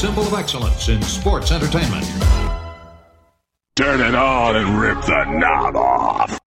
symbol of excellence in sports entertainment. Turn it on and rip the knob off.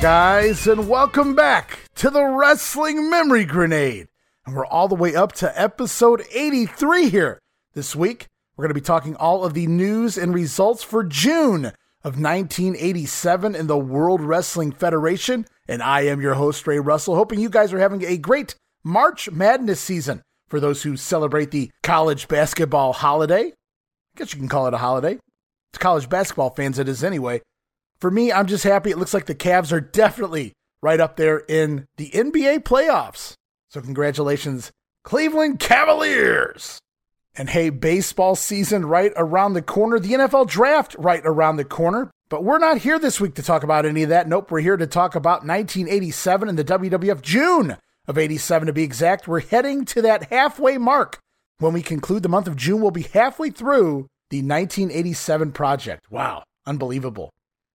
Guys, and welcome back to the Wrestling Memory Grenade. And we're all the way up to episode 83 here. This week, we're going to be talking all of the news and results for June of 1987 in the World Wrestling Federation. And I am your host, Ray Russell, hoping you guys are having a great March Madness season for those who celebrate the college basketball holiday. I guess you can call it a holiday. To college basketball fans, it is anyway. For me, I'm just happy. It looks like the Cavs are definitely right up there in the NBA playoffs. So, congratulations, Cleveland Cavaliers. And hey, baseball season right around the corner, the NFL draft right around the corner. But we're not here this week to talk about any of that. Nope, we're here to talk about 1987 and the WWF June of 87 to be exact. We're heading to that halfway mark. When we conclude the month of June, we'll be halfway through the 1987 project. Wow, unbelievable.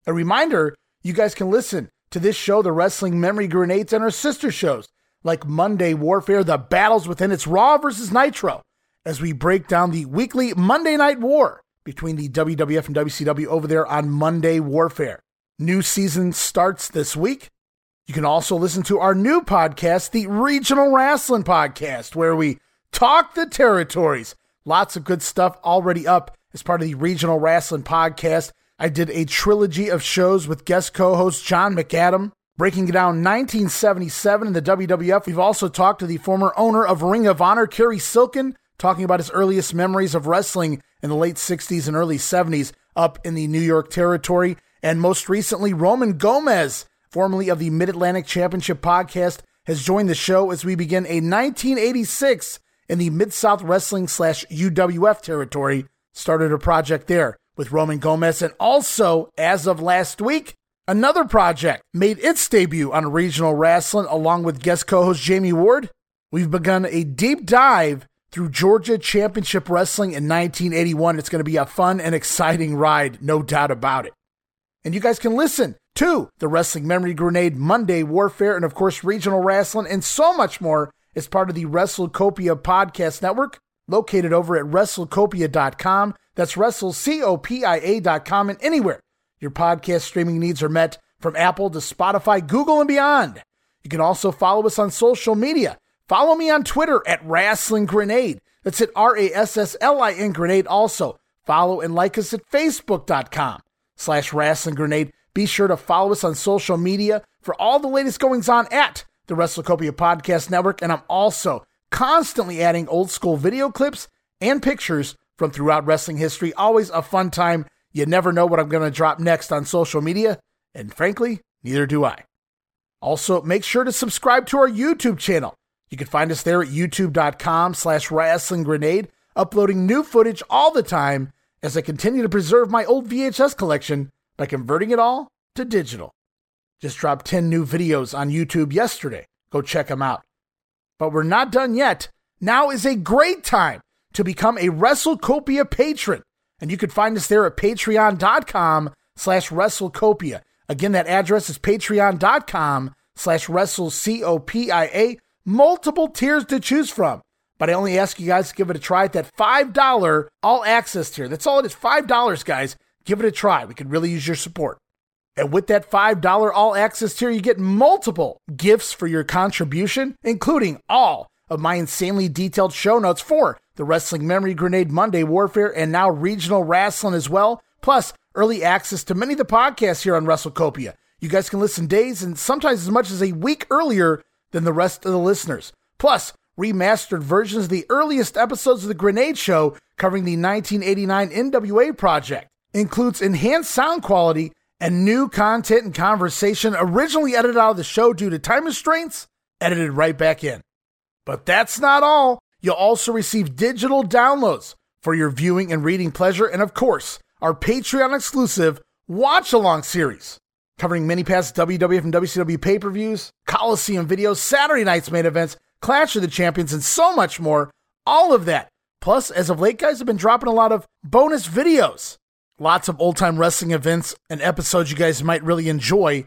A reminder you guys can listen to this show, The Wrestling Memory Grenades, and our sister shows like Monday Warfare, The Battles Within It's Raw versus Nitro, as we break down the weekly Monday Night War between the WWF and WCW over there on Monday Warfare. New season starts this week. You can also listen to our new podcast, the Regional Wrestling Podcast, where we talk the territories. Lots of good stuff already up as part of the Regional Wrestling Podcast. I did a trilogy of shows with guest co host John McAdam, breaking down 1977 in the WWF. We've also talked to the former owner of Ring of Honor, Cary Silkin, talking about his earliest memories of wrestling in the late 60s and early 70s up in the New York territory. And most recently, Roman Gomez, formerly of the Mid Atlantic Championship podcast, has joined the show as we begin a 1986 in the Mid South Wrestling slash UWF territory. Started a project there with Roman Gomez. And also, as of last week, another project made its debut on regional wrestling along with guest co host Jamie Ward. We've begun a deep dive through Georgia Championship Wrestling in 1981. It's going to be a fun and exciting ride, no doubt about it. And you guys can listen to the Wrestling Memory Grenade Monday Warfare and, of course, regional wrestling and so much more as part of the WrestleCopia Podcast Network located over at WrestleCopia.com. That's WrestleCopia.com and anywhere your podcast streaming needs are met from Apple to Spotify, Google, and beyond. You can also follow us on social media. Follow me on Twitter at Wrestling Grenade. That's at R A S S L I N Grenade. Also, follow and like us at Facebook.com slash Wrestling Grenade. Be sure to follow us on social media for all the latest goings on at the WrestleCopia Podcast Network. And I'm also constantly adding old school video clips and pictures from throughout wrestling history. Always a fun time. You never know what I'm going to drop next on social media. And frankly, neither do I. Also, make sure to subscribe to our YouTube channel. You can find us there at youtube.com slash wrestling grenade, uploading new footage all the time as I continue to preserve my old VHS collection by converting it all to digital. Just dropped 10 new videos on YouTube yesterday. Go check them out. But we're not done yet. Now is a great time to become a WrestleCopia patron. And you can find us there at patreon.com slash WrestleCopia. Again, that address is patreon.com slash WrestleCopia. Multiple tiers to choose from. But I only ask you guys to give it a try at that $5 all access tier. That's all it is. $5, guys. Give it a try. We could really use your support. And with that $5 all access tier, you get multiple gifts for your contribution, including all of my insanely detailed show notes for the Wrestling Memory Grenade Monday Warfare and now regional wrestling as well, plus early access to many of the podcasts here on WrestleCopia. You guys can listen days and sometimes as much as a week earlier than the rest of the listeners. Plus, remastered versions of the earliest episodes of The Grenade Show covering the 1989 NWA project. Includes enhanced sound quality and new content and conversation originally edited out of the show due to time restraints, edited right back in. But that's not all. You'll also receive digital downloads for your viewing and reading pleasure, and of course, our Patreon exclusive watch along series covering many past WWF and WCW pay per views, Coliseum videos, Saturday night's main events, Clash of the Champions, and so much more. All of that. Plus, as of late, guys have been dropping a lot of bonus videos. Lots of old time wrestling events and episodes you guys might really enjoy.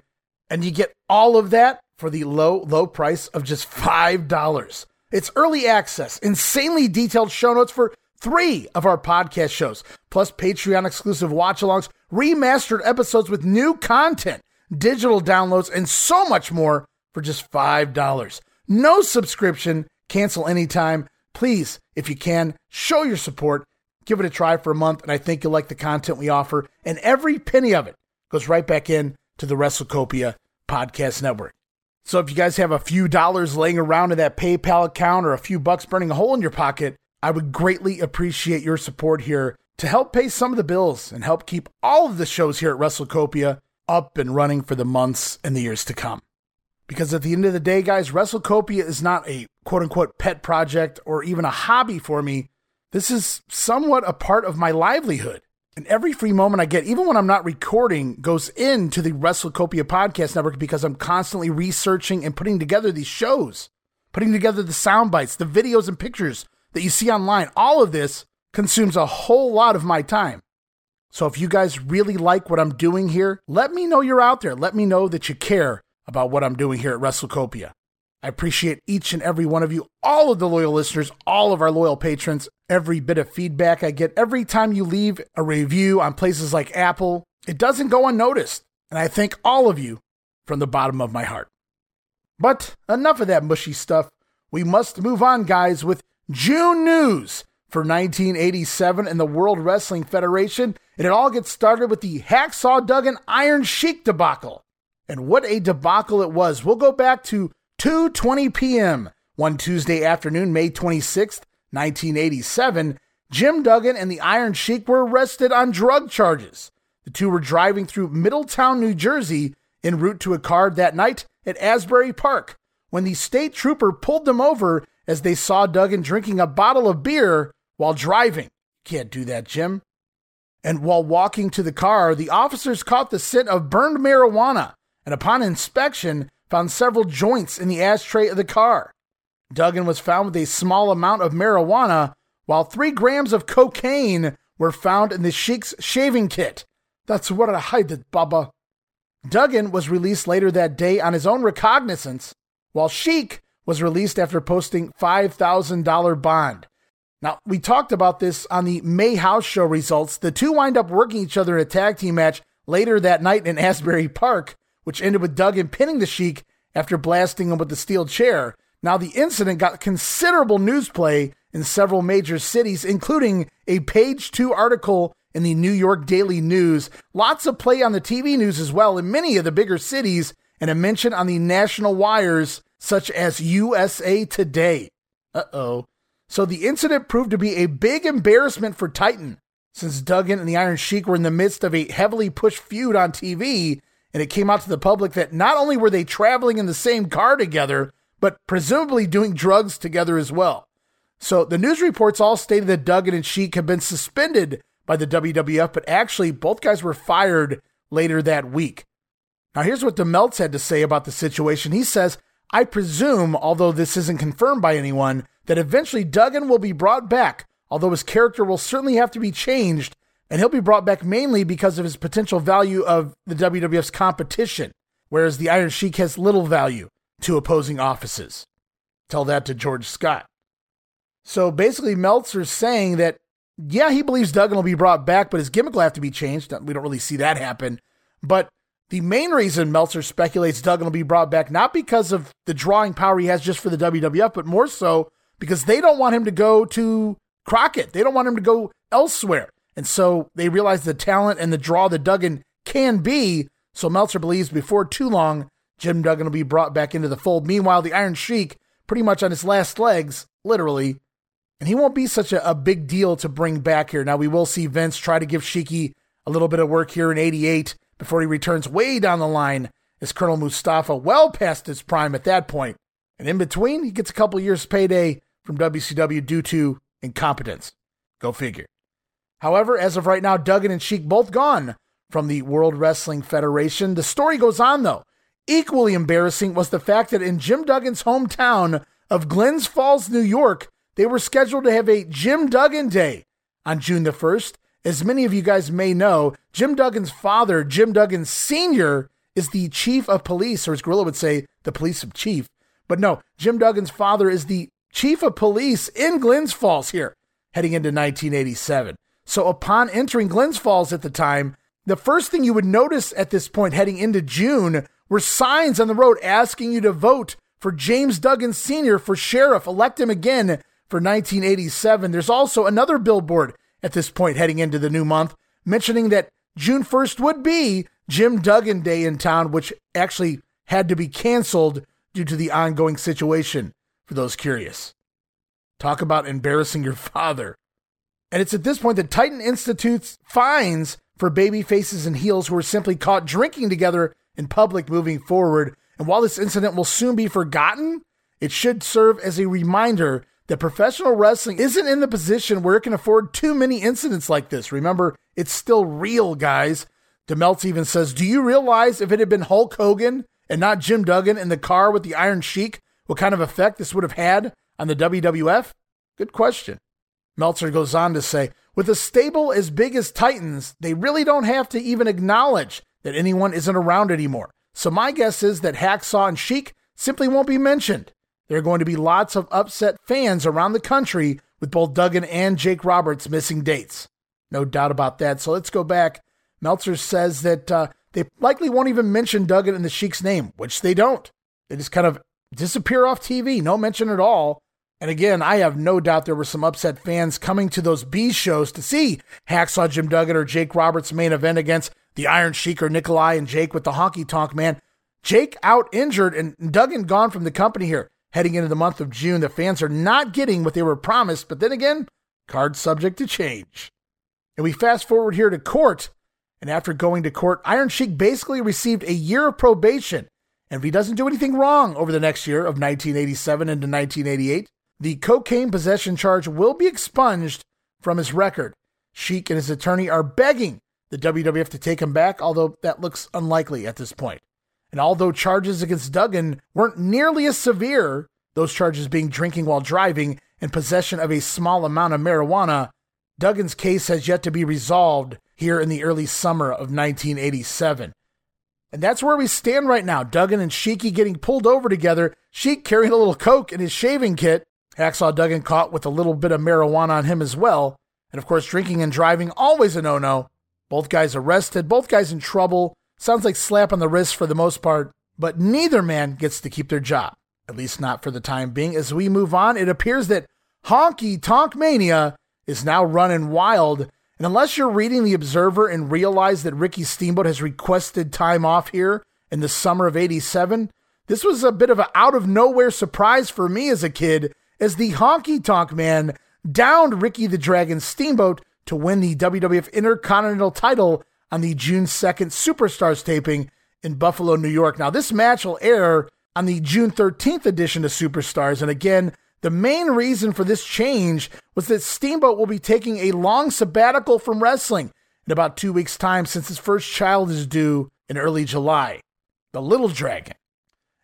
And you get all of that for the low, low price of just $5. It's early access, insanely detailed show notes for three of our podcast shows, plus Patreon exclusive watch alongs, remastered episodes with new content, digital downloads, and so much more for just $5. No subscription, cancel anytime. Please, if you can, show your support, give it a try for a month, and I think you'll like the content we offer. And every penny of it goes right back in to the WrestleCopia Podcast Network. So if you guys have a few dollars laying around in that PayPal account or a few bucks burning a hole in your pocket, I would greatly appreciate your support here to help pay some of the bills and help keep all of the shows here at WrestleCopia up and running for the months and the years to come. Because at the end of the day, guys, WrestleCopia is not a quote unquote pet project or even a hobby for me. This is somewhat a part of my livelihood. And every free moment I get, even when I'm not recording, goes into the WrestleCopia podcast network because I'm constantly researching and putting together these shows, putting together the sound bites, the videos and pictures that you see online. All of this consumes a whole lot of my time. So if you guys really like what I'm doing here, let me know you're out there. Let me know that you care about what I'm doing here at WrestleCopia. I appreciate each and every one of you, all of the loyal listeners, all of our loyal patrons, every bit of feedback I get every time you leave a review on places like Apple. It doesn't go unnoticed. And I thank all of you from the bottom of my heart. But enough of that mushy stuff. We must move on, guys, with June news for 1987 in the World Wrestling Federation. And it all gets started with the Hacksaw Duggan Iron Sheik debacle. And what a debacle it was. We'll go back to 2:20 p.m. one Tuesday afternoon, May 26th, 1987. Jim Duggan and the Iron Sheik were arrested on drug charges. The two were driving through Middletown, New Jersey, en route to a card that night at Asbury Park when the state trooper pulled them over as they saw Duggan drinking a bottle of beer while driving. Can't do that, Jim. And while walking to the car, the officers caught the scent of burned marijuana and upon inspection found several joints in the ashtray of the car. Duggan was found with a small amount of marijuana, while three grams of cocaine were found in the Sheik's shaving kit. That's what I hide it, Baba. Duggan was released later that day on his own recognizance, while Sheik was released after posting $5,000 bond. Now, we talked about this on the May House Show results. The two wind up working each other in a tag team match later that night in Asbury Park, which ended with Duggan pinning the Sheik after blasting him with the steel chair. Now, the incident got considerable news play in several major cities, including a page two article in the New York Daily News, lots of play on the TV news as well in many of the bigger cities, and a mention on the national wires such as USA Today. Uh oh. So the incident proved to be a big embarrassment for Titan, since Duggan and the Iron Sheik were in the midst of a heavily pushed feud on TV and it came out to the public that not only were they traveling in the same car together, but presumably doing drugs together as well. So the news reports all stated that Duggan and Sheik had been suspended by the WWF, but actually both guys were fired later that week. Now here's what DeMeltz had to say about the situation. He says, I presume, although this isn't confirmed by anyone, that eventually Duggan will be brought back, although his character will certainly have to be changed and he'll be brought back mainly because of his potential value of the WWF's competition, whereas the Iron Sheik has little value to opposing offices. Tell that to George Scott. So basically, Meltzer's saying that, yeah, he believes Duggan will be brought back, but his gimmick will have to be changed. We don't really see that happen. But the main reason Meltzer speculates Duggan will be brought back, not because of the drawing power he has just for the WWF, but more so because they don't want him to go to Crockett. They don't want him to go elsewhere. And so they realize the talent and the draw that Duggan can be. So Meltzer believes before too long, Jim Duggan will be brought back into the fold. Meanwhile, the Iron Sheik, pretty much on his last legs, literally, and he won't be such a, a big deal to bring back here. Now, we will see Vince try to give Sheiky a little bit of work here in 88 before he returns way down the line as Colonel Mustafa, well past his prime at that point. And in between, he gets a couple years' payday from WCW due to incompetence. Go figure. However, as of right now, Duggan and Sheik both gone from the World Wrestling Federation. The story goes on, though. Equally embarrassing was the fact that in Jim Duggan's hometown of Glens Falls, New York, they were scheduled to have a Jim Duggan Day on June the 1st. As many of you guys may know, Jim Duggan's father, Jim Duggan Sr., is the chief of police, or as Gorilla would say, the police of chief. But no, Jim Duggan's father is the chief of police in Glens Falls here, heading into 1987. So upon entering Glens Falls at the time, the first thing you would notice at this point heading into June were signs on the road asking you to vote for James Duggan Sr. for sheriff, elect him again for 1987. There's also another billboard at this point heading into the new month mentioning that June 1st would be Jim Duggan Day in town, which actually had to be canceled due to the ongoing situation for those curious. Talk about embarrassing your father. And it's at this point that Titan institutes fines for baby faces and heels who were simply caught drinking together in public moving forward. And while this incident will soon be forgotten, it should serve as a reminder that professional wrestling isn't in the position where it can afford too many incidents like this. Remember, it's still real, guys. DeMeltz even says, Do you realize if it had been Hulk Hogan and not Jim Duggan in the car with the Iron Sheik, what kind of effect this would have had on the WWF? Good question. Meltzer goes on to say, with a stable as big as Titans, they really don't have to even acknowledge that anyone isn't around anymore. So my guess is that Hacksaw and Sheik simply won't be mentioned. There are going to be lots of upset fans around the country with both Duggan and Jake Roberts missing dates. No doubt about that. So let's go back. Meltzer says that uh, they likely won't even mention Duggan in the Sheik's name, which they don't. They just kind of disappear off TV, no mention at all. And again, I have no doubt there were some upset fans coming to those B shows to see Hacksaw Jim Duggan or Jake Roberts' main event against the Iron Sheik or Nikolai and Jake with the honky tonk man. Jake out injured and Duggan gone from the company here heading into the month of June. The fans are not getting what they were promised, but then again, card subject to change. And we fast forward here to court. And after going to court, Iron Sheik basically received a year of probation. And if he doesn't do anything wrong over the next year of 1987 into 1988, the cocaine possession charge will be expunged from his record. Sheik and his attorney are begging the WWF to take him back, although that looks unlikely at this point. And although charges against Duggan weren't nearly as severe, those charges being drinking while driving and possession of a small amount of marijuana, Duggan's case has yet to be resolved here in the early summer of 1987. And that's where we stand right now. Duggan and Sheiky getting pulled over together, Sheik carrying a little coke in his shaving kit, Hacksaw Duggan caught with a little bit of marijuana on him as well. And of course, drinking and driving, always a no no. Both guys arrested, both guys in trouble. Sounds like slap on the wrist for the most part, but neither man gets to keep their job, at least not for the time being. As we move on, it appears that Honky Tonk Mania is now running wild. And unless you're reading The Observer and realize that Ricky Steamboat has requested time off here in the summer of 87, this was a bit of an out of nowhere surprise for me as a kid as the Honky Tonk Man downed Ricky the Dragon Steamboat to win the WWF Intercontinental title on the June 2nd Superstars taping in Buffalo, New York. Now, this match will air on the June 13th edition of Superstars. And again, the main reason for this change was that Steamboat will be taking a long sabbatical from wrestling in about two weeks' time since his first child is due in early July. The Little Dragon.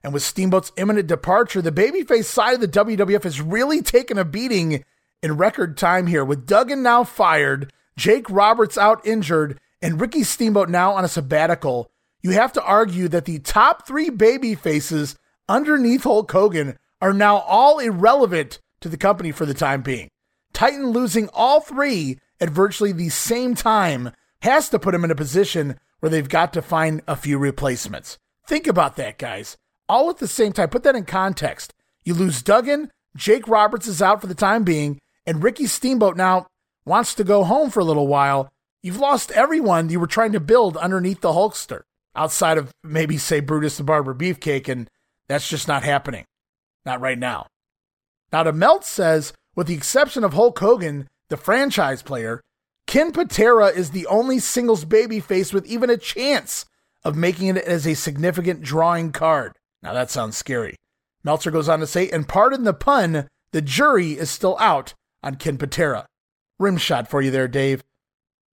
And with Steamboat's imminent departure, the babyface side of the WWF has really taken a beating in record time here, with Duggan now fired, Jake Roberts out injured, and Ricky Steamboat now on a sabbatical. You have to argue that the top three babyfaces underneath Hulk Hogan are now all irrelevant to the company for the time being. Titan losing all three at virtually the same time has to put him in a position where they've got to find a few replacements. Think about that, guys all at the same time. Put that in context. You lose Duggan, Jake Roberts is out for the time being, and Ricky Steamboat now wants to go home for a little while. You've lost everyone you were trying to build underneath the Hulkster, outside of maybe, say, Brutus the Barber Beefcake, and that's just not happening. Not right now. Now, DeMelt says, with the exception of Hulk Hogan, the franchise player, Ken Patera is the only singles babyface with even a chance of making it as a significant drawing card. Now that sounds scary. Meltzer goes on to say, and pardon the pun, the jury is still out on Ken Patera. Rim shot for you there, Dave.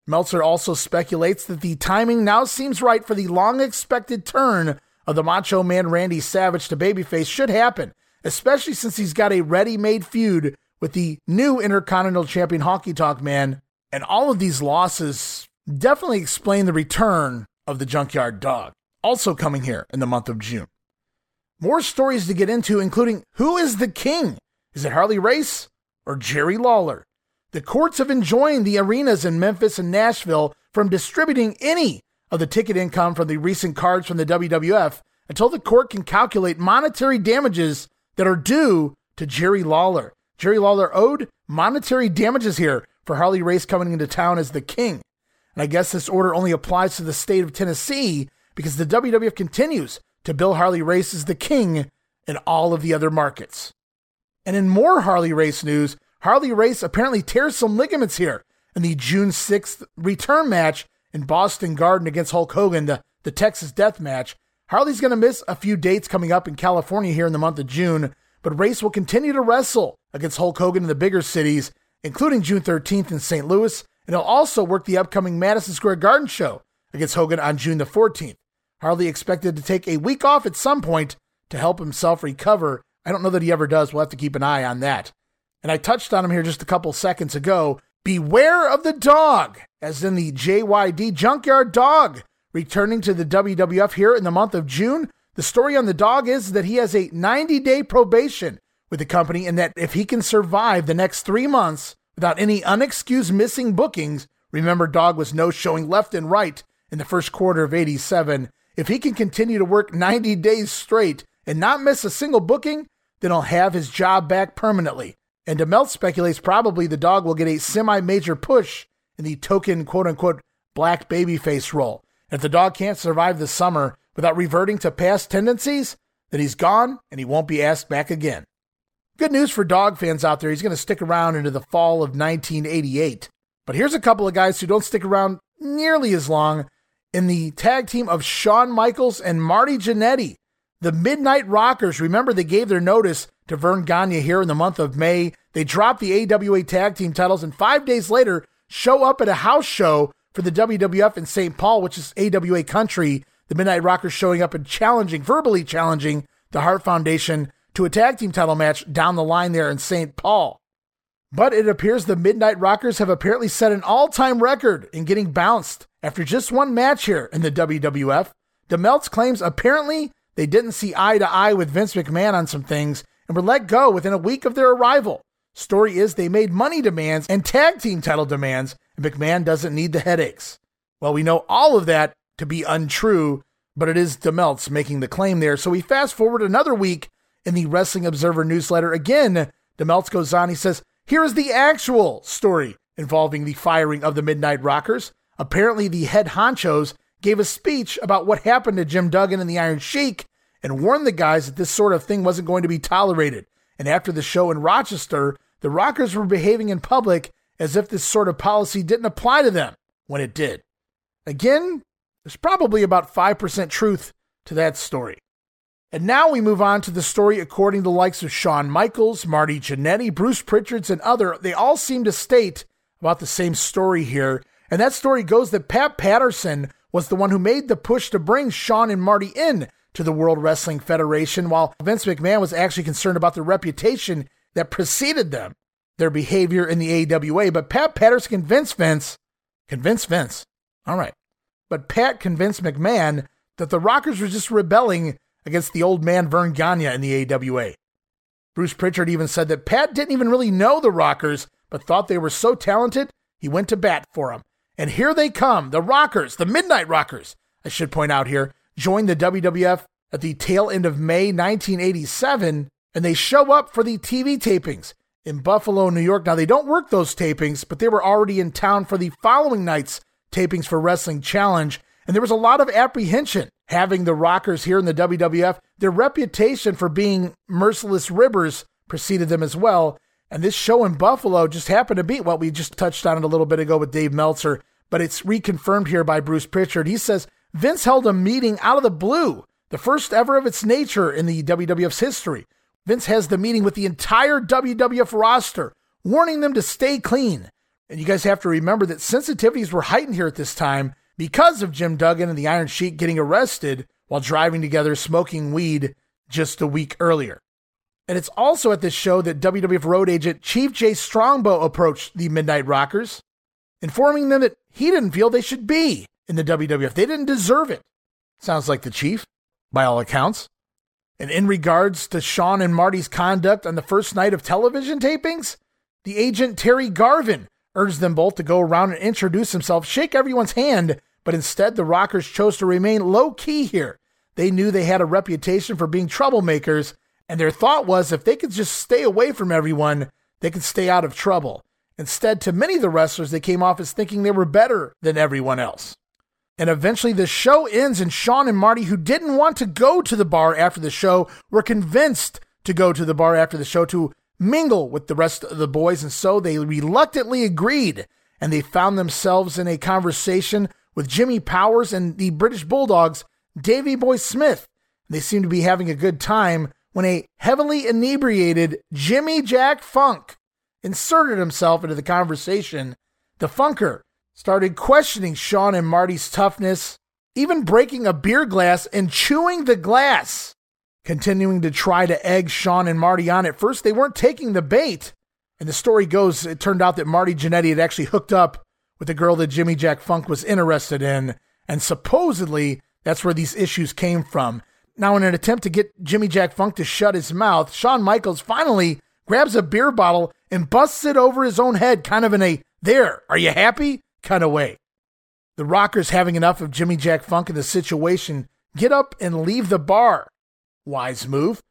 Meltzer also speculates that the timing now seems right for the long expected turn of the Macho Man Randy Savage to babyface should happen, especially since he's got a ready made feud with the new Intercontinental Champion Honky Tonk Man. And all of these losses definitely explain the return of the Junkyard Dog, also coming here in the month of June. More stories to get into, including who is the king? Is it Harley Race or Jerry Lawler? The courts have enjoined the arenas in Memphis and Nashville from distributing any of the ticket income from the recent cards from the WWF until the court can calculate monetary damages that are due to Jerry Lawler. Jerry Lawler owed monetary damages here for Harley Race coming into town as the king. And I guess this order only applies to the state of Tennessee because the WWF continues to bill Harley Race as the king in all of the other markets. And in more Harley Race news, Harley Race apparently tears some ligaments here in the June 6th return match in Boston Garden against Hulk Hogan, the, the Texas Death Match. Harley's going to miss a few dates coming up in California here in the month of June, but Race will continue to wrestle against Hulk Hogan in the bigger cities, including June 13th in St. Louis, and he'll also work the upcoming Madison Square Garden show against Hogan on June the 14th. Harley expected to take a week off at some point to help himself recover. I don't know that he ever does. We'll have to keep an eye on that and I touched on him here just a couple seconds ago. Beware of the dog, as in the JYD Junkyard Dog, returning to the WWF here in the month of June. The story on the dog is that he has a 90 day probation with the company, and that if he can survive the next three months without any unexcused missing bookings, remember, Dog was no showing left and right in the first quarter of 87. If he can continue to work 90 days straight and not miss a single booking, then he'll have his job back permanently. And DeMelt speculates probably the dog will get a semi major push in the token quote unquote black babyface role. If the dog can't survive the summer without reverting to past tendencies, then he's gone and he won't be asked back again. Good news for dog fans out there. He's going to stick around into the fall of 1988. But here's a couple of guys who don't stick around nearly as long in the tag team of Shawn Michaels and Marty Jannetty. The Midnight Rockers, remember they gave their notice to Verne Gagne here in the month of May. They dropped the AWA tag team titles and five days later show up at a house show for the WWF in St. Paul, which is AWA country. The Midnight Rockers showing up and challenging, verbally challenging the Hart Foundation to a tag team title match down the line there in St. Paul. But it appears the Midnight Rockers have apparently set an all time record in getting bounced after just one match here in the WWF. DeMeltz claims apparently they didn't see eye to eye with Vince McMahon on some things and were let go within a week of their arrival. Story is they made money demands and tag team title demands, and McMahon doesn't need the headaches. Well, we know all of that to be untrue, but it is DeMeltz making the claim there. So we fast forward another week in the Wrestling Observer newsletter. Again, DeMeltz goes on. He says, Here is the actual story involving the firing of the Midnight Rockers. Apparently, the head honchos gave a speech about what happened to Jim Duggan and the Iron Sheik and warned the guys that this sort of thing wasn't going to be tolerated. And after the show in Rochester, the Rockers were behaving in public as if this sort of policy didn't apply to them when it did. Again, there's probably about 5% truth to that story. And now we move on to the story according to the likes of Shawn Michaels, Marty Jannetty, Bruce Pritchards, and other. They all seem to state about the same story here. And that story goes that Pat Patterson was the one who made the push to bring Shawn and Marty in to the World Wrestling Federation, while Vince McMahon was actually concerned about the reputation that preceded them, their behavior in the AWA. But Pat Patterson convinced Vince, convinced Vince, all right. But Pat convinced McMahon that the Rockers were just rebelling against the old man Verne Gagne in the AWA. Bruce Pritchard even said that Pat didn't even really know the Rockers, but thought they were so talented, he went to bat for them. And here they come, the Rockers, the Midnight Rockers, I should point out here, joined the WWF at the tail end of May 1987, and they show up for the TV tapings in Buffalo, New York. Now, they don't work those tapings, but they were already in town for the following night's tapings for Wrestling Challenge, and there was a lot of apprehension having the Rockers here in the WWF. Their reputation for being merciless ribbers preceded them as well. And this show in Buffalo just happened to be what we just touched on it a little bit ago with Dave Meltzer, but it's reconfirmed here by Bruce Pritchard. He says Vince held a meeting out of the blue, the first ever of its nature in the WWF's history, Vince has the meeting with the entire WWF roster, warning them to stay clean. And you guys have to remember that sensitivities were heightened here at this time because of Jim Duggan and the Iron Sheik getting arrested while driving together smoking weed just a week earlier. And it's also at this show that WWF road agent Chief Jay Strongbow approached the Midnight Rockers, informing them that he didn't feel they should be in the WWF. They didn't deserve it. Sounds like the Chief, by all accounts. And in regards to Shawn and Marty's conduct on the first night of television tapings, the agent Terry Garvin urged them both to go around and introduce themselves, shake everyone's hand, but instead the Rockers chose to remain low key here. They knew they had a reputation for being troublemakers, and their thought was if they could just stay away from everyone, they could stay out of trouble. Instead, to many of the wrestlers, they came off as thinking they were better than everyone else. And eventually the show ends, and Shawn and Marty, who didn't want to go to the bar after the show, were convinced to go to the bar after the show to mingle with the rest of the boys. And so they reluctantly agreed, and they found themselves in a conversation with Jimmy Powers and the British Bulldogs, Davy Boy Smith. They seemed to be having a good time when a heavily inebriated Jimmy Jack Funk inserted himself into the conversation. The Funker started questioning Shawn and Marty's toughness, even breaking a beer glass and chewing the glass, continuing to try to egg Shawn and Marty on. At first, they weren't taking the bait. And the story goes, it turned out that Marty Jannetty had actually hooked up with a girl that Jimmy Jack Funk was interested in. And supposedly, that's where these issues came from. Now, in an attempt to get Jimmy Jack Funk to shut his mouth, Shawn Michaels finally grabs a beer bottle and busts it over his own head, kind of in a, there, are you happy? kind of way. The Rockers, having enough of Jimmy Jack Funk in the situation, get up and leave the bar. Wise move.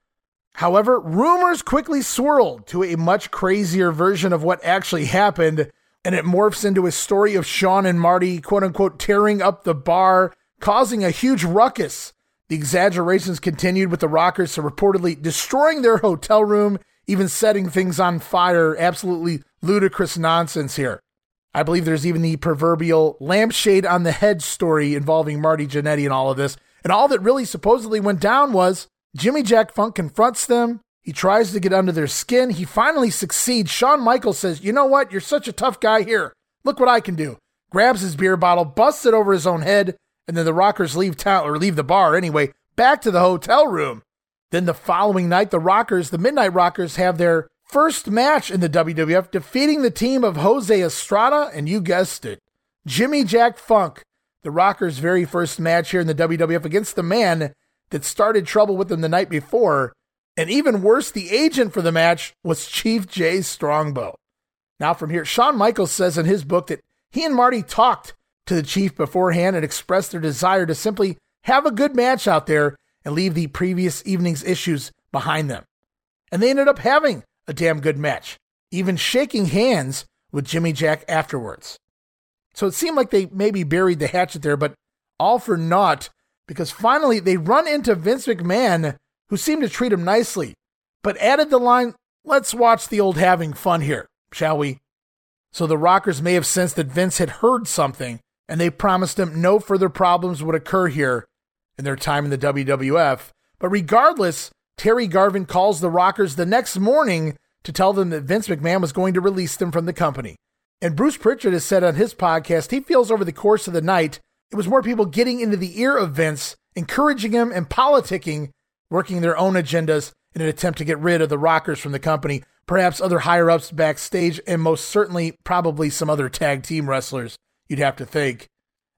However, rumors quickly swirled to a much crazier version of what actually happened, and it morphs into a story of Shawn and Marty, quote unquote, tearing up the bar, causing a huge ruckus. The exaggerations continued with the Rockers reportedly destroying their hotel room, even setting things on fire. Absolutely ludicrous nonsense here. I believe there's even the proverbial lampshade on the head story involving Marty Jannetty and all of this. And all that really supposedly went down was Jimmy Jack Funk confronts them. He tries to get under their skin. He finally succeeds. Shawn Michaels says, You know what? You're such a tough guy here. Look what I can do. Grabs his beer bottle, busts it over his own head, and then the Rockers leave town or leave the bar anyway, back to the hotel room. Then the following night, the Rockers, the Midnight Rockers, have their first match in the WWF, defeating the team of Jose Estrada and you guessed it, Jimmy Jack Funk, the Rockers' very first match here in the WWF against the man that started trouble with them the night before. And even worse, the agent for the match was Chief Jay Strongbow. Now, from here, Shawn Michaels says in his book that he and Marty talked to the Chief beforehand and expressed their desire to simply have a good match out there and leave the previous evening's issues behind them. And they ended up having a damn good match, even shaking hands with Jimmy Jack afterwards. So it seemed like they maybe buried the hatchet there, but all for naught because finally they run into Vince McMahon, who seemed to treat him nicely, but added the line, Let's watch the old having fun here, shall we? So the Rockers may have sensed that Vince had heard something, and they promised him no further problems would occur here in their time in the WWF. But regardless, Terry Garvin calls the Rockers the next morning to tell them that Vince McMahon was going to release them from the company. And Bruce Pritchard has said on his podcast he feels over the course of the night it was more people getting into the ear of Vince, encouraging him and politicking, working their own agendas in an attempt to get rid of the Rockers from the company, perhaps other higher ups backstage, and most certainly probably some other tag team wrestlers, you'd have to think.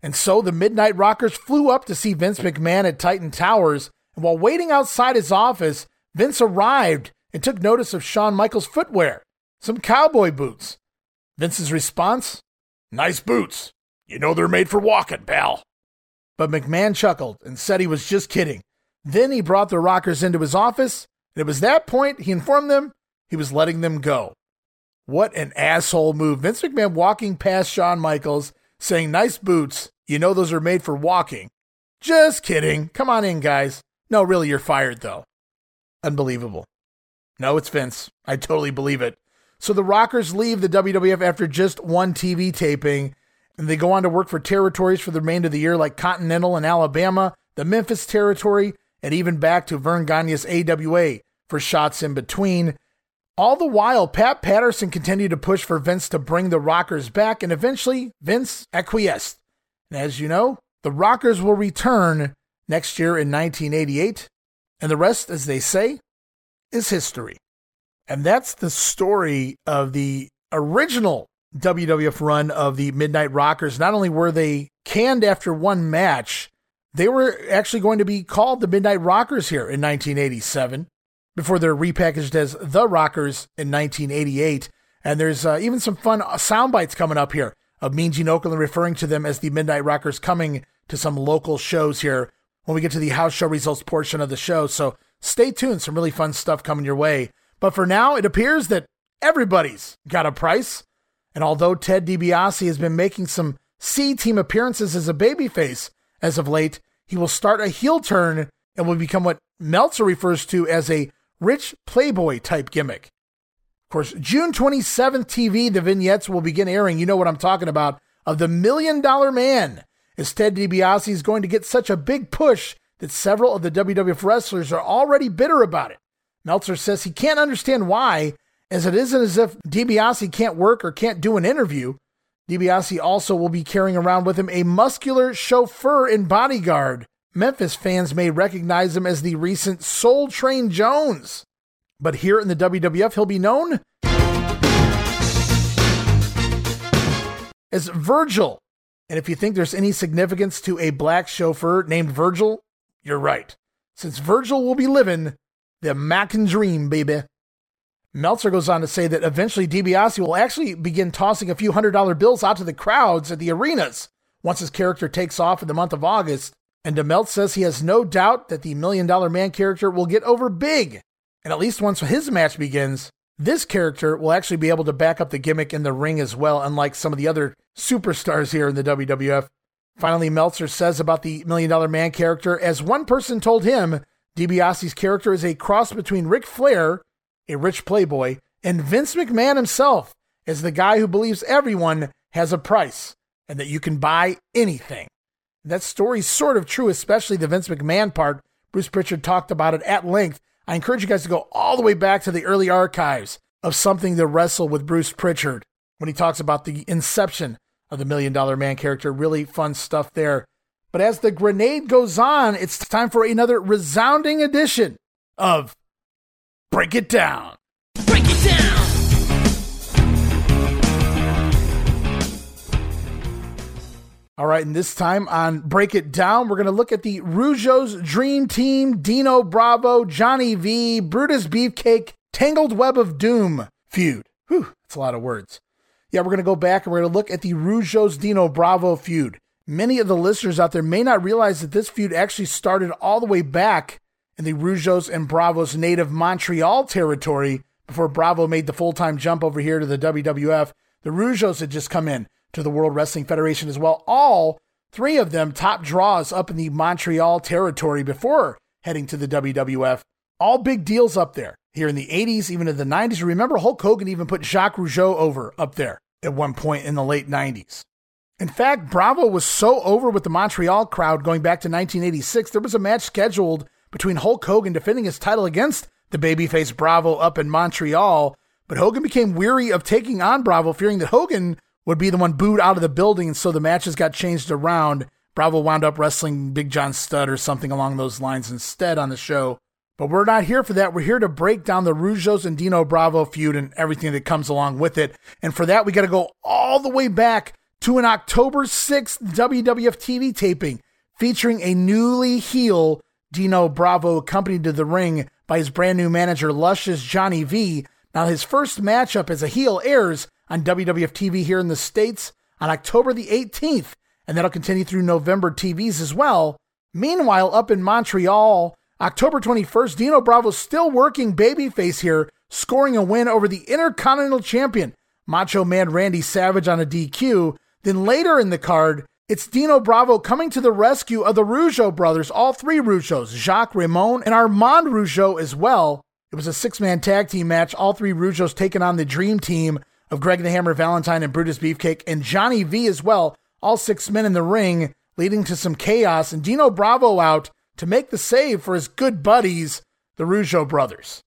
And so the Midnight Rockers flew up to see Vince McMahon at Titan Towers and while waiting outside his office, Vince arrived and took notice of Shawn Michaels' footwear, some cowboy boots. Vince's response? Nice boots. You know they're made for walking, pal. But McMahon chuckled and said he was just kidding. Then he brought the Rockers into his office, and it was that point he informed them he was letting them go. What an asshole move. Vince McMahon walking past Shawn Michaels saying, Nice boots. You know those are made for walking. Just kidding. Come on in, guys. No, really, you're fired, though. Unbelievable. No, it's Vince. I totally believe it. So the Rockers leave the WWF after just one TV taping, and they go on to work for territories for the remainder of the year like Continental and Alabama, the Memphis territory, and even back to Verne Gagne's AWA for shots in between. All the while, Pat Patterson continued to push for Vince to bring the Rockers back, and eventually Vince acquiesced. And as you know, the Rockers will return next year in 1988, and the rest, as they say, is history. And that's the story of the original WWF run of the Midnight Rockers. Not only were they canned after one match, they were actually going to be called the Midnight Rockers here in 1987 before they're repackaged as the Rockers in 1988. And there's uh, even some fun sound bites coming up here of Mean Gene Okerlund referring to them as the Midnight Rockers coming to some local shows here when we get to the house show results portion of the show. So stay tuned. Some really fun stuff coming your way. But for now, it appears that everybody's got a price. And although Ted DiBiase has been making some C team appearances as a babyface as of late, he will start a heel turn and will become what Meltzer refers to as a rich playboy type gimmick. Of course, June 27th TV, the vignettes will begin airing. You know what I'm talking about of the Million Dollar Man, as Ted DiBiase is going to get such a big push that several of the WWF wrestlers are already bitter about it. Meltzer says he can't understand why, as it isn't as if DiBiase can't work or can't do an interview. DiBiase also will be carrying around with him a muscular chauffeur and bodyguard. Memphis fans may recognize him as the recent Soul Train Jones. But here in the WWF, he'll be known as Virgil. And if you think there's any significance to a black chauffeur named Virgil, you're right. Since Virgil will be living the American dream, baby. Meltzer goes on to say that eventually DiBiase will actually begin tossing a few hundred dollar bills out to the crowds at the arenas once his character takes off in the month of August. And DeMelt says he has no doubt that the Million Dollar Man character will get over big. And at least once his match begins, this character will actually be able to back up the gimmick in the ring as well, unlike some of the other superstars here in the WWF. Finally, Meltzer says about the Million Dollar Man character, as one person told him, DiBiase's character is a cross between Ric Flair, a rich playboy, and Vince McMahon himself, as the guy who believes everyone has a price and that you can buy anything. That story's sort of true, especially the Vince McMahon part. Bruce Pritchard talked about it at length. I encourage you guys to go all the way back to the early archives of something to wrestle with Bruce Pritchard when he talks about the inception of the Million Dollar Man character. Really fun stuff there. But as the grenade goes on, it's time for another resounding edition of Break It Down. Break It Down! All right, and this time on Break It Down, we're going to look at the Rougeau's Dream Team, Dino Bravo, Johnny V, Brutus Beefcake, Tangled Web of Doom feud. Whew, that's a lot of words. Yeah, we're going to go back and we're going to look at the Rougeau's Dino Bravo feud. Many of the listeners out there may not realize that this feud actually started all the way back in the Rougeau's and Bravo's native Montreal territory before Bravo made the full time jump over here to the WWF. The Rougeau's had just come in to the World Wrestling Federation as well. All three of them top draws up in the Montreal territory before heading to the WWF. All big deals up there here in the 80s, even in the 90s. Remember, Hulk Hogan even put Jacques Rougeau over up there at one point in the late 90s. In fact, Bravo was so over with the Montreal crowd going back to 1986, there was a match scheduled between Hulk Hogan defending his title against the babyface Bravo up in Montreal. But Hogan became weary of taking on Bravo, fearing that Hogan would be the one booed out of the building, and so the matches got changed around. Bravo wound up wrestling Big John Studd or something along those lines instead on the show. But we're not here for that. We're here to break down the Rougeau's and Dino Bravo feud and everything that comes along with it. And for that, we got to go all the way back to an October 6th WWF TV taping featuring a newly heel Dino Bravo accompanied to the ring by his brand new manager Luscious Johnny V. Now his first matchup as a heel airs on WWF TV here in the States on October the 18th, and that'll continue through November TVs as well. Meanwhile, up in Montreal, October 21st, Dino Bravo's still working babyface here, scoring a win over the Intercontinental Champion, Macho Man Randy Savage on a DQ, then later in the card, it's Dino Bravo coming to the rescue of the Rougeau brothers, all three Rougeaus, Jacques Raymond and Armand Rougeau as well. It was a six man tag team match, all three Rougeaus taking on the dream team of Greg the Hammer Valentine and Brutus Beefcake and Johnny V as well, all six men in the ring, leading to some chaos, and Dino Bravo out to make the save for his good buddies, the Rougeau brothers.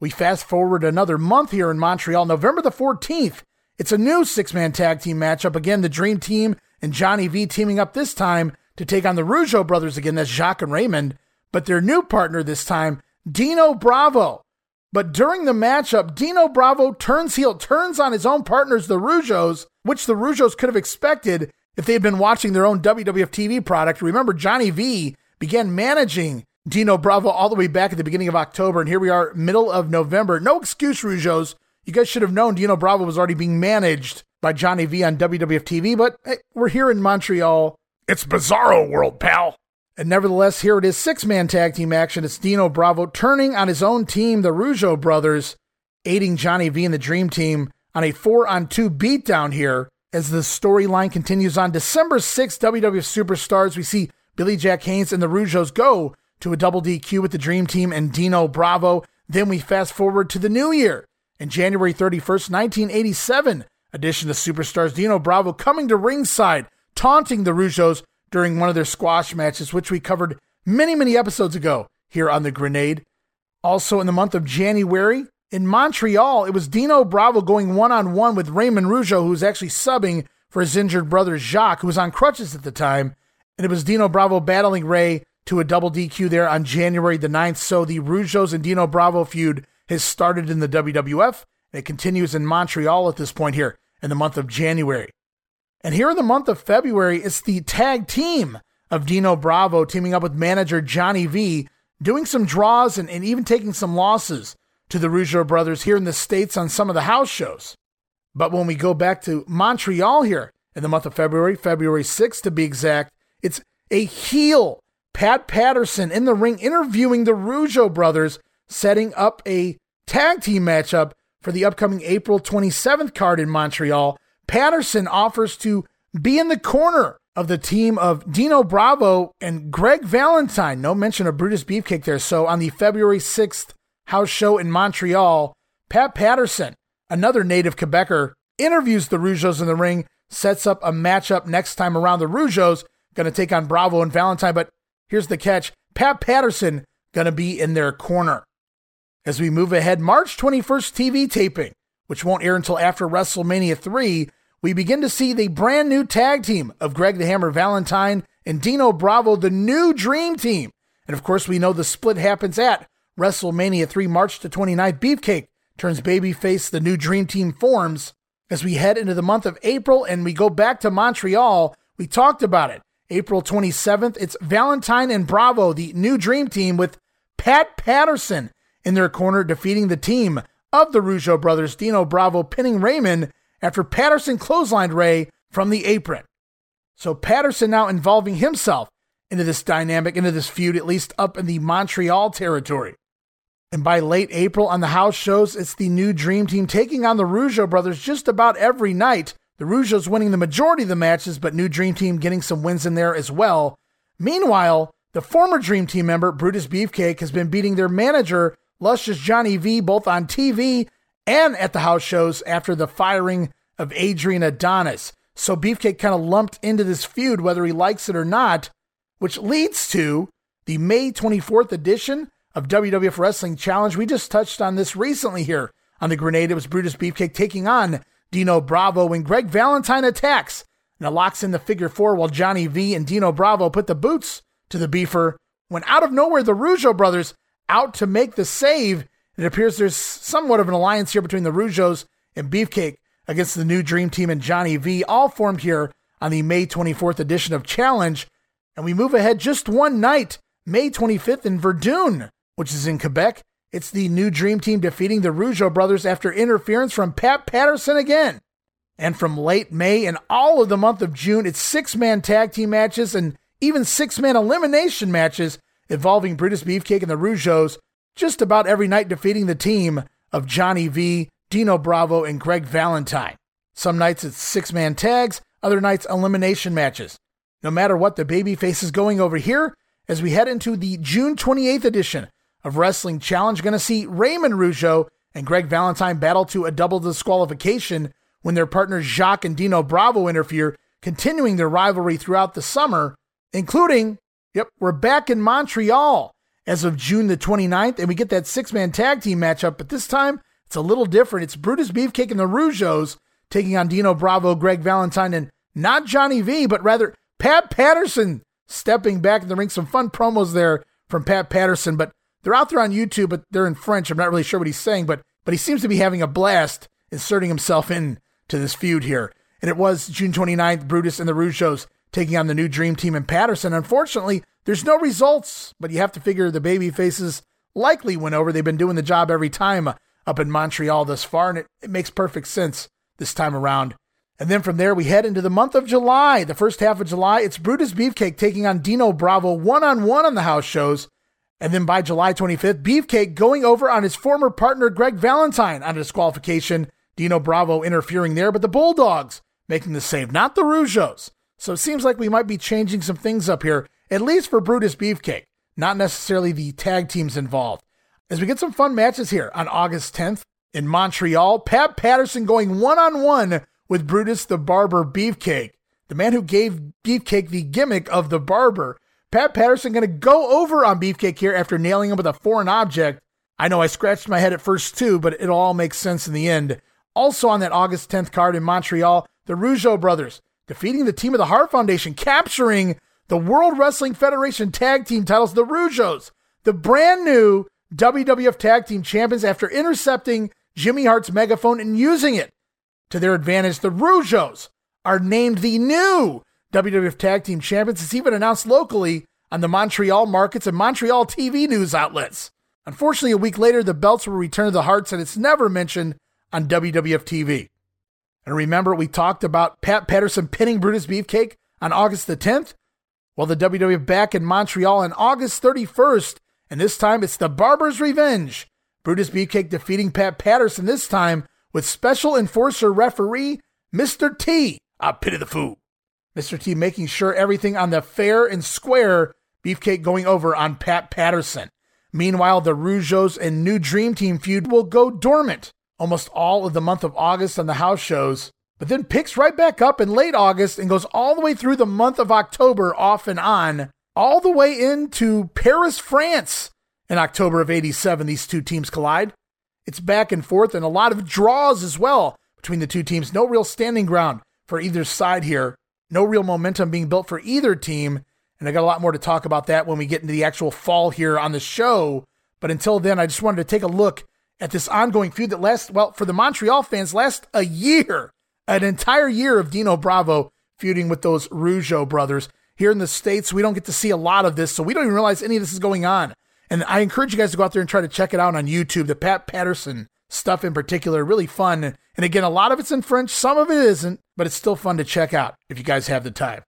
We fast forward another month here in Montreal, November the 14th. It's a new six man tag team matchup. Again, the Dream Team and Johnny V teaming up this time to take on the Rougeau brothers again. That's Jacques and Raymond. But their new partner this time, Dino Bravo. But during the matchup, Dino Bravo turns heel, turns on his own partners, the Rougeaus, which the Rougeaus could have expected if they had been watching their own WWF TV product. Remember, Johnny V began managing Dino Bravo all the way back at the beginning of October, and here we are, middle of November. No excuse, Rougeaus. You guys should have known Dino Bravo was already being managed by Johnny V on WWF TV, but hey, we're here in Montreal. It's Bizarro World, pal. And nevertheless, here it is six man tag team action. It's Dino Bravo turning on his own team, the Rougeau brothers, aiding Johnny V and the Dream Team on a four on two beatdown here. As the storyline continues on December 6th, WWF Superstars, we see Billy Jack Haynes and the Rougeaus go to a double DQ with the Dream Team and Dino Bravo. Then we fast forward to the new year. In January 31st, 1987, edition of Superstars, Dino Bravo coming to ringside, taunting the Rougeaus during one of their squash matches, which we covered many, many episodes ago here on the Grenade. Also, in the month of January, in Montreal, it was Dino Bravo going one on one with Raymond Rougeau, who was actually subbing for his injured brother Jacques, who was on crutches at the time. And it was Dino Bravo battling Ray to a double DQ there on January the 9th. So the Rougeaus and Dino Bravo feud has started in the WWF, and it continues in Montreal at this point here in the month of January. And here in the month of February, it's the tag team of Dino Bravo teaming up with manager Johnny V, doing some draws and, and even taking some losses to the Rougeau brothers here in the States on some of the house shows. But when we go back to Montreal here in the month of February, February 6th to be exact, it's a heel Pat Patterson in the ring interviewing the Rougeau brothers, setting up a tag team matchup for the upcoming April 27th card in Montreal Patterson offers to be in the corner of the team of Dino Bravo and Greg Valentine. No mention of Brutus Beefcake there. So on the February 6th house show in Montreal, Pat Patterson, another native Quebecer, interviews the Rougeaus in the ring, sets up a matchup next time around. The Rougeaus going to take on Bravo and Valentine. But here's the catch Pat Patterson going to be in their corner. As we move ahead, March 21st TV taping, which won't air until after WrestleMania 3, we begin to see the brand new tag team of Greg the Hammer Valentine and Dino Bravo, the new Dream Team. And of course, we know the split happens at WrestleMania 3, March to 29th. Beefcake turns babyface, the new Dream Team forms. As we head into the month of April and we go back to Montreal, we talked about it. April 27th, it's Valentine and Bravo, the new Dream Team, with Pat Patterson in their corner, defeating the team of the Rougeau brothers, Dino Bravo pinning Raymond after Patterson clotheslined Ray from the apron. So Patterson now involving himself into this dynamic, into this feud, at least up in the Montreal territory. And by late April on the house shows, it's the new Dream Team taking on the Rougeau brothers just about every night. The Rougeaus winning the majority of the matches, but new Dream Team getting some wins in there as well. Meanwhile, the former Dream Team member, Brutus Beefcake, has been beating their manager, Luscious Johnny V, both on TV and at the house shows after the firing of Adrian Adonis. So Beefcake kind of lumped into this feud, whether he likes it or not, which leads to the May 24th edition of WWF Wrestling Challenge. We just touched on this recently here on the Grenade. It was Brutus Beefcake taking on Dino Bravo when Greg Valentine attacks and locks in the figure four while Johnny V and Dino Bravo put the boots to the beefer. When out of nowhere, the Rougeau brothers out to make the save it appears there's somewhat of an alliance here between the Rougeaus and Beefcake against the new Dream Team and Johnny V, all formed here on the May 24th edition of Challenge. And we move ahead just one night, May 25th in Verdun, which is in Quebec. It's the new Dream Team defeating the Rougeau brothers after interference from Pat Patterson again. And from late May and all of the month of June, it's six man tag team matches and even six man elimination matches involving Brutus Beefcake and the Rougeaus just about every night defeating the team of Johnny V, Dino Bravo, and Greg Valentine. Some nights it's six man tags, other nights elimination matches. No matter what, the babyface is going over here as we head into the June 28th edition of Wrestling Challenge. Going to see Raymond Rougeau and Greg Valentine battle to a double disqualification when their partners Jacques and Dino Bravo interfere, continuing their rivalry throughout the summer, including, yep, we're back in Montreal as of June the 29th, and we get that six man tag team matchup, but this time it's a little different. It's Brutus Beefcake and the Rougeaus taking on Dino Bravo, Greg Valentine, and not Johnny V, but rather Pat Patterson stepping back in the ring. Some fun promos there from Pat Patterson, but they're out there on YouTube, but they're in French. I'm not really sure what he's saying, but but he seems to be having a blast inserting himself in to this feud here. And it was June 29th, Brutus and the Rougeaus taking on the new Dream Team in Patterson. Unfortunately, there's no results, but you have to figure the baby faces likely went over. They've been doing the job every time up in Montreal thus far, and it, it makes perfect sense this time around. And then from there, we head into the month of July. The first half of July, it's Brutus Beefcake taking on Dino Bravo one on one on the house shows. And then by July 25th, Beefcake going over on his former partner Greg Valentine on a disqualification. Dino Bravo interfering there, but the Bulldogs making the save, not the Rougeaus. So it seems like we might be changing some things up here, at least for Brutus Beefcake, not necessarily the tag teams involved. As we get some fun matches here on August 10th in Montreal, Pat Patterson going one on one with Brutus the Barber Beefcake, the man who gave Beefcake the gimmick of the barber. Pat Patterson going to go over on Beefcake here after nailing him with a foreign object. I know I scratched my head at first too, but it all makes sense in the end. Also on that August 10th card in Montreal, the Rougeau brothers defeating the team of the Hart Foundation, capturing the World Wrestling Federation tag team titles, the Rougeaus, the brand new WWF tag team champions after intercepting Jimmy Hart's megaphone and using it to their advantage. The Rougeaus are named the new WWF Tag Team Champions. It's even announced locally on the Montreal markets and Montreal TV news outlets. Unfortunately, a week later, the belts were returned to the Harts, and it's never mentioned on WWF TV. And remember, we talked about Pat Patterson pinning Brutus Beefcake on August the 10th? Well, the WWF back in Montreal on August 31st, and this time it's the Barber's Revenge. Brutus Beefcake defeating Pat Patterson this time with special enforcer referee Mr. T. I pity the fool. Mr. T making sure everything on the fair and square, Beefcake going over on Pat Patterson. Meanwhile, the Rougeaus and new Dream Team feud will go dormant almost all of the month of August on the house shows, but then picks right back up in late August and goes all the way through the month of October off and on, all the way into Paris, France in October of 87. These two teams collide. It's back and forth and a lot of draws as well between the two teams. No real standing ground for either side here no real momentum being built for either team. And I got a lot more to talk about that when we get into the actual fall here on the show. But until then, I just wanted to take a look at this ongoing feud that lasts, well, for the Montreal fans, last a year, an entire year of Dino Bravo feuding with those Rougeau brothers. Here in the States, we don't get to see a lot of this, so we don't even realize any of this is going on. And I encourage you guys to go out there and try to check it out on YouTube. The Pat Patterson stuff in particular, really fun. And again, a lot of it's in French, some of it isn't, but it's still fun to check out if you guys have the time.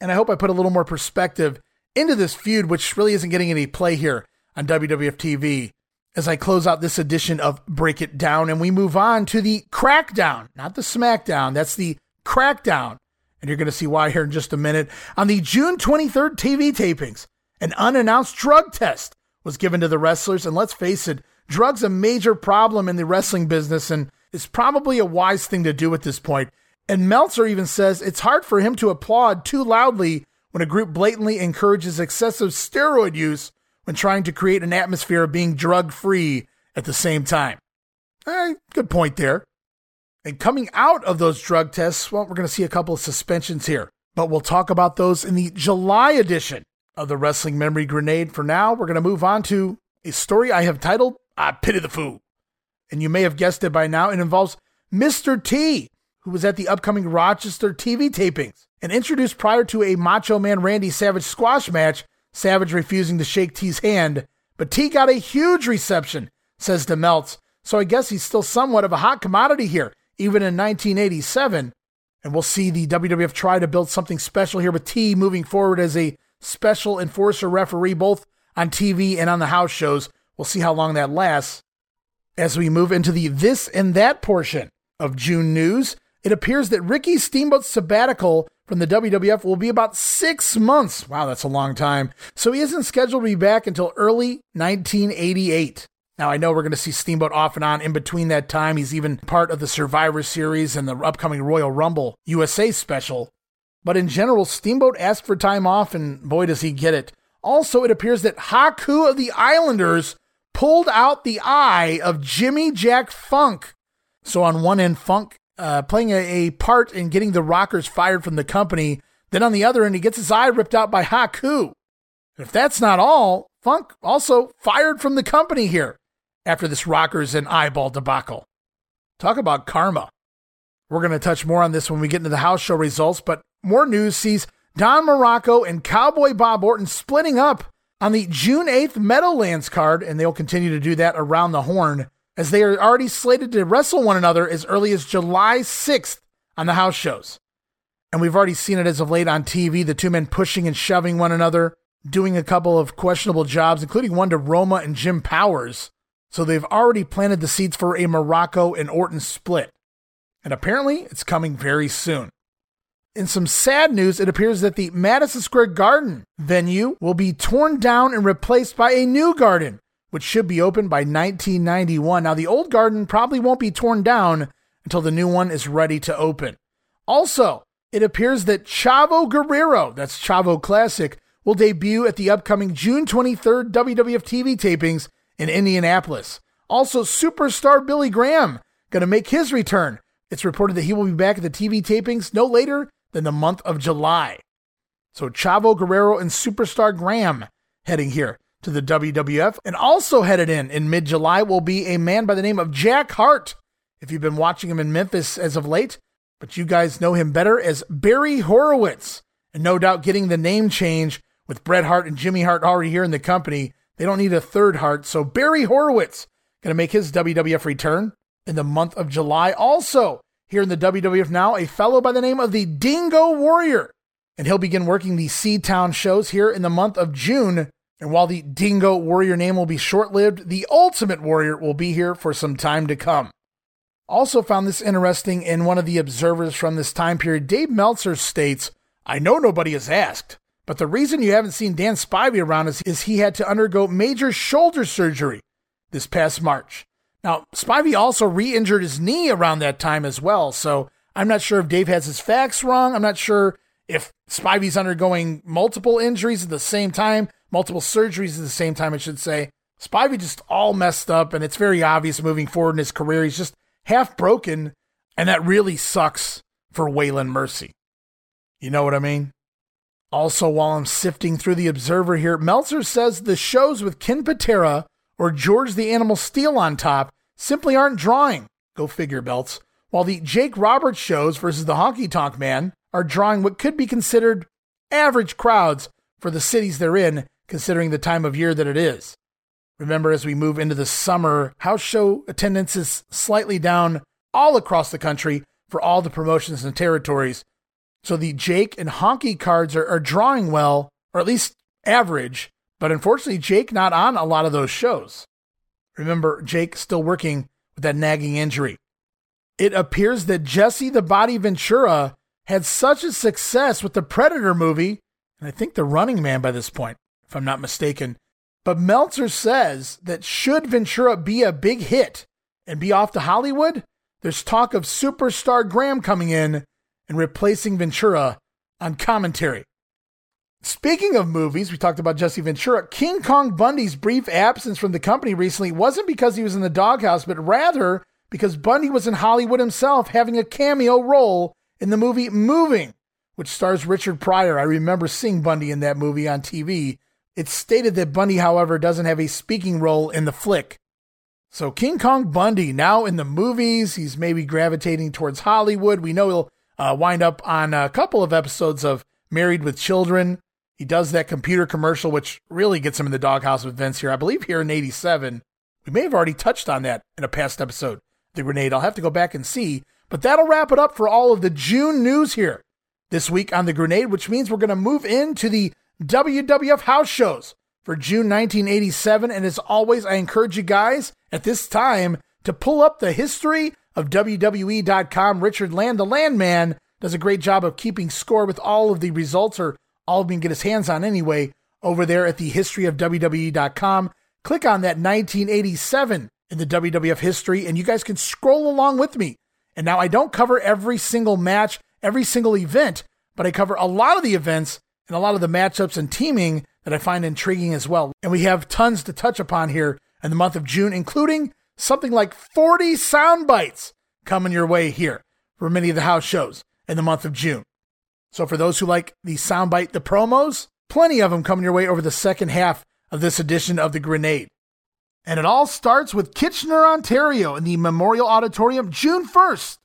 And I hope I put a little more perspective into this feud, which really isn't getting any play here on WWF TV as I close out this edition of Break It Down and we move on to the Crackdown, not the Smackdown. That's the Crackdown. And you're going to see why here in just a minute. On the June 23rd TV tapings, an unannounced drug test was given to the wrestlers. And let's face it, drugs a major problem in the wrestling business and it's probably a wise thing to do at this point. And Meltzer even says it's hard for him to applaud too loudly when a group blatantly encourages excessive steroid use when trying to create an atmosphere of being drug free at the same time. Eh, good point there. And coming out of those drug tests, well, we're going to see a couple of suspensions here, but we'll talk about those in the July edition of the Wrestling Memory Grenade. For now, we're going to move on to a story I have titled I Pity the Fool. And you may have guessed it by now, it involves Mr. T, who was at the upcoming Rochester TV tapings and introduced prior to a Macho Man Randy Savage squash match, Savage refusing to shake T's hand. But T got a huge reception, says DeMeltz, so I guess he's still somewhat of a hot commodity here, even in 1987. And we'll see the WWF try to build something special here with T moving forward as a special enforcer referee, both on TV and on the house shows. We'll see how long that lasts. As we move into the this and that portion of June news, it appears that Ricky Steamboat's sabbatical from the WWF will be about six months. Wow, that's a long time. So he isn't scheduled to be back until early 1988. Now, I know we're going to see Steamboat off and on in between that time. He's even part of the Survivor Series and the upcoming Royal Rumble USA special. But in general, Steamboat asked for time off, and boy, does he get it. Also, it appears that Haku of the Islanders pulled out the eye of Jimmy Jack Funk. So, on one end, Funk uh, playing a, a, part in getting the Rockers fired from the company. Then on the other end, he gets his eye ripped out by Haku. If that's not all, Funk also fired from the company here after this Rockers and eyeball debacle. Talk about karma. We're going to touch more on this when we get into the house show results, but more news sees Don Muraco and Cowboy Bob Orton splitting up on the June 8th Meadowlands card, and they'll continue to do that around the horn as they are already slated to wrestle one another as early as July 6th on the house shows. And we've already seen it as of late on TV the two men pushing and shoving one another, doing a couple of questionable jobs, including one to Roma and Jim Powers. So they've already planted the seeds for a Muraco and Orton split. And apparently it's coming very soon. In some sad news, it appears that the Madison Square Garden venue will be torn down and replaced by a new garden, which should be open by 1991. Now, the old garden probably won't be torn down until the new one is ready to open. Also, it appears that Chavo Guerrero, that's Chavo Classic, will debut at the upcoming June 23rd WWF TV tapings in Indianapolis. Also, superstar Billy Graham going to make his return. It's reported that he will be back at the TV tapings no later than the month of July. So Chavo Guerrero and Superstar Graham heading here to the WWF. And also headed in in mid July will be a man by the name of Jack Hart. If you've been watching him in Memphis as of late, but you guys know him better as Barry Horowitz. And no doubt getting the name change with Bret Hart and Jimmy Hart already here in the company. They don't need a third Hart. So Barry Horowitz going to make his WWF return in the month of July. Also, here in the WWF now, a fellow by the name of the Dingo Warrior. And he'll begin working the Sea Town shows here in the month of June. And while the Dingo Warrior name will be short lived, the Ultimate Warrior will be here for some time to come. Also, found this interesting in one of the observers from this time period. Dave Meltzer states, I know nobody has asked, but the reason you haven't seen Dan Spivey around is, is he had to undergo major shoulder surgery this past March. Now, Spivey also re injured his knee around that time as well. So I'm not sure if Dave has his facts wrong. I'm not sure if Spivey's undergoing multiple injuries at the same time, multiple surgeries at the same time, I should say. Spivey just all messed up, and it's very obvious moving forward in his career. He's just half broken, and that really sucks for Waylon Mercy. You know what I mean? Also, while I'm sifting through the Observer here, Meltzer says the shows with Ken Patera or George the Animal Steele on top simply aren't drawing. Go figure, belts. While the Jake Roberts shows versus the Honky Tonk Man are drawing what could be considered average crowds for the cities they're in, considering the time of year that it is. Remember, as we move into the summer, house show attendance is slightly down all across the country for all the promotions and territories. So the Jake and Honky cards are, are drawing well, or at least average, but unfortunately, Jake not on a lot of those shows. Remember, Jake still working with that nagging injury. It appears that Jesse the Body Ventura had such a success with the Predator movie, and I think the Running Man by this point, if I'm not mistaken. But Meltzer says that should Ventura be a big hit and be off to Hollywood, there's talk of superstar Graham coming in and replacing Ventura on commentary. Speaking of movies, we talked about Jesse Ventura. King Kong Bundy's brief absence from the company recently wasn't because he was in the doghouse, but rather because Bundy was in Hollywood himself having a cameo role in the movie Moving, which stars Richard Pryor. I remember seeing Bundy in that movie on TV. It's stated that Bundy, however, doesn't have a speaking role in the flick. So King Kong Bundy now in the movies, he's maybe gravitating towards Hollywood. We know he'll uh, wind up on a couple of episodes of Married with Children. He does that computer commercial, which really gets him in the doghouse with Vince here. I believe here in 87. We may have already touched on that in a past episode, the grenade. I'll have to go back and see. But that'll wrap it up for all of the June news here this week on the grenade, which means we're going to move into the WWF house shows for June 1987. And as always, I encourage you guys at this time to pull up the history of WWE.com. Richard Land, the Landman, does a great job of keeping score with all of the results or all of can get his hands on anyway over there at the history of WWE.com. Click on that 1987 in the WWF history, and you guys can scroll along with me. And now I don't cover every single match, every single event, but I cover a lot of the events and a lot of the matchups and teaming that I find intriguing as well. And we have tons to touch upon here in the month of June, including something like 40 sound bites coming your way here for many of the house shows in the month of June. So for those who like the soundbite, the promos, plenty of them coming your way over the second half of this edition of the Grenade. And it all starts with Kitchener, Ontario in the Memorial Auditorium June 1st.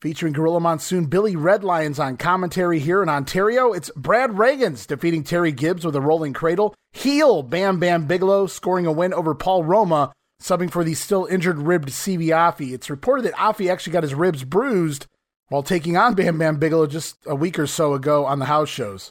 Featuring Gorilla Monsoon, Billy Red Lyons on commentary here in Ontario. It's Brad Rheingans defeating Terry Gibbs with a rolling cradle. Heel Bam Bam Bigelow scoring a win over Paul Roma, subbing for the still injured ribbed Siva Afi. It's reported that Afi actually got his ribs bruised while taking on Bam Bam Bigelow just a week or so ago on the house shows.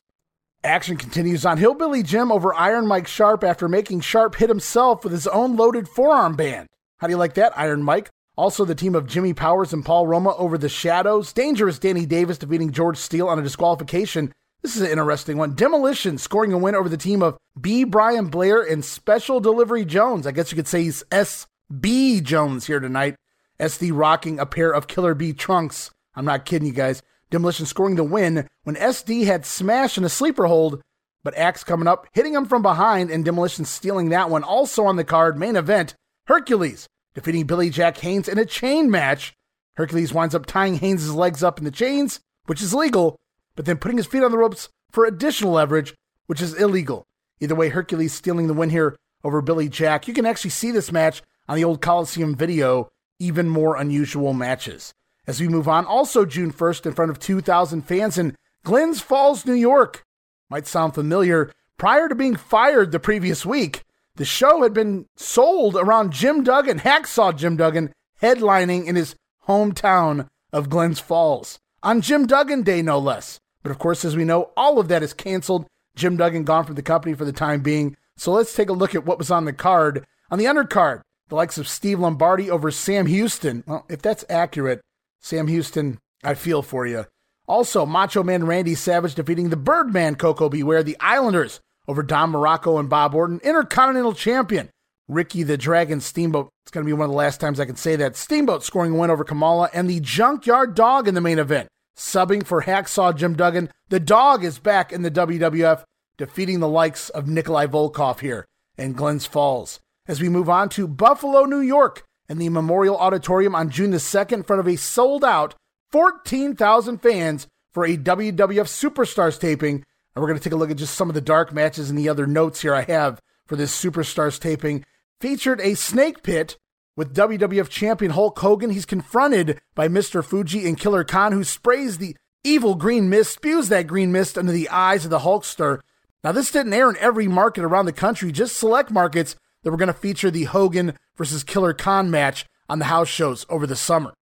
Action continues on Hillbilly Jim over Iron Mike Sharpe after making Sharpe hit himself with his own loaded forearm band. How do you like that, Iron Mike? Also, the team of Jimmy Powers and Paul Roma over the Shadows. Dangerous Danny Davis defeating George Steele on a disqualification. This is an interesting one. Demolition scoring a win over the team of B. Brian Blair and Special Delivery Jones. I guess you could say he's S.B. Jones here tonight. SD rocking a pair of Killer B trunks I'm not kidding you guys. Demolition scoring the win when SD had smash in a sleeper hold, but Axe coming up, hitting him from behind, and Demolition stealing that one. Also on the card, main event, Hercules defeating Billy Jack Haynes in a chain match. Hercules winds up tying Haynes' legs up in the chains, which is legal, but then putting his feet on the ropes for additional leverage, which is illegal. Either way, Hercules stealing the win here over Billy Jack. You can actually see this match on the old Coliseum video, even more unusual matches. As we move on, also June 1st, in front of 2,000 fans in Glens Falls, New York. Might sound familiar. Prior to being fired the previous week, the show had been sold around Jim Duggan, Hacksaw Jim Duggan, headlining in his hometown of Glens Falls on Jim Duggan Day, no less. But of course, as we know, all of that is canceled. Jim Duggan gone from the company for the time being. So let's take a look at what was on the card. On the undercard, the likes of Steve Lombardi over Sam Houston. Well, if that's accurate, Sam Houston, I feel for you. Also, Macho Man Randy Savage defeating the Birdman Koko B. Ware, the Islanders over Don Muraco and Bob Orton, Intercontinental Champion Ricky the Dragon Steamboat. It's going to be one of the last times I can say that. Steamboat scoring a win over Kamala and the Junkyard Dog in the main event. Subbing for Hacksaw Jim Duggan. The dog is back in the WWF, defeating the likes of Nikolai Volkov here in Glens Falls. As we move on to Buffalo, New York, in the Memorial Auditorium on June the 2nd in front of a sold out 14,000 fans for a WWF Superstars taping. And we're going to take a look at just some of the dark matches and the other notes here I have for this Superstars taping. Featured a snake pit with WWF champion Hulk Hogan. He's confronted by Mr. Fuji and Killer Khan, who sprays the evil green mist, spews that green mist under the eyes of the Hulkster. Now, this didn't air in every market around the country, just select markets that were going to feature the Hogan versus Killer Khan match on the house shows over the summer.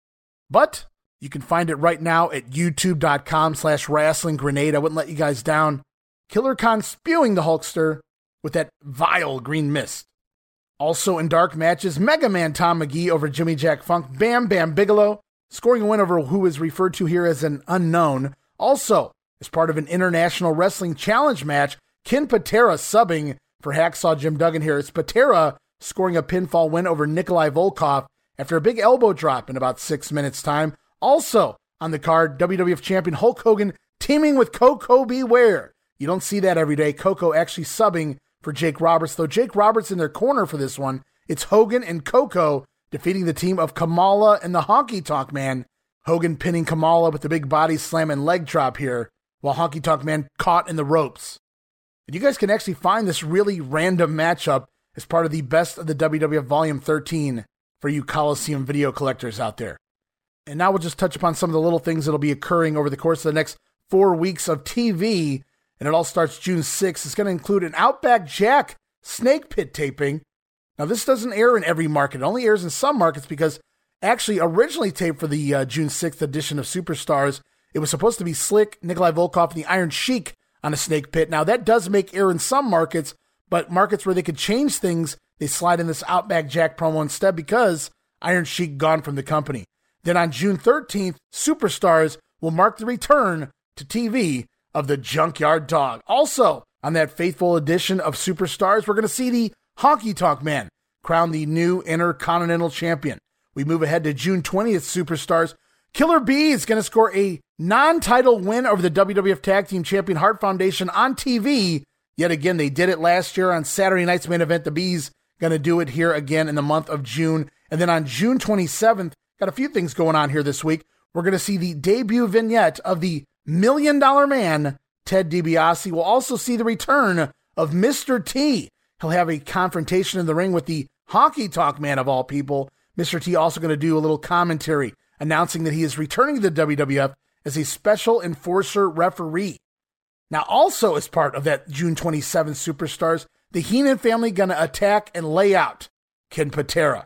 But you can find it right now at youtube.com slash wrestling grenade. I wouldn't let you guys down. Killer Khan spewing the Hulkster with that vile green mist. Also in dark matches, Mega Man Tom Magee over Jimmy Jack Funk, Bam Bam Bigelow, scoring a win over who is referred to here as an unknown. Also, as part of an international wrestling challenge match, Ken Patera subbing for Hacksaw Jim Duggan here. It's Patera scoring a pinfall win over Nikolai Volkov after a big elbow drop in about six minutes' time. Also on the card, WWF Champion Hulk Hogan teaming with Koko B. Ware. You don't see that every day. Koko actually subbing for Jake Roberts, though Jake Roberts in their corner for this one. It's Hogan and Koko defeating the team of Kamala and the Honky Tonk Man. Hogan pinning Kamala with the big body slam and leg drop here, while Honky Tonk Man caught in the ropes. And you guys can actually find this really random matchup as part of the best of the WWF Volume 13 for you Coliseum video collectors out there. And now we'll just touch upon some of the little things that'll be occurring over the course of the next four weeks of TV. And it all starts June 6th. It's going to include an Outback Jack snake pit taping. Now, this doesn't air in every market, it only airs in some markets because actually, originally taped for the uh, June 6th edition of Superstars, it was supposed to be Slick, Nikolai Volkov, and the Iron Sheik on a snake pit. Now, that does make air in some markets, but markets where they could change things, they slide in this Outback Jack promo instead because Iron Sheik gone from the company. Then on June 13th, Superstars will mark the return to TV of the Junkyard Dog. Also, on that faithful edition of Superstars, we're going to see the Honky Tonk Man crown the new Intercontinental Champion. We move ahead to June 20th, Superstars. Killer B is going to score a non title win over the WWF Tag Team Champion Hart Foundation on TV Yet again, they did it last year on Saturday night's main event. The Bees going to do it here again in the month of June. And then on June 27th, got a few things going on here this week. We're going to see the debut vignette of the Million Dollar Man, Ted DiBiase. We'll also see the return of Mr. T. He'll have a confrontation in the ring with the Honky Tonk Man of all people. Mr. T also going to do a little commentary announcing that he is returning to the WWF as a special enforcer referee. Now, also as part of that June 27th Superstars, the Heenan family going to attack and lay out Ken Patera.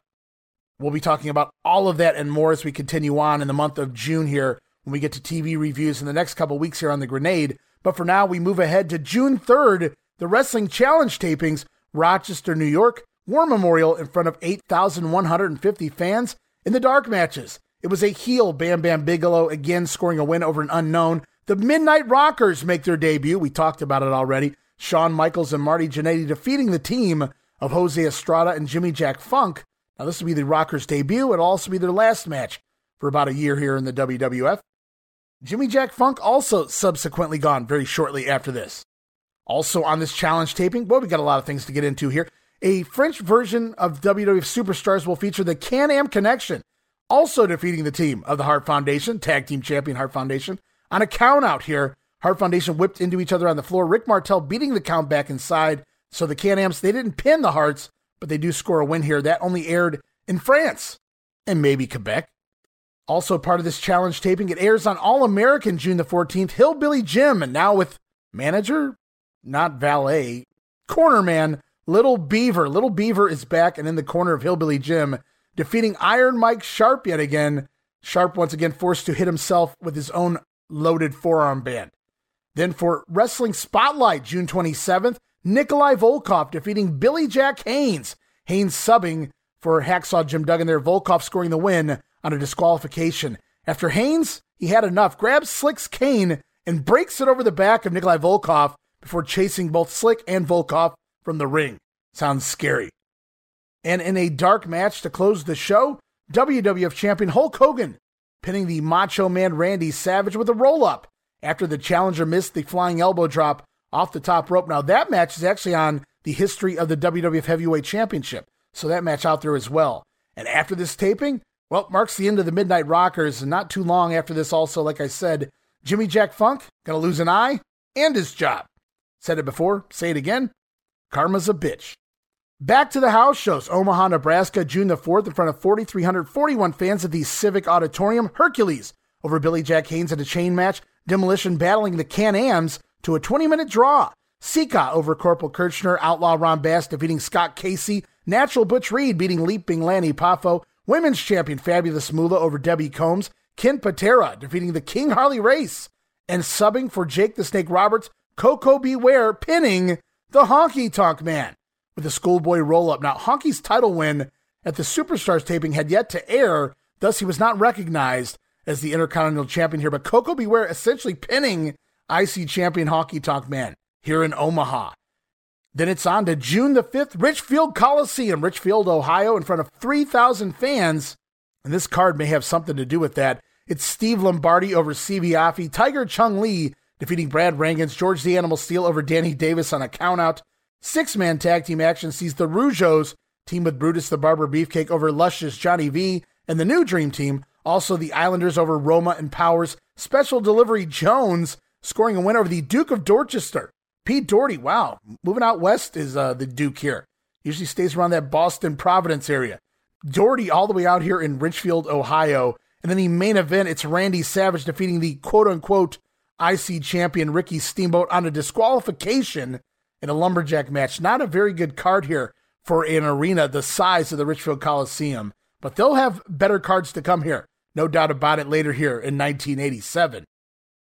We'll be talking about all of that and more as we continue on in the month of June here when we get to TV reviews in the next couple weeks here on the Grenade. But for now, we move ahead to June 3rd, the Wrestling Challenge tapings, Rochester, New York, War Memorial in front of 8,150 fans in the dark matches. It was a heel Bam Bam Bigelow again scoring a win over an unknown. The Midnight Rockers make their debut. We talked about it already. Shawn Michaels and Marty Jannetty defeating the team of Jose Estrada and Jimmy Jack Funk. Now, this will be the Rockers' debut. It'll also be their last match for about a year here in the WWF. Jimmy Jack Funk also subsequently gone very shortly after this. Also on this challenge taping, well, we got a lot of things to get into here. A French version of WWF Superstars will feature the Can Am Connection, also defeating the team of the Hart Foundation, tag team champion Hart Foundation. On a count out here, Hart Foundation whipped into each other on the floor. Rick Martel beating the count back inside. So the Can Ams, they didn't pin the Harts, but they do score a win here. That only aired in France and maybe Quebec. Also part of this challenge taping, it airs on All American June the 14th. Hillbilly Jim, and now with manager, not valet, corner man Little Beaver. Little Beaver is back and in the corner of Hillbilly Jim, defeating Iron Mike Sharpe yet again. Sharpe once again forced to hit himself with his own loaded forearm band. Then for Wrestling Spotlight, June 27th, Nikolai Volkov defeating Billy Jack Haynes. Haynes subbing for Hacksaw Jim Duggan there. Volkov scoring the win on a disqualification. After Haynes, he had enough, grabs Slick's cane and breaks it over the back of Nikolai Volkov before chasing both Slick and Volkov from the ring. Sounds scary. And in a dark match to close the show, WWF Champion Hulk Hogan pinning the Macho Man Randy Savage with a roll up after the challenger missed the flying elbow drop off the top rope. Now, that match is actually on the history of the WWF Heavyweight Championship, so that match out there as well. And after this taping, well, marks the end of the Midnight Rockers. And not too long after this, also, like I said, Jimmy Jack Funk gonna lose an eye and his job. Said it before, say it again. Karma's a bitch. Back to the house shows Omaha, Nebraska, June the 4th, in front of 4,341 fans at the Civic Auditorium. Hercules over Billy Jack Haynes in a chain match. Demolition battling the Can Ams to a 20 minute draw. Sika over Corporal Kirchner. Outlaw Ron Bass defeating Scott Casey. Natural Butch Reed beating Leaping Lanny Poffo. Women's champion Fabulous Moolah over Debbie Combs. Ken Patera defeating the King Harley Race. And subbing for Jake the Snake Roberts, Koko B. Ware pinning the Honky Tonk Man with a schoolboy roll up. Now, Honky's title win at the Superstars taping had yet to air, thus, he was not recognized as the Intercontinental Champion here. But Koko B. Ware essentially pinning IC Champion Honky Tonk Man here in Omaha. Then it's on to June the 5th, Richfield Coliseum, Richfield, Ohio, in front of 3,000 fans. And this card may have something to do with that. It's Steve Lombardi over Siva Afi, Tiger Chung Lee defeating Brad Rheingans, George the Animal Steele over Danny Davis on a countout. Six man tag team action sees the Rougeaus team with Brutus the Barber Beefcake over Luscious Johnny V and the new Dream Team. Also, the Islanders over Roma and Powers. Special Delivery Jones scoring a win over the Duke of Dorchester. Pete Doherty, wow, moving out west is uh, the Duke here. Usually stays around that Boston Providence area. Doherty all the way out here in Richfield, Ohio. And then the main event, it's Randy Savage defeating the quote unquote IC champion Ricky Steamboat on a disqualification in a lumberjack match. Not a very good card here for an arena the size of the Richfield Coliseum, but they'll have better cards to come here. No doubt about it later here in 1987.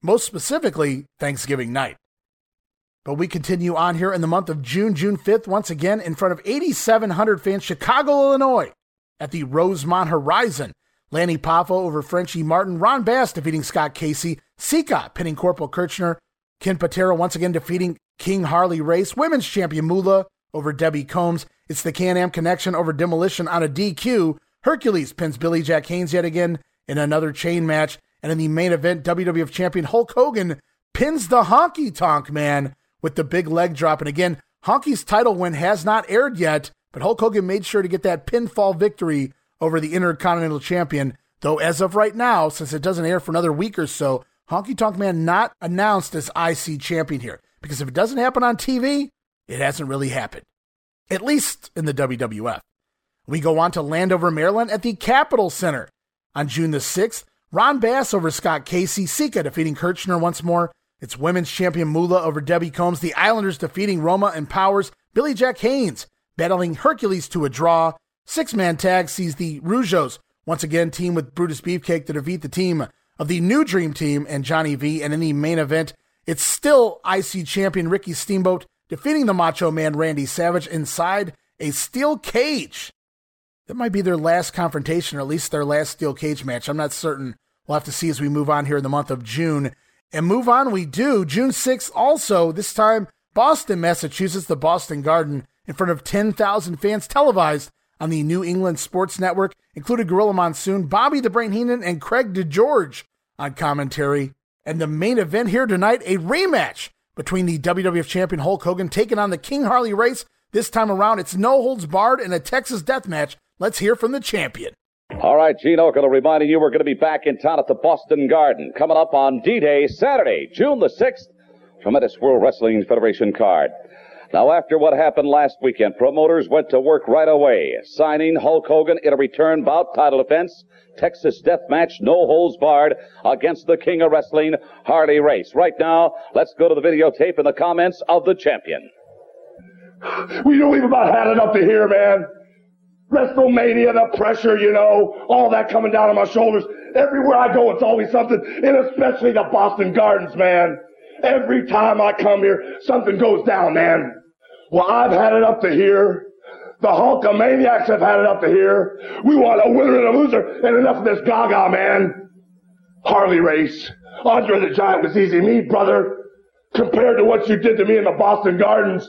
Most specifically, Thanksgiving night. But we continue on here in the month of June, June 5th, once again in front of 8,700 fans, Chicago, Illinois, at the Rosemont Horizon. Lanny Poffo over Frenchie Martin, Ron Bass defeating Scott Casey, Sika pinning Corporal Kirchner, Ken Patera once again defeating King Harley Race, Women's Champion Moolah over Debbie Combs. It's the Can Am Connection over Demolition on a DQ. Hercules pins Billy Jack Haynes yet again in another chain match. And in the main event, WWF Champion Hulk Hogan pins the Honky Tonk Man with the big leg drop. And again, Honky's title win has not aired yet, but Hulk Hogan made sure to get that pinfall victory over the Intercontinental Champion. Though as of right now, since it doesn't air for another week or so, Honky Tonk Man not announced as IC champion here. Because if it doesn't happen on TV, it hasn't really happened. At least in the WWF. We go on to Landover, Maryland at the Capitol Center. On June the 6th, Ron Bass over Scott Casey, Sika defeating Kirchner once more. It's women's champion Moolah over Debbie Combs, the Islanders defeating Roma and Powers, Billy Jack Haynes battling Hercules to a draw. Six man tag sees the Rougeaus once again team with Brutus Beefcake to defeat the team of the new Dream Team and Johnny V. And in the main event, it's still IC champion Ricky Steamboat defeating the Macho Man Randy Savage inside a steel cage. That might be their last confrontation, or at least their last steel cage match. I'm not certain. We'll have to see as we move on here in the month of June. And move on, we do. June 6th, also, this time, Boston, Massachusetts, the Boston Garden, in front of 10,000 fans, televised on the New England Sports Network, included Gorilla Monsoon, Bobby the Brain Heenan, and Craig DeGeorge on commentary. And the main event here tonight, a rematch between the WWF champion Hulk Hogan taking on the King Harley Race. This time around, it's no holds barred in a Texas death match. Let's hear from the champion. All right, Gene Okerlund reminding you we're going to be back in town at the Boston Garden coming up on D-Day, Saturday, June the 6th. Tremendous World Wrestling Federation card. Now, after what happened last weekend, promoters went to work right away, signing Hulk Hogan in a return bout title defense, Texas death match, no holds barred, against the king of wrestling, Harley Race. Right now, let's go to the videotape and the comments of the champion. We know we've about had it up to here, man. WrestleMania, the pressure, you know, all that coming down on my shoulders. Everywhere I go, it's always something, and especially the Boston Gardens, man. Every time I come here, something goes down, man. Well, I've had it up to here. The Hulkamaniacs have had it up to here. We want a winner and a loser, and enough of this gaga, man. Harley race. Andre the Giant was easy. Me, brother, compared to what you did to me in the Boston Gardens.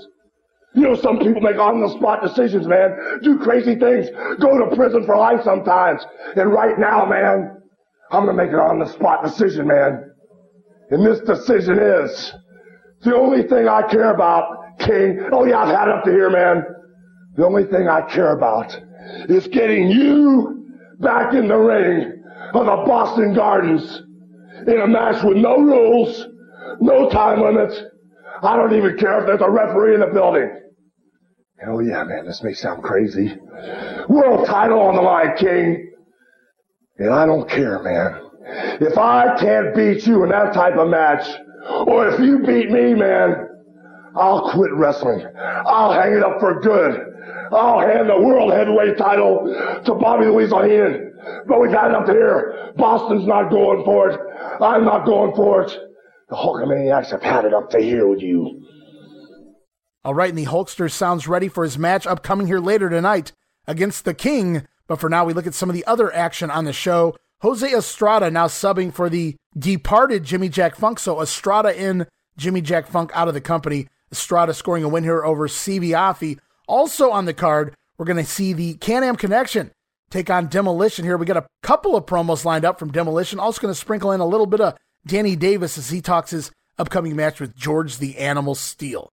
You know, some people make on the spot decisions, man. Do crazy things. Go to prison for life sometimes. And right now, man, I'm gonna make an on the spot decision, man. And this decision is the only thing I care about, King. Oh yeah, I've had up to here, man. The only thing I care about is getting you back in the ring of the Boston Gardens in a match with no rules, no time limits. I don't even care if there's a referee in the building. Hell yeah, man, this may sound crazy. World title on the line, King. And I don't care, man. If I can't beat you in that type of match, or if you beat me, man, I'll quit wrestling. I'll hang it up for good. I'll hand the world heavyweight title to Bobby Weasel Heenan. But we've had it up here. Boston's not going for it. I'm not going for it. The Hulkamaniacs have had it up to here with you. All right, and the Hulkster sounds ready for his match upcoming here later tonight against the King. But for now, we look at some of the other action on the show. Jose Estrada now subbing for the departed Jimmy Jack Funk. So Estrada in, Jimmy Jack Funk out of the company. Estrada scoring a win here over Afi. Also on the card, we're going to see the Can Am Connection take on Demolition here. We got a couple of promos lined up from Demolition. Also going to sprinkle in a little bit of Danny Davis as he talks his upcoming match with George the Animal Steele.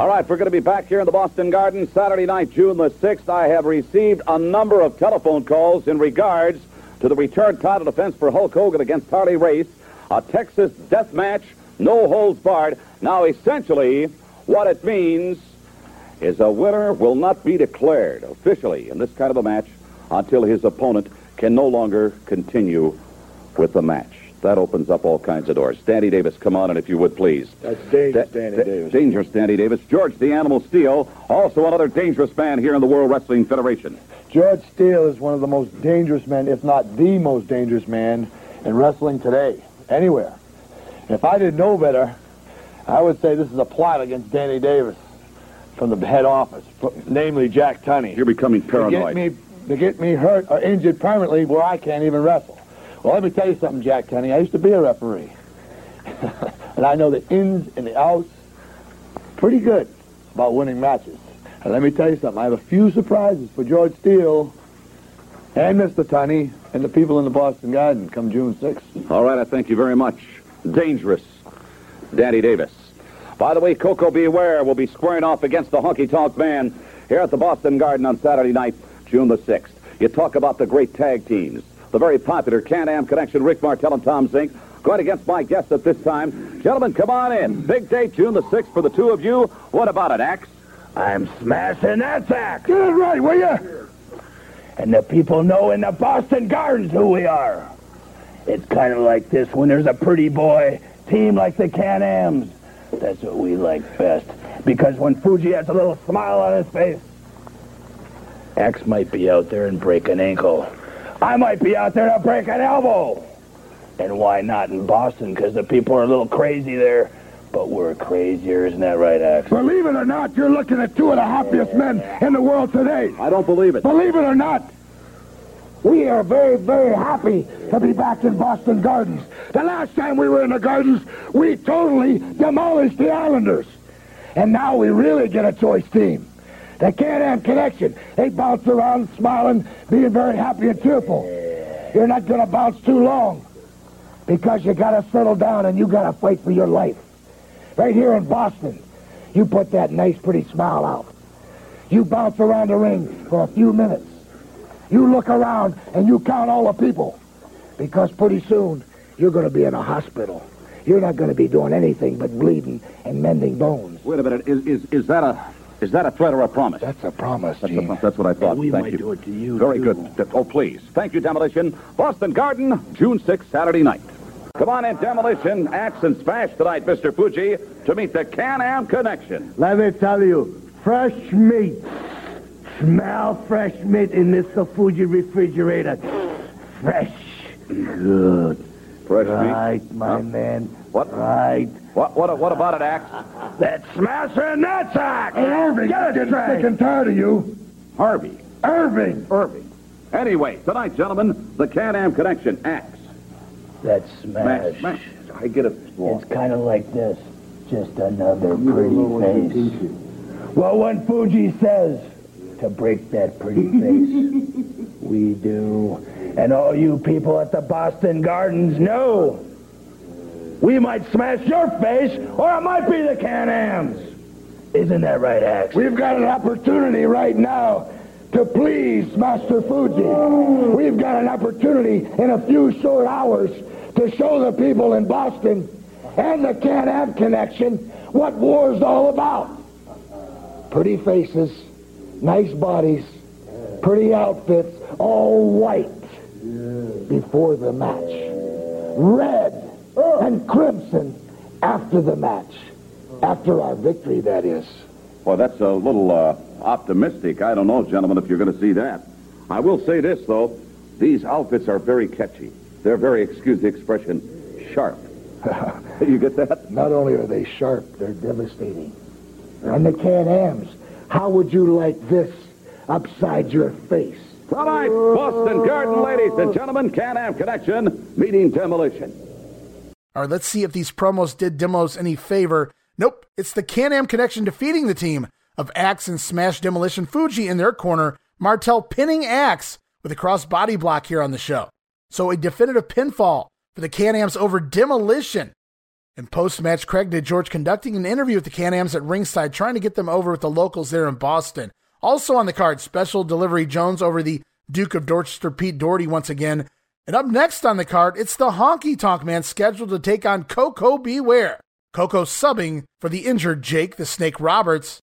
All right, we're going to be back here in the Boston Garden Saturday night, June the 6th. I have received a number of telephone calls in regards to the return title defense for Hulk Hogan against Harley Race, a Texas death match, no holds barred. Now, essentially, what it means is a winner will not be declared officially in this kind of a match until his opponent can no longer continue with the match. That opens up all kinds of doors. Danny Davis, come on, and if you would please. That's dangerous, Danny Da- Davis. Dangerous Danny Davis. George the Animal Steel, also another dangerous man here in the World Wrestling Federation. George Steele is one of the most dangerous men, if not the most dangerous man in wrestling today, anywhere. If I didn't know better, I would say this is a plot against Danny Davis from the head office, namely Jack Tunney. You're becoming paranoid. to get me to get me hurt or injured permanently where I can't even wrestle. Well, let me tell you something, Jack Tunney. I used to be a referee, and I know the ins and the outs pretty good about winning matches. And let me tell you something. I have a few surprises for George Steele and Mr. Tunney and the people in the Boston Garden come June 6th. All right, I thank you very much. Dangerous Danny Davis. By the way, Koko B. Ware will be squaring off against the Honky Tonk Man here at the Boston Garden on Saturday night, June the 6th. You talk about the great tag teams. The very popular Can-Am Connection, Rick Martel and Tom Zenk, going against my guests at this time. Gentlemen, come on in. Big date, June the 6th for the two of you. What about it, Axe? I'm smashing that sack. Get it right, will you? And the people know in the Boston Gardens who we are. It's kind of like this when there's a pretty boy team like the Can-Ams. That's what we like best. Because when Fuji has a little smile on his face, Axe might be out there and break an ankle. I might be out there to break an elbow. And why not in Boston? Because the people are a little crazy there. But we're crazier, isn't that right, Axe? Believe it or not, you're looking at two of the happiest men in the world today. I don't believe it. Believe it or not, we are very, very happy to be back in Boston Gardens. The last time we were in the Gardens, we totally demolished the Islanders. And now we really get a choice team. The Can-Am Connection. They bounce around smiling, being very happy and cheerful. You're not going to bounce too long because you got to settle down and you got to fight for your life. Right here in Boston, you put that nice, pretty smile out. You bounce around the ring for a few minutes. You look around and you count all the people because pretty soon you're going to be in a hospital. You're not going to be doing anything but bleeding and mending bones. Wait a minute. Is, is, is that a is that a threat or a promise? That's a promise, That's, Gene. a, that's what I thought. we Thank might you. do it to you, Very too. good. Oh, please. Thank you, Demolition. Boston Garden, June 6th, Saturday night. Come on in, Demolition, Axe and Smash tonight, Mr. Fuji, to meet the Can-Am Connection. Let me tell you, fresh meat. Smell fresh meat in this Fuji refrigerator. Fresh. Good. Fresh meat. Right, my man. What? Right. What, what, what about it, Axe? That smasher in that sack. Hey, Irving, Get it getting straight. sick and tired of you. Harvey. Irving! Irving. Anyway, tonight, gentlemen, the Can-Am Connection, Axe. That Smash, smash. smash. I get it. It's kind of like this. Just another pretty face. Well, when Fuji says to break that pretty face, we do. And all you people at the Boston Gardens know. We might smash your face, or it might be the Can-Ams. Isn't that right, Axe? We've got an opportunity right now to please Master Fuji. We've got an opportunity in a few short hours to show the people in Boston and the Can-Am Connection what war's all about. Pretty faces, nice bodies, pretty outfits, all white before the match. Red and crimson after the match. After our victory, that is. Well, that's a little uh, optimistic. I don't know, gentlemen, if you're going to see that. I will say this, though. These outfits are very catchy. They're very, excuse the expression, sharp. you get that? Not only are they sharp, they're devastating. And the Can-Ams, how would you like this upside your face? Tonight, Boston Garden, ladies and gentlemen, Can-Am Connection, meeting Demolition. All right, let's see if these promos did Demos any favor. Nope, it's the Can-Am Connection defeating the team of Axe and Smash Demolition Fuji in their corner, Martel pinning Axe with a cross body block here on the show. So a definitive pinfall for the Can-Ams over Demolition. In post-match, Craig DeGeorge conducting an interview with the Can-Ams at ringside, trying to get them over with the locals there in Boston. Also on the card, Special Delivery Jones over the Duke of Dorchester, Pete Doherty once again. And up next on the card, it's the Honky Tonk Man scheduled to take on Coco Beware. Koko subbing for the injured Jake the Snake Roberts.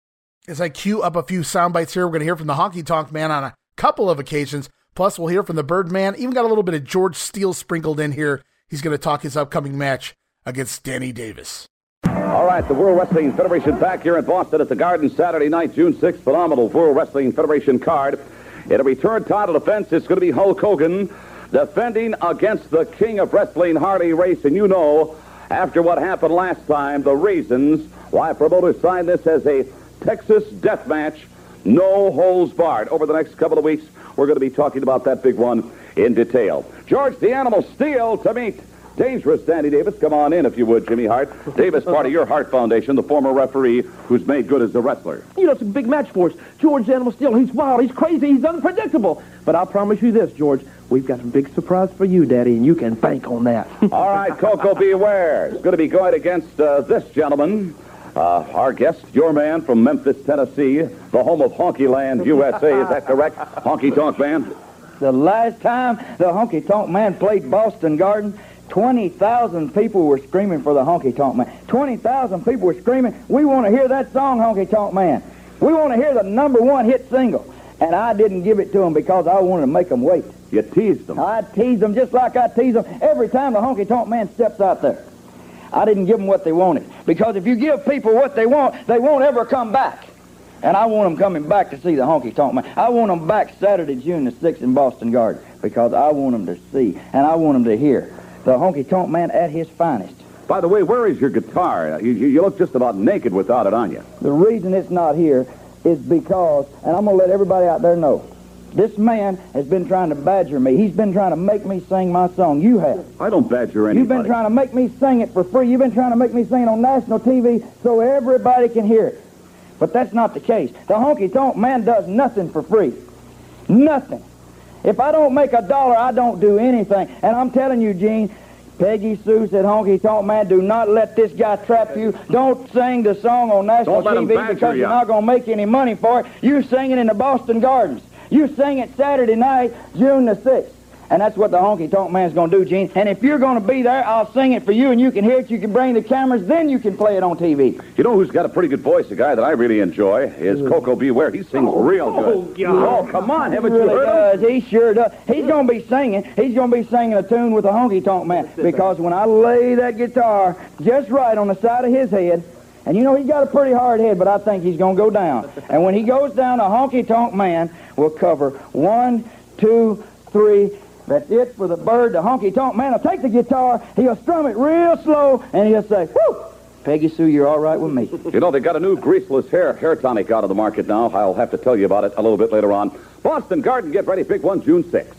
As I cue up a few sound bites here, we're going to hear from the Honky Tonk Man on a couple of occasions. Plus, we'll hear from the Birdman. Even got a little bit of George Steele sprinkled in here. He's going to talk his upcoming match against Danny Davis. All right, the World Wrestling Federation back here in Boston at the Garden Saturday night, June 6th. Phenomenal World Wrestling Federation card. In a return title defense, it's going to be Hulk Hogan defending against the King of Wrestling, Harley Race. And you know, after what happened last time, the reasons why promoters signed this as a Texas death match, no holes barred. Over the next couple of weeks, we're going to be talking about that big one in detail. George the Animal Steele to meet Dangerous Danny Davis. Come on in, if you would, Jimmy Hart. Davis, part of your Hart Foundation, the former referee who's made good as a wrestler. You know, it's a big match for us. George the Animal Steele, he's wild, he's crazy, he's unpredictable. But I'll promise you this, George, we've got a big surprise for you, Daddy, and you can bank on that. All right, Koko B. Ware. It's going to be going against uh, this gentleman. Uh, our guest, your man from Memphis, Tennessee, the home of Honky Land, USA. Is that correct? Honky Tonk Man? The last time the Honky Tonk Man played Boston Garden, 20,000 people were screaming for the Honky Tonk Man. 20,000 people were screaming, we want to hear that song, Honky Tonk Man. We want to hear the number one hit single. And I didn't give it to them because I wanted to make them wait. You teased them. I teased them just like I tease them every time the Honky Tonk Man steps out there. I didn't give them what they wanted. Because if you give people what they want, they won't ever come back. And I want them coming back to see the Honky Tonk Man. I want them back Saturday, June the 6th in Boston Garden because I want them to see and I want them to hear the Honky Tonk Man at his finest. By the way, where is your guitar? You, you, you look just about naked without it on you. The reason it's not here is because, and I'm going to let everybody out there know, this man has been trying to badger me. He's been trying to make me sing my song. You have. I don't badger anybody. You've been trying to make me sing it for free. You've been trying to make me sing it on national TV so everybody can hear it. But that's not the case. The honky tonk man does nothing for free. Nothing. If I don't make a dollar, I don't do anything. And I'm telling you, Gene, Peggy Sue said, Honky Tonk Man, do not let this guy trap you. Don't sing the song on national Don't let him TV because you. you're not going to make any money for it. You sing it in the Boston Gardens. You sing it Saturday night, June the 6th. And that's what the Honky Tonk Man's going to do, Gene. And if you're going to be there, I'll sing it for you and you can hear it. You can bring the cameras, then you can play it on TV. You know who's got a pretty good voice? A guy that I really enjoy is Koko B. Ware. He sings oh, real good. Oh, oh, come on, haven't he you really heard him? does. He sure does. He's going to be singing. He's going to be singing a tune with the honky tonk man because when I lay that guitar just right on the side of his head, and you know he's got a pretty hard head, but I think he's going to go down. And when he goes down, a honky tonk man will cover one, two, three. That's it for the bird. The honky tonk man will take the guitar. He'll strum it real slow, and he'll say, "Whoo, Peggy Sue, you're all right with me." You know, they got a new greaseless hair hair tonic out of the market now. I'll have to tell you about it a little bit later on. Boston Garden, get ready. Big one, June 6th.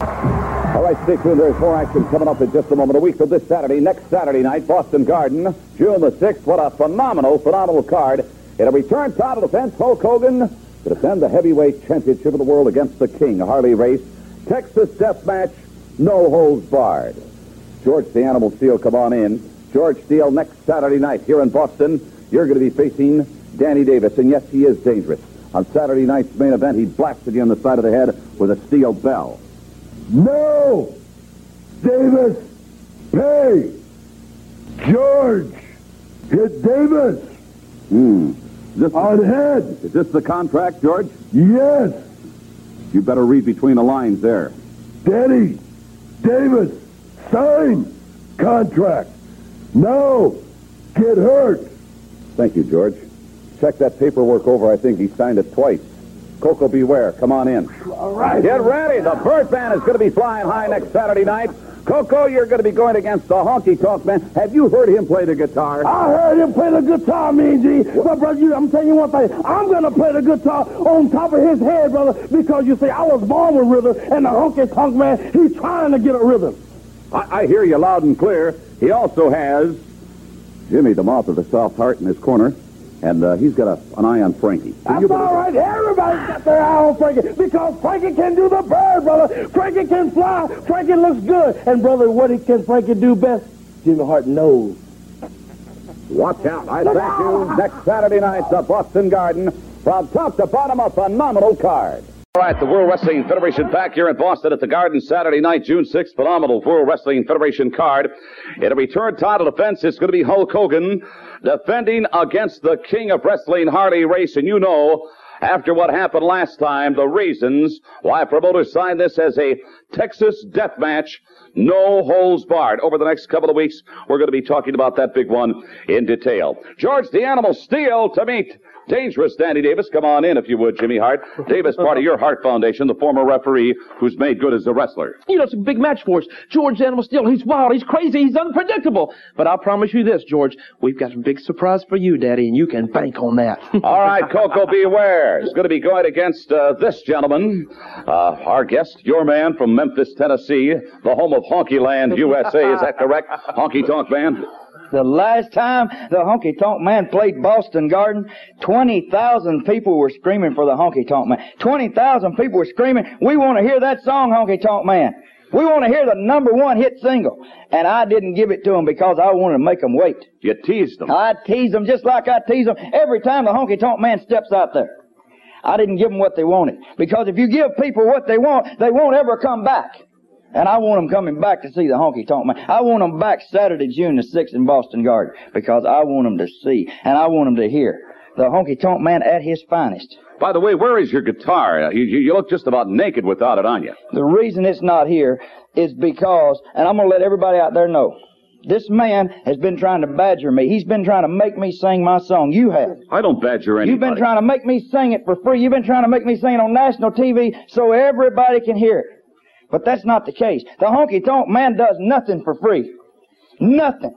All right, stay tuned. There's more action coming up in just a moment. A week from this Saturday, next Saturday night, Boston Garden, June the 6th. What a phenomenal, phenomenal card. In a return title defense, Hulk Hogan to defend the heavyweight championship of the world against the King, Harley Race. Texas Death Match, no holds barred. George the Animal Steele, come on in. George Steele, next Saturday night here in Boston, you're going to be facing Danny Davis, and yes, he is dangerous. On Saturday night's main event, he blasted you on the side of the head with a steel bell. No! Davis! Pay! George! Hit Davis! Hmm. Is this, On head! is this the contract, George? Yes! You better read between the lines there. Danny! Davis! Sign! Contract! No! Get hurt! Thank you, George. Check that paperwork over. I think he signed it twice. Koko B. Ware, come on in. All right! Get ready. The Bird Band is going to be flying high next Saturday night. Koko, you're going to be going against the Honky Tonk Man. Have you heard him play the guitar? I heard him play the guitar, Mean Gene. But, brother, you, I'm telling you one thing. I'm going to play the guitar on top of his head, brother, because you see, I was born with rhythm, and the honky tonk man, he's trying to get a rhythm. I, I hear you loud and clear. He also has Jimmy, the mouth of the South Hart, in his corner, and uh, he's got a, an eye on Frankie. So That's you better- all right. Everybody's got their eye on Frankie because Frankie can do the bird, brother. Frankie can fly. Frankie looks good. And, brother, what he can Frankie do best? Jimmy Hart knows. Watch out. I thank you. Next Saturday night, the Boston Garden. From top to bottom, a phenomenal card. All right, the World Wrestling Federation back here in Boston at the Garden Saturday night, June 6th. Phenomenal World Wrestling Federation card. In a return title defense, it's going to be Hulk Hogan defending against the King of Wrestling, Harley Race. And you know, after what happened last time, the reasons why promoters signed this as a Texas death match, no holds barred. Over the next couple of weeks, we're going to be talking about that big one in detail. George the Animal Steele to meet dangerous Danny Davis. Come on in, if you would, Jimmy Hart. Davis, part of your Hart Foundation, the former referee who's made good as a wrestler. You know, it's a big match for us. George Animal Steele, he's wild, he's crazy, he's unpredictable. But I'll promise you this, George, we've got a big surprise for you, Daddy, and you can bank on that. All right, Coco, beware. He's going to be going against uh, this gentleman, uh, our guest, your man from Memphis, Tennessee, the home of Honky Land, USA. Is that correct? Honky Tonk Man? The last time the Honky Tonk Man played Boston Garden, 20,000 people were screaming for the Honky Tonk Man. 20,000 people were screaming, we want to hear that song, Honky Tonk Man. We want to hear the number one hit single. And I didn't give it to them because I wanted to make them wait. You teased them. I tease them just like I tease them every time the honky tonk man steps out there. I didn't give them what they wanted. Because if you give people what they want, they won't ever come back. And I want them coming back to see the honky tonk man. I want them back Saturday, June the 6th in Boston Garden. Because I want them to see and I want them to hear the honky tonk man at his finest. By the way, where is your guitar? You, you, you look just about naked without it on you. The reason it's not here is because, and I'm going to let everybody out there know, this man has been trying to badger me. He's been trying to make me sing my song. You have. I don't badger anybody. You've been trying to make me sing it for free. You've been trying to make me sing it on national TV so everybody can hear it. But that's not the case. The honky tonk man does nothing for free. Nothing.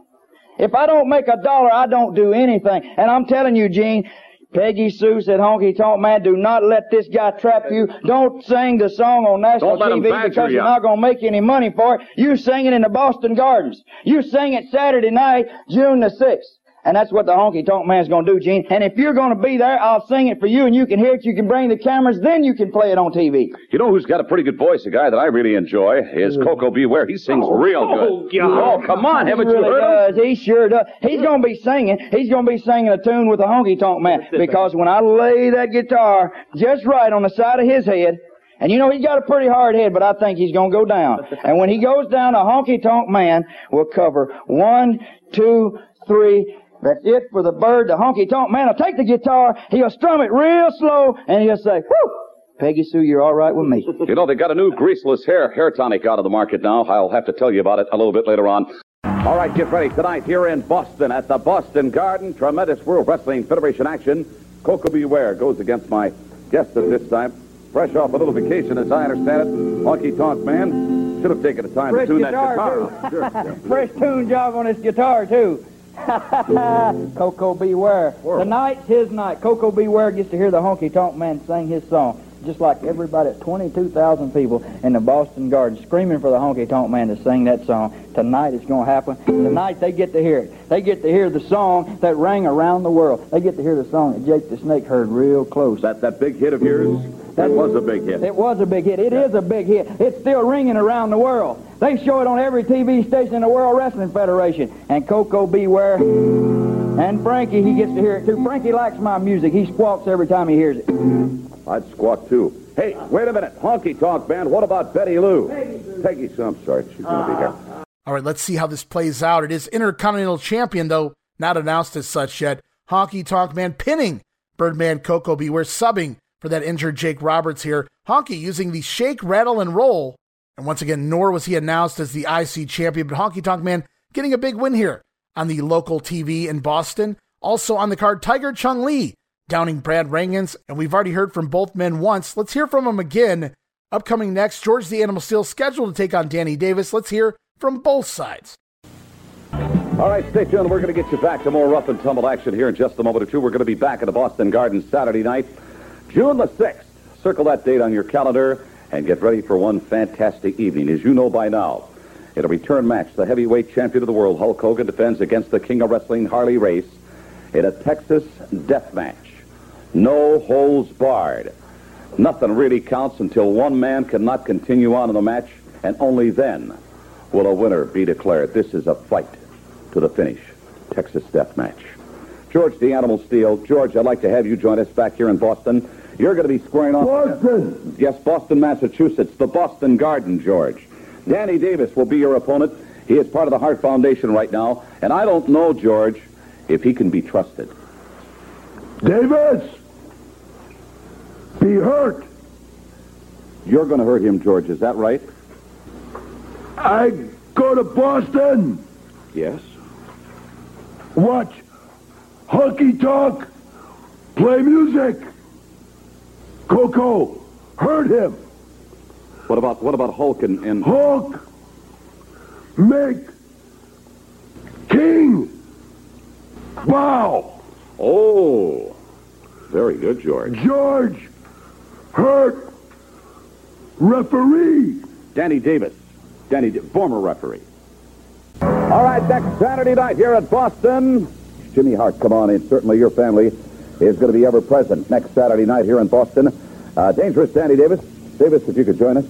If I don't make a dollar, I don't do anything. And I'm telling you, Gene, Peggy Sue said, Honky Tonk Man, do not let this guy trap you. Don't sing the song on national Don't let him TV because you're not going to make any money for it. You sing it in the Boston Gardens. You sing it Saturday night, June the 6th. And that's what the honky tonk man's gonna do, Gene. And if you're gonna be there, I'll sing it for you and you can hear it, you can bring the cameras, then you can play it on TV. You know who's got a pretty good voice? A guy that I really enjoy is Koko B. Ware. He sings oh, real good. Oh, oh come on, haven't he you really heard him? does. He sure does. He's gonna be singing. He's gonna be singing a tune with the honky tonk man. Because when I lay that guitar just right on the side of his head, and you know he's got a pretty hard head, but I think he's gonna go down. And when he goes down, a honky tonk man will cover one, two, three. That's it for the bird. The honky tonk man will take the guitar, he'll strum it real slow, and he'll say, Whoo! Peggy Sue, you're all right with me. You know, they got a new greaseless hair hair tonic out of the market now. I'll have to tell you about it a little bit later on. All right, get ready tonight here in Boston at the Boston Garden. Tremendous World Wrestling Federation action. Koko B. Ware goes against my guest at this time. Fresh off a little vacation, as I understand it. Honky Tonk Man should have taken the time Fresh to tune guitar, that guitar. too. Sure, yeah. Fresh tune job on his guitar, too. Koko B. Ware. Tonight's his night. Koko B. Ware gets to hear the honky tonk man sing his song. Just like everybody, 22,000 people in the Boston Garden screaming for the honky tonk man to sing that song. Tonight it's going to happen. Tonight they get to hear it. They get to hear the song that rang around the world. They get to hear the song that Jake the Snake heard real close. That, that big hit of yours, that was a big hit. It was a big hit. It is a big hit. It's still ringing around the world. They show it on every TV station in the World Wrestling Federation. And Koko B. Ware. And Frankie, he gets to hear it too. Frankie likes my music. He squawks every time he hears it. I'd squawk too. Hey, wait a minute. Honky Tonk Man, what about Betty Lou? Peggy Sue, I'm sorry. She's going to be here. All right, let's see how this plays out. It is Intercontinental Champion, though not announced as such yet. Honky Tonk Man pinning Birdman Koko B. Ware, subbing for that injured Jake Roberts here. Honky using the shake, rattle, and roll. And once again, nor was he announced as the IC champion, but Honky Tonk Man getting a big win here on the local TV in Boston. Also on the card, Tiger Chung Lee downing Brad Rangans. And we've already heard from both men once. Let's hear from them again. Upcoming next, George the Animal Steel scheduled to take on Danny Davis. Let's hear from both sides. All right, stay tuned. We're going to get you back to more rough and tumble action here in just a moment or two. We're going to be back at the Boston Garden Saturday night, June the 6th. Circle that date on your calendar and get ready for one fantastic evening. As you know by now, in a return match, the heavyweight champion of the world, Hulk Hogan, defends against the king of wrestling, Harley Race, in a Texas death match. No holds barred. Nothing really counts until one man cannot continue on in the match, and only then will a winner be declared. This is a fight to the finish. Texas death match. George the Animal Steele. George, I'd like to have you join us back here in Boston. You're going to be squaring off. Boston. Yes, Boston, Massachusetts, the Boston Garden, George. Danny Davis will be your opponent. He is part of the Hart Foundation right now, and I don't know, George, if he can be trusted. Davis. Be hurt. You're going to hurt him, George. Is that right? I go to Boston. Yes. Watch Honky Talk. play music. Koko hurt him. What about what about Hulk and, and Hulk make King bow. Oh, very good, George. George hurt referee. Danny Davis, Danny, Da- former referee. All right, next Saturday night here at Boston, Jimmy Hart, come on in. Certainly your family is going to be ever present next Saturday night here in Boston. Uh, dangerous Danny Davis. Davis, if you could join us.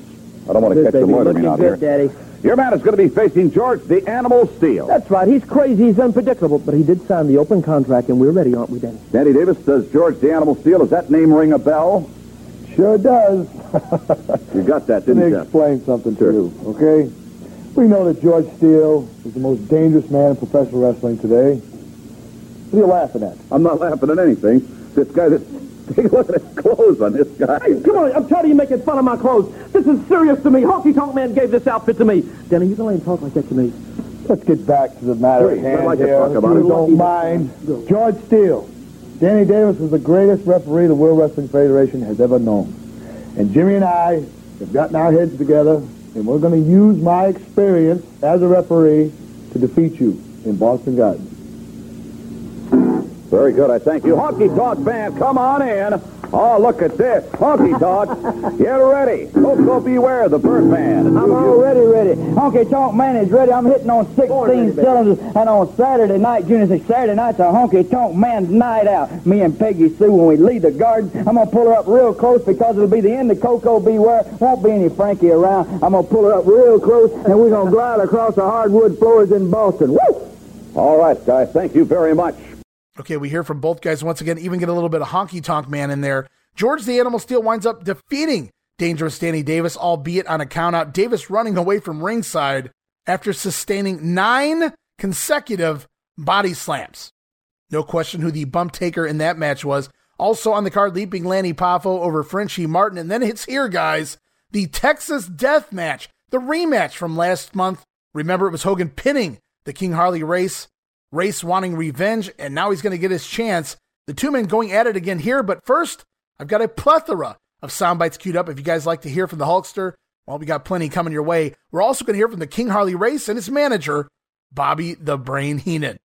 I don't want to catch baby. them loitering out good, here. Daddy. Your man is going to be facing George the Animal Steele. That's right. He's crazy. He's unpredictable. But he did sign the open contract, and we're ready, aren't we, Danny? Danny Davis, does George the Animal Steele, does that name ring a bell? Sure does. You got that, didn't me you? explain something to you, okay? We know that George Steele is the most dangerous man in professional wrestling today. What are you laughing at? I'm not laughing at anything. This guy, this, take a look at his clothes on this guy. Hey, come on. I'm tired of you making fun of my clothes. This is serious to me. Honky Tonk Man gave this outfit to me. Danny, you let him talk like that to me. Let's get back to the matter Please, at hand like to here. talk if about you don't mind. George Steele. Danny Davis is the greatest referee the World Wrestling Federation has ever known. And Jimmy and I have gotten our heads together, and we're going to use my experience as a referee to defeat you in Boston Garden. Very good, I thank you. Honky Tonk Man, come on in. Oh, look at this. Honky Tonk, get ready. Oh, Koko B. Ware, the Birdman. I'm already ready. Honky Tonk Man is ready. I'm hitting on 16 cylinders. And on Saturday night, June says Saturday night's a Honky Tonk Man's night out. Me and Peggy Sue, when we leave the garden, I'm going to pull her up real close because it'll be the end of Koko B. Ware. Won't be any Frankie around. I'm going to pull her up real close, and we're going to glide across the hardwood floors in Boston. Woo! All right, guys, thank you very much. Okay, we hear from both guys once again, even get a little bit of honky tonk man in there. George the Animal Steele winds up defeating Dangerous Danny Davis, albeit on a countout. Davis running away from ringside after sustaining nine consecutive body slams. No question who the bump taker in that match was. Also on the card, leaping Lanny Poffo over Frenchie Martin. And then it's here, guys, the Texas Death Match, the rematch from last month. Remember, it was Hogan pinning the King Harley race. Race wanting revenge, and now he's going to get his chance. The two men going at it again here, but first, I've got a plethora of sound bites queued up. If you guys like to hear from the Hulkster, well, we got plenty coming your way. We're also going to hear from the King Harley Race and his manager, Bobby the Brain Heenan.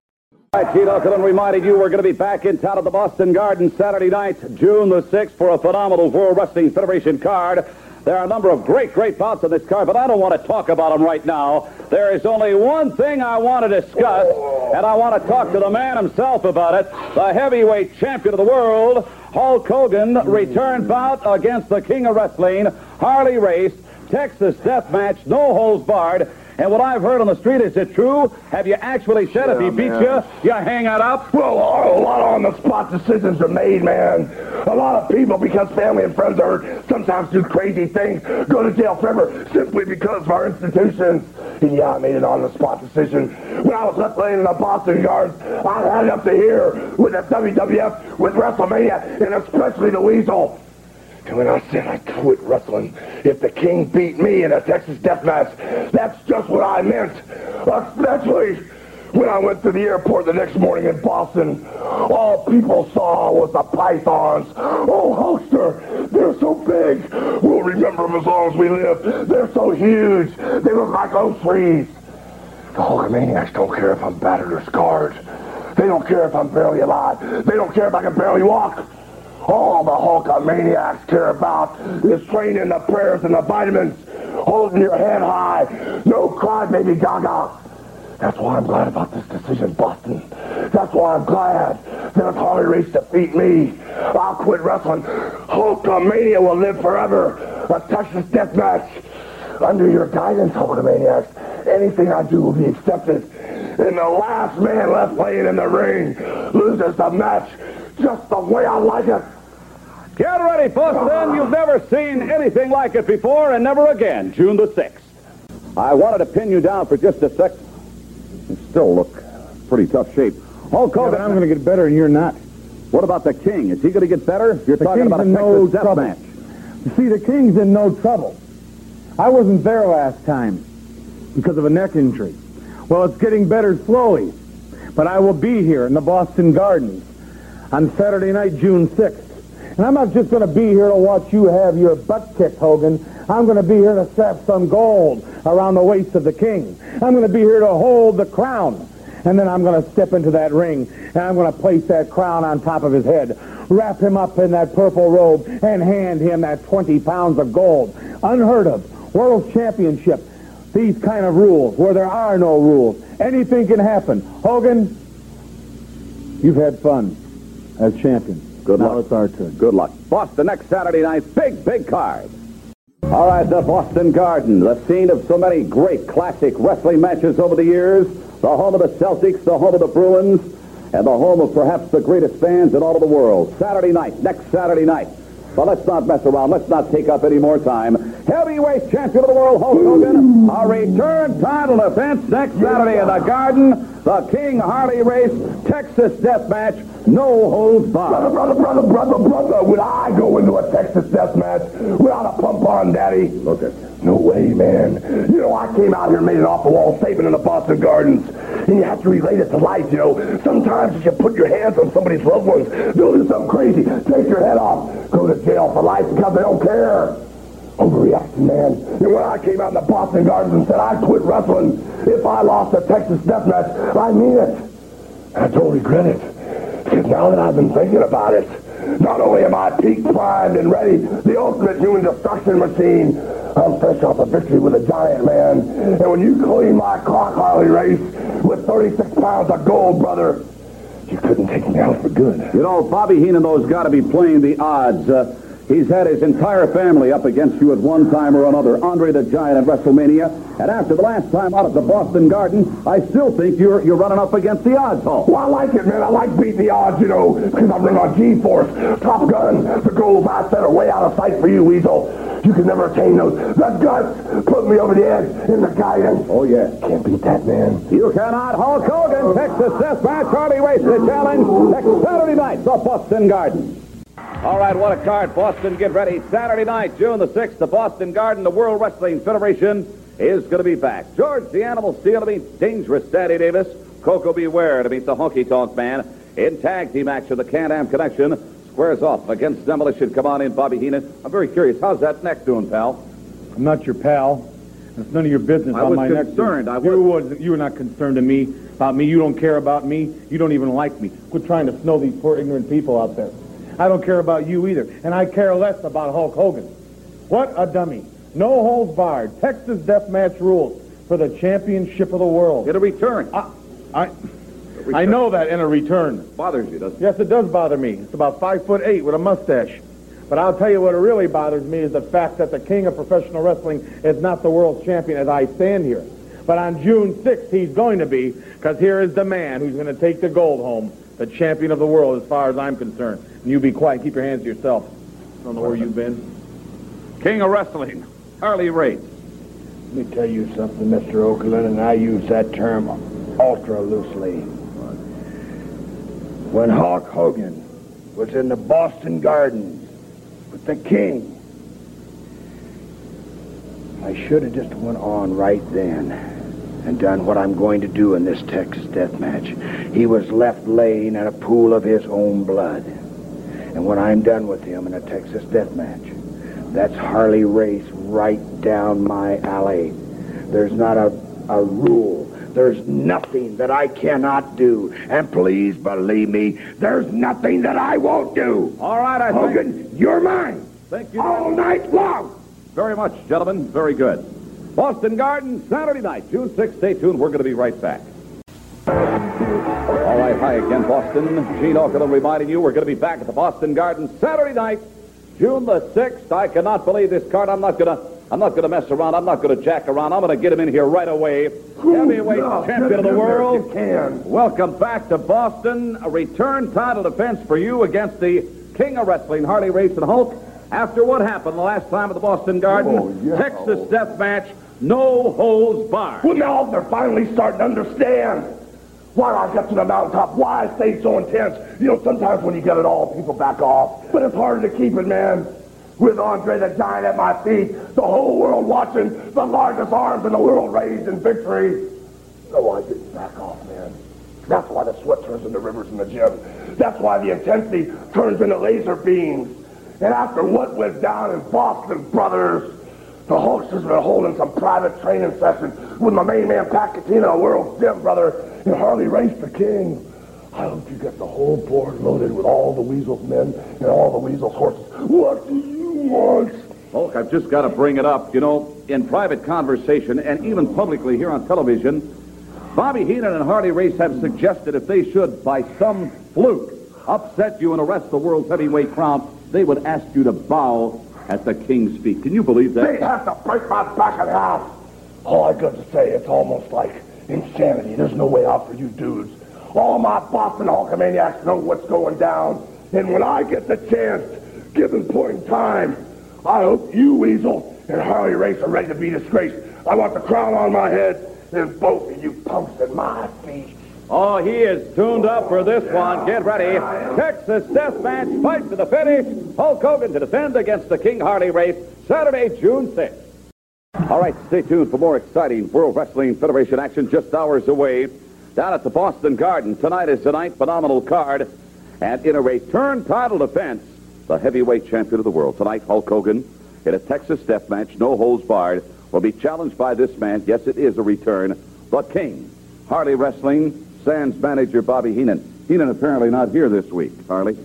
All right, Keith Elkin reminded you we're going to be back in town at the Boston Garden Saturday night, June the 6th, for a phenomenal World Wrestling Federation card. There are a number of great, great bouts in this card, but I don't want to talk about them right now. There is only one thing I want to discuss, and I want to talk to the man himself about it, the heavyweight champion of the world, Hulk Hogan, return bout against the king of wrestling, Harley Race, Texas death match, no holds barred. And what I've heard on the street, is it true? Have you actually said if he beats you, you hang it up? Well, a lot of on-the-spot decisions are made, man. A lot of people, because family and friends are hurt, sometimes do crazy things, go to jail forever simply because of our institutions. And yeah, I made an on-the-spot decision. When I was left laying in the Boston Garden, I had it up to here with the WWF, with WrestleMania, and especially the Weasel. And when I said I quit wrestling, if the King beat me in a Texas death match, that's just what I meant. Especially when I went to the airport the next morning in Boston, all people saw was the pythons. Oh, Hulkster, they're so big. We'll remember them as long as we live. They're so huge. They look like oak trees. The Hulkamaniacs don't care if I'm battered or scarred. They don't care if I'm barely alive. They don't care if I can barely walk. All the Hulkamaniacs care about is training the prayers and the vitamins, holding your head high. No cry, baby Gaga. That's why I'm glad about this decision, Boston. That's why I'm glad that if Harley Race defeat me, I'll quit wrestling. Hulkamania will live forever. A Texas death match. Under your guidance, Hulkamaniacs, anything I do will be accepted. And the last man left playing in the ring loses the match just the way I like it. Get ready, Boston. You've never seen anything like it before, and never again. June the 6th. I wanted to pin you down for just a sec. You still look pretty tough shape. Hulk Yeah, Hogan, but I'm going to get better and you're not. what about the King? Is he going to get better? You're The talking King's about a in Texas no death trouble. match. You see, the King's in no trouble. I wasn't there last time because of a neck injury. Well, it's getting better slowly. But I will be here in the Boston Gardens on Saturday night, June 6th. And I'm not just going to be here to watch you have your butt kicked, Hogan. I'm going to be here to strap some gold around the waist of the king. I'm going to be here to hold the crown. And then I'm going to step into that ring, and I'm going to place that crown on top of his head, wrap him up in that purple robe, and hand him that 20 pounds of gold. Unheard of. World Championship. These kind of rules, where there are no rules. Anything can happen. Hogan, you've had fun as champion. Good now luck. it's our turn. Good luck. Boston next Saturday night. Big, big card. All right, the Boston Garden, the scene of so many great classic wrestling matches over the years, the home of the Celtics, the home of the Bruins, and the home of perhaps the greatest fans in all of the world. Saturday night, next Saturday night. But let's not mess around. Let's not take up any more time. Heavyweight champion of the world, Hulk Hogan, a return title defense next Saturday in the Garden. The King Harley Race Texas Death Match, no holds barred. Brother, brother, brother, brother, brother, would I go into a Texas death match without a pump on, Daddy? Okay. No way, man. You know, I came out here and made an off-the-wall statement in the Boston Gardens. And you have to relate it to life, you know. Sometimes if you put your hands on somebody's loved ones, they'll do something crazy. Take your head off. Go to jail for life because they don't care. Overreaction, man. And when I came out in the Boston Gardens and said I'd quit wrestling if I lost a Texas death match, I mean it. I don't regret it. Because now that I've been thinking about it, not only am I peak primed and ready, the ultimate human destruction machine, I'm fresh off a victory with a giant man. And when you clean my clock Harley race with 36 pounds of gold, brother, you couldn't take me out for good. You know, Bobby Heenan, though's got to be playing the odds. Uh, he's had his entire family up against you at one time or another. Andre the Giant at WrestleMania. And after the last time out at the Boston Garden, I still think you're you're running up against the odds, Hulk. Well, I like it, man. I like beating the odds, you know, because I'm running on G-Force, Top Gun. The goals I set are way out of sight for you, Weasel. You can never attain those. The guts put me over the edge in the guidance. Oh, yeah. Can't beat that, man. You cannot. Hulk Hogan, Texas Death Match, Harley Race, the challenge next Saturday night, the Boston Garden. All right, what a card. Boston, get ready. Saturday night, June the 6th, the Boston Garden, the World Wrestling Federation is going to be back. George the Animal Steele to meet Dangerous Daddy Davis. Koko B. Ware to meet the Honky Tonk Man. In tag team action, the Can-Am Connection squares off against Demolition. Come on in, Bobby Heenan. I'm very curious. How's that neck doing, pal? I'm not your pal. It's none of your business I was my neck's concerned. I you was- was you were not concerned to me about me. You don't care about me. You don't even like me. Quit trying to snow these poor ignorant people out there. I don't care about you either, and I care less about Hulk Hogan. What a dummy! No holds barred. Texas Death Match rules for the championship of the world. Get a return. I, I, I know that in a return. It Bothers you, doesn't it? Yes, it does bother me. It's about five foot eight with a mustache. But I'll tell you what really bothers me is the fact that the king of professional wrestling is not the world champion as I stand here. But on June 6th, he's going to be, because here is the man who's going to take the gold home, the champion of the world as far as I'm concerned. And you be quiet. Keep your hands to yourself. I Don't know where you've been. King of Wrestling, Harley Race. Let me tell you something, Mr. Okerlund, and I use that term ultra loosely. When Hulk Hogan was in the Boston Garden with the King, I should have just went on right then and done what I'm going to do in this Texas death match. He was left laying in a pool of his own blood. And when I'm done with him in a Texas death match, that's Harley Race right down my alley. There's not a, a rule. There's nothing that I cannot do. And please believe me, there's nothing that I won't do. All right, I think. Hogan, you're mine. Thank you All night long. very much, gentlemen. Very good. Boston Garden, Saturday night, June 6th. Stay tuned. We're going to be right back. All right, hi again, Boston. Gene Okerlund reminding you we're going to be back at the Boston Garden Saturday night, June the 6th. I cannot believe this card. I'm not going to. I'm not going to mess around. I'm not going to jack around. I'm going to get him in here right away. Heavyweight no, champion of the get him there if world. can. Welcome back to Boston. A return title defense for you against the king of wrestling, Harley Race and Hulk. After what happened the last time at the Boston Garden, Oh, yeah. Texas death match, no holds barred. Well, now they're finally starting to understand why I got to the mountaintop, why I stayed so intense. You know, sometimes when you get it all, people back off. But it's harder to keep it, man. With Andre the Giant at my feet, the whole world watching, the largest arms in the world raised in victory. No, I didn't back off, man. That's why the sweat turns into rivers in the gym. That's why the intensity turns into laser beams. And after what went down in Boston, brothers, the Hulkster's been holding some private training sessions with my main man, Pat Catino, World's Gym, brother, and Harley Race the King. I hope you get the whole board loaded with all the Weasel's men and all the Weasel's horses. What do you want? Hulk, I've just got to bring it up. You know, in private conversation and even publicly here on television, Bobby Heenan and Harley Race have suggested if they should, by some fluke, upset you and arrest the world's heavyweight crown, they would ask you to bow at the King's feet. Can you believe that? They have to break my back in half. All I got to say, it's almost like insanity. There's no way out for you dudes. All my Boston Hulkamaniacs know what's going down. And when I get the chance, given point in time, I hope you, Weasel, and Harley Race are ready to be disgraced. I want the crown on my head and both of you punks at my feet. Oh, he is tuned up for this one. Get ready. Texas Death Match, fight to the finish. Hulk Hogan to defend against the King Harley race, Saturday, June 6th. All right, stay tuned for more exciting World Wrestling Federation action just hours away. Down at the Boston Garden, tonight is the tonight, phenomenal card. And in a return title defense, the heavyweight champion of the world. Tonight, Hulk Hogan in a Texas death match, no holds barred, will be challenged by this man. Yes, it is a return. The King. Harley Wrestling, Sands manager Bobby Heenan. Heenan apparently not here this week, Harley.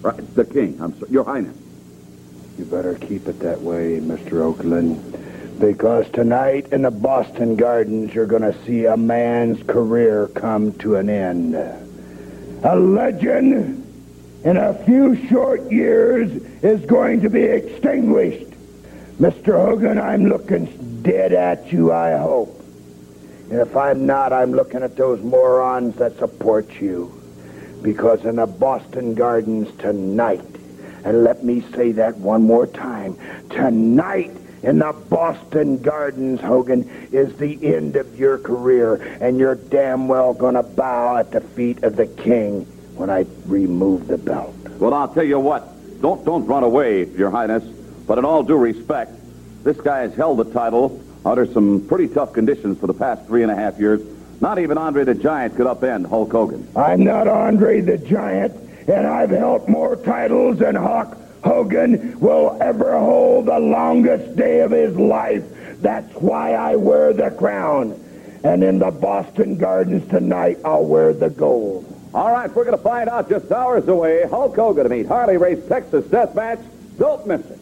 Right, the King. I'm sorry, Your Highness. You better keep it that way, Mr. Okerlund. Because tonight in the Boston Gardens, you're going to see a man's career come to an end. A legend in a few short years is going to be extinguished. Mr. Hogan, I'm looking dead at you, I hope. And if I'm not, I'm looking at those morons that support you. Because in the Boston Gardens tonight, and let me say that one more time, tonight in the Boston Gardens, Hogan, is the end of your career, and you're damn well gonna bow at the feet of the king when I remove the belt. Well, I'll tell you what. Don't don't run away, Your Highness. But in all due respect, this guy has held the title under some pretty tough conditions for the past three and a half years. Not even Andre the Giant could upend Hulk Hogan. I'm not Andre the Giant, and I've held more titles than Hulk Hogan will ever hold the longest day of his life. That's why I wear the crown. And in the Boston Gardens tonight, I'll wear the gold. All right, we're going to find out just hours away. Hulk Hogan to meet Harley Race Texas Death Match. Don't miss it.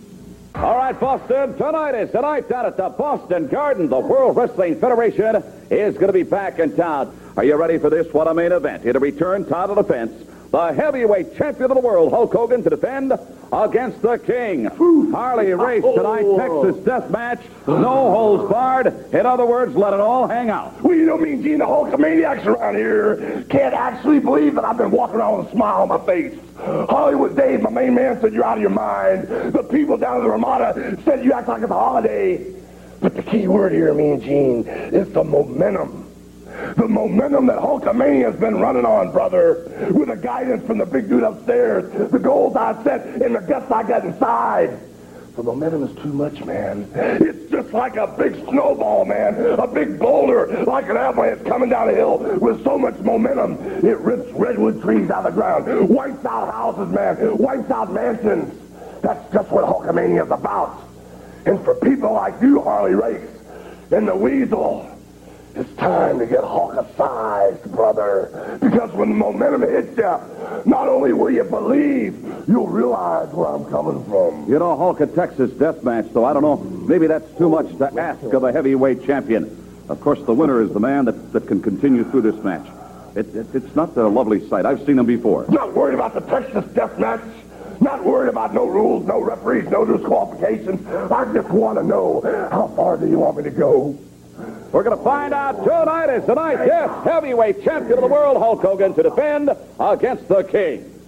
All right, Boston, tonight is tonight down at the Boston Garden. The World Wrestling Federation is going to be back in town. Are you ready for this? What a main event. In a return title defense, the heavyweight champion of the world, Hulk Hogan, to defend against the King. Harley Race tonight, oh. Texas Death Match. No holds barred. In other words, let it all hang out. Well, you know me and Gene, the Hulkamaniacs around here, can't actually believe that I've been walking around with a smile on my face. Hollywood Dave, my main man, said you're out of your mind. The people down at the Ramada said you act like it's a holiday. But the key word here, me and Gene, is the momentum. The momentum that Hulkamania's been running on, brother, with the guidance from the big dude upstairs, the goals I set, and the guts I got inside. The momentum is too much, man. It's just like a big snowball, man. A big boulder, like an avalanche coming down a hill with so much momentum. It rips redwood trees out of the ground, wipes out houses, man, wipes out mansions. That's just what Hulkamania is about. And for people like you, Harley Race, and the Weasel, it's time to get Hulkicized, brother. Because when the momentum hits you, not only will you believe, you'll realize where I'm coming from. You know, Hulk, a Texas death match, though, I don't know. Maybe that's too much to ask of a heavyweight champion. Of course, the winner is the man that, that can continue through this match. It, it, it's not a lovely sight. I've seen them before. Not worried about the Texas death match. Not worried about no rules, no referees, no disqualifications. I just want to know how far do you want me to go? We're going to find out tonight is tonight, yes, heavyweight champion of the world, Hulk Hogan, to defend against the King.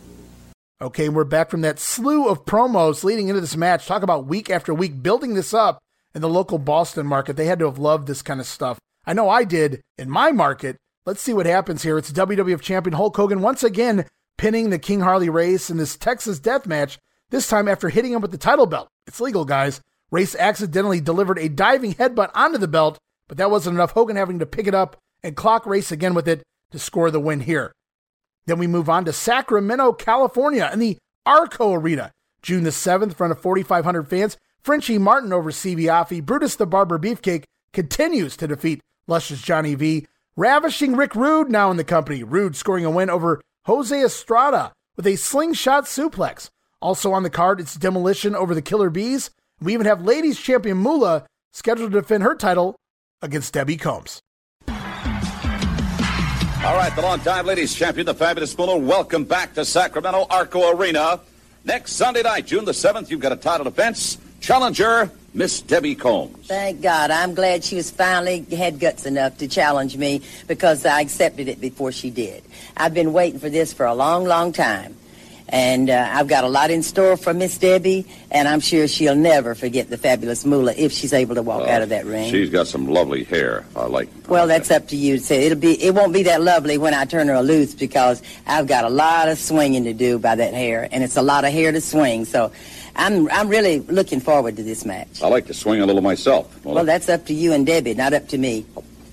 Okay, we're back from that slew of promos leading into this match. Talk about week after week building this up in the local Boston market. They had to have loved this kind of stuff. I know I did in my market. Let's see what happens here. It's WWF champion Hulk Hogan once again pinning the King Harley Race in this Texas death match, this time after hitting him with the title belt. It's legal, guys. Race accidentally delivered a diving headbutt onto the belt but that wasn't enough. Hogan having to pick it up and clock race again with it to score the win here. Then we move on to Sacramento, California, in the Arco Arena, June the 7th, in front of 4,500 fans. Frenchie Martin over Ioffe. Brutus the Barber Beefcake continues to defeat Luscious Johnny V. Ravishing Rick Rude now in the company. Rude scoring a win over Jose Estrada with a slingshot suplex. Also on the card, it's Demolition over the Killer Bees. We even have ladies champion Moolah scheduled to defend her title against Debbie Combs. All right, the long-time ladies champion, the fabulous Moolah, welcome back to Sacramento Arco Arena. Next Sunday night, June the 7th, you've got a title defense. Challenger, Miss Debbie Combs. Thank God. I'm glad she was finally had guts enough to challenge me because I accepted it before she did. I've been waiting for this for a long, long time. And uh, I've got a lot in store for Miss Debbie, and I'm sure she'll never forget the fabulous Moolah if she's able to walk out of that ring. She's got some lovely hair. I like. Well, that's up to you to say. It'll be. It won't be that lovely when I turn her loose because I've got a lot of swinging to do by that hair, and it's a lot of hair to swing. So, I'm I'm really looking forward to this match. I like to swing a little myself. Well, that's up to you and Debbie, not up to me.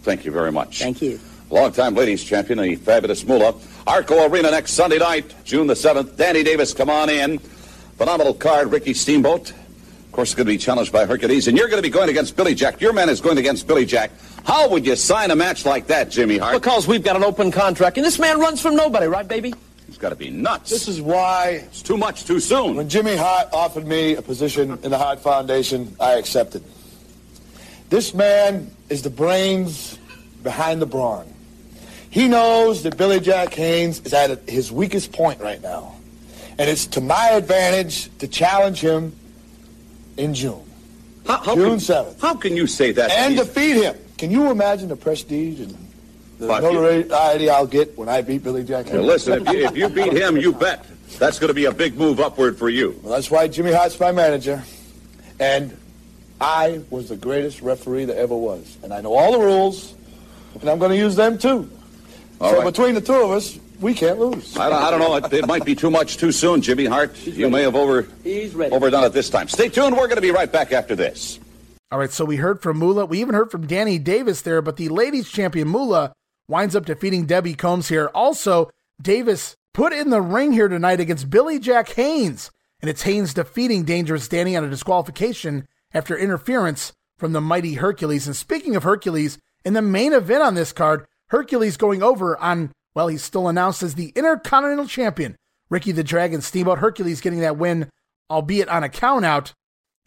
Thank you very much. Thank you. Longtime ladies champion, the fabulous Moolah. Arco Arena next Sunday night, June the 7th. Danny Davis, come on in. Phenomenal card, Ricky Steamboat. Of course, going to be challenged by Hercules, and you're going to be going against Billy Jack. Your man is going against Billy Jack. How would you sign a match like that, Jimmy Hart? Because we've got an open contract, and this man runs from nobody, right, baby? He's got to be nuts. This is why It's too much too soon. when Jimmy Hart offered me a position in the Hart Foundation, I accepted. This man is the brains behind the brawn. He knows that Billy Jack Haynes is at his weakest point right now. And it's to my advantage to challenge him in June. How, how June can, 7th. How can you say that? And defeat him. Can you imagine the prestige and the But you- notoriety I'll get when I beat Billy Jack Haynes? listen, if you, if you beat him, you bet. That's going to be a big move upward for you. Well, that's why Jimmy Hart's my manager. And I was the greatest referee there ever was. And I know all the rules, and I'm going to use them too. All so right. between the two of us, we can't lose. I don't, I don't know. It, it might be too much too soon, Jimmy Hart. You may have over He's ready. overdone it this time. Stay tuned. We're going to be right back after this. All right, so we heard from Moolah. We even heard from Danny Davis there, but the ladies champion Moolah winds up defeating Debbie Combs here. Also, Davis put in the ring here tonight against Billy Jack Haynes, and it's Haynes defeating Dangerous Danny on a disqualification after interference from the mighty Hercules. And speaking of Hercules, in the main event on this card, Hercules going over on, well, he's still announced as the Intercontinental Champion. Ricky the Dragon Steamboat Hercules getting that win, albeit on a countout.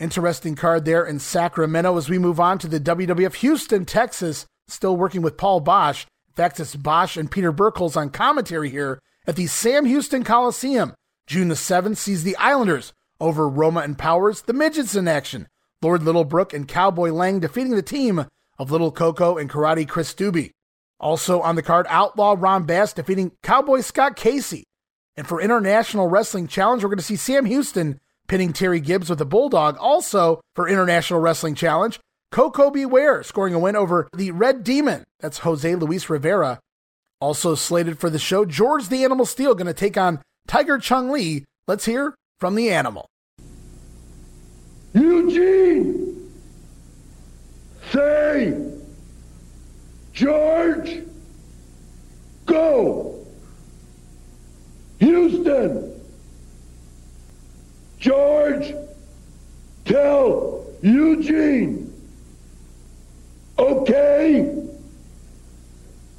Interesting card there in Sacramento as we move on to the WWF Houston, Texas. Still working with Paul Boesch. In fact, it's Boesch and Peter Burkholz on commentary here at the Sam Houston Coliseum. June the 7th sees the Islanders over Roma and Powers, the Midgets in action. Lord Littlebrook and Cowboy Lang defeating the team of Little Coco and Karate Chris Doobie. Also on the card, Outlaw Ron Bass defeating Cowboy Scott Casey. And for International Wrestling Challenge, we're going to see Sam Houston pinning Terry Gibbs with a Bulldog. Also for International Wrestling Challenge, Koko B. Ware scoring a win over the Red Demon. That's Jose Luis Rivera. Also slated for the show, George the Animal Steele going to take on Tiger Chung Lee. Let's hear from the animal. Eugene! Say! George! Go! Houston! George! Tell Eugene! Okay?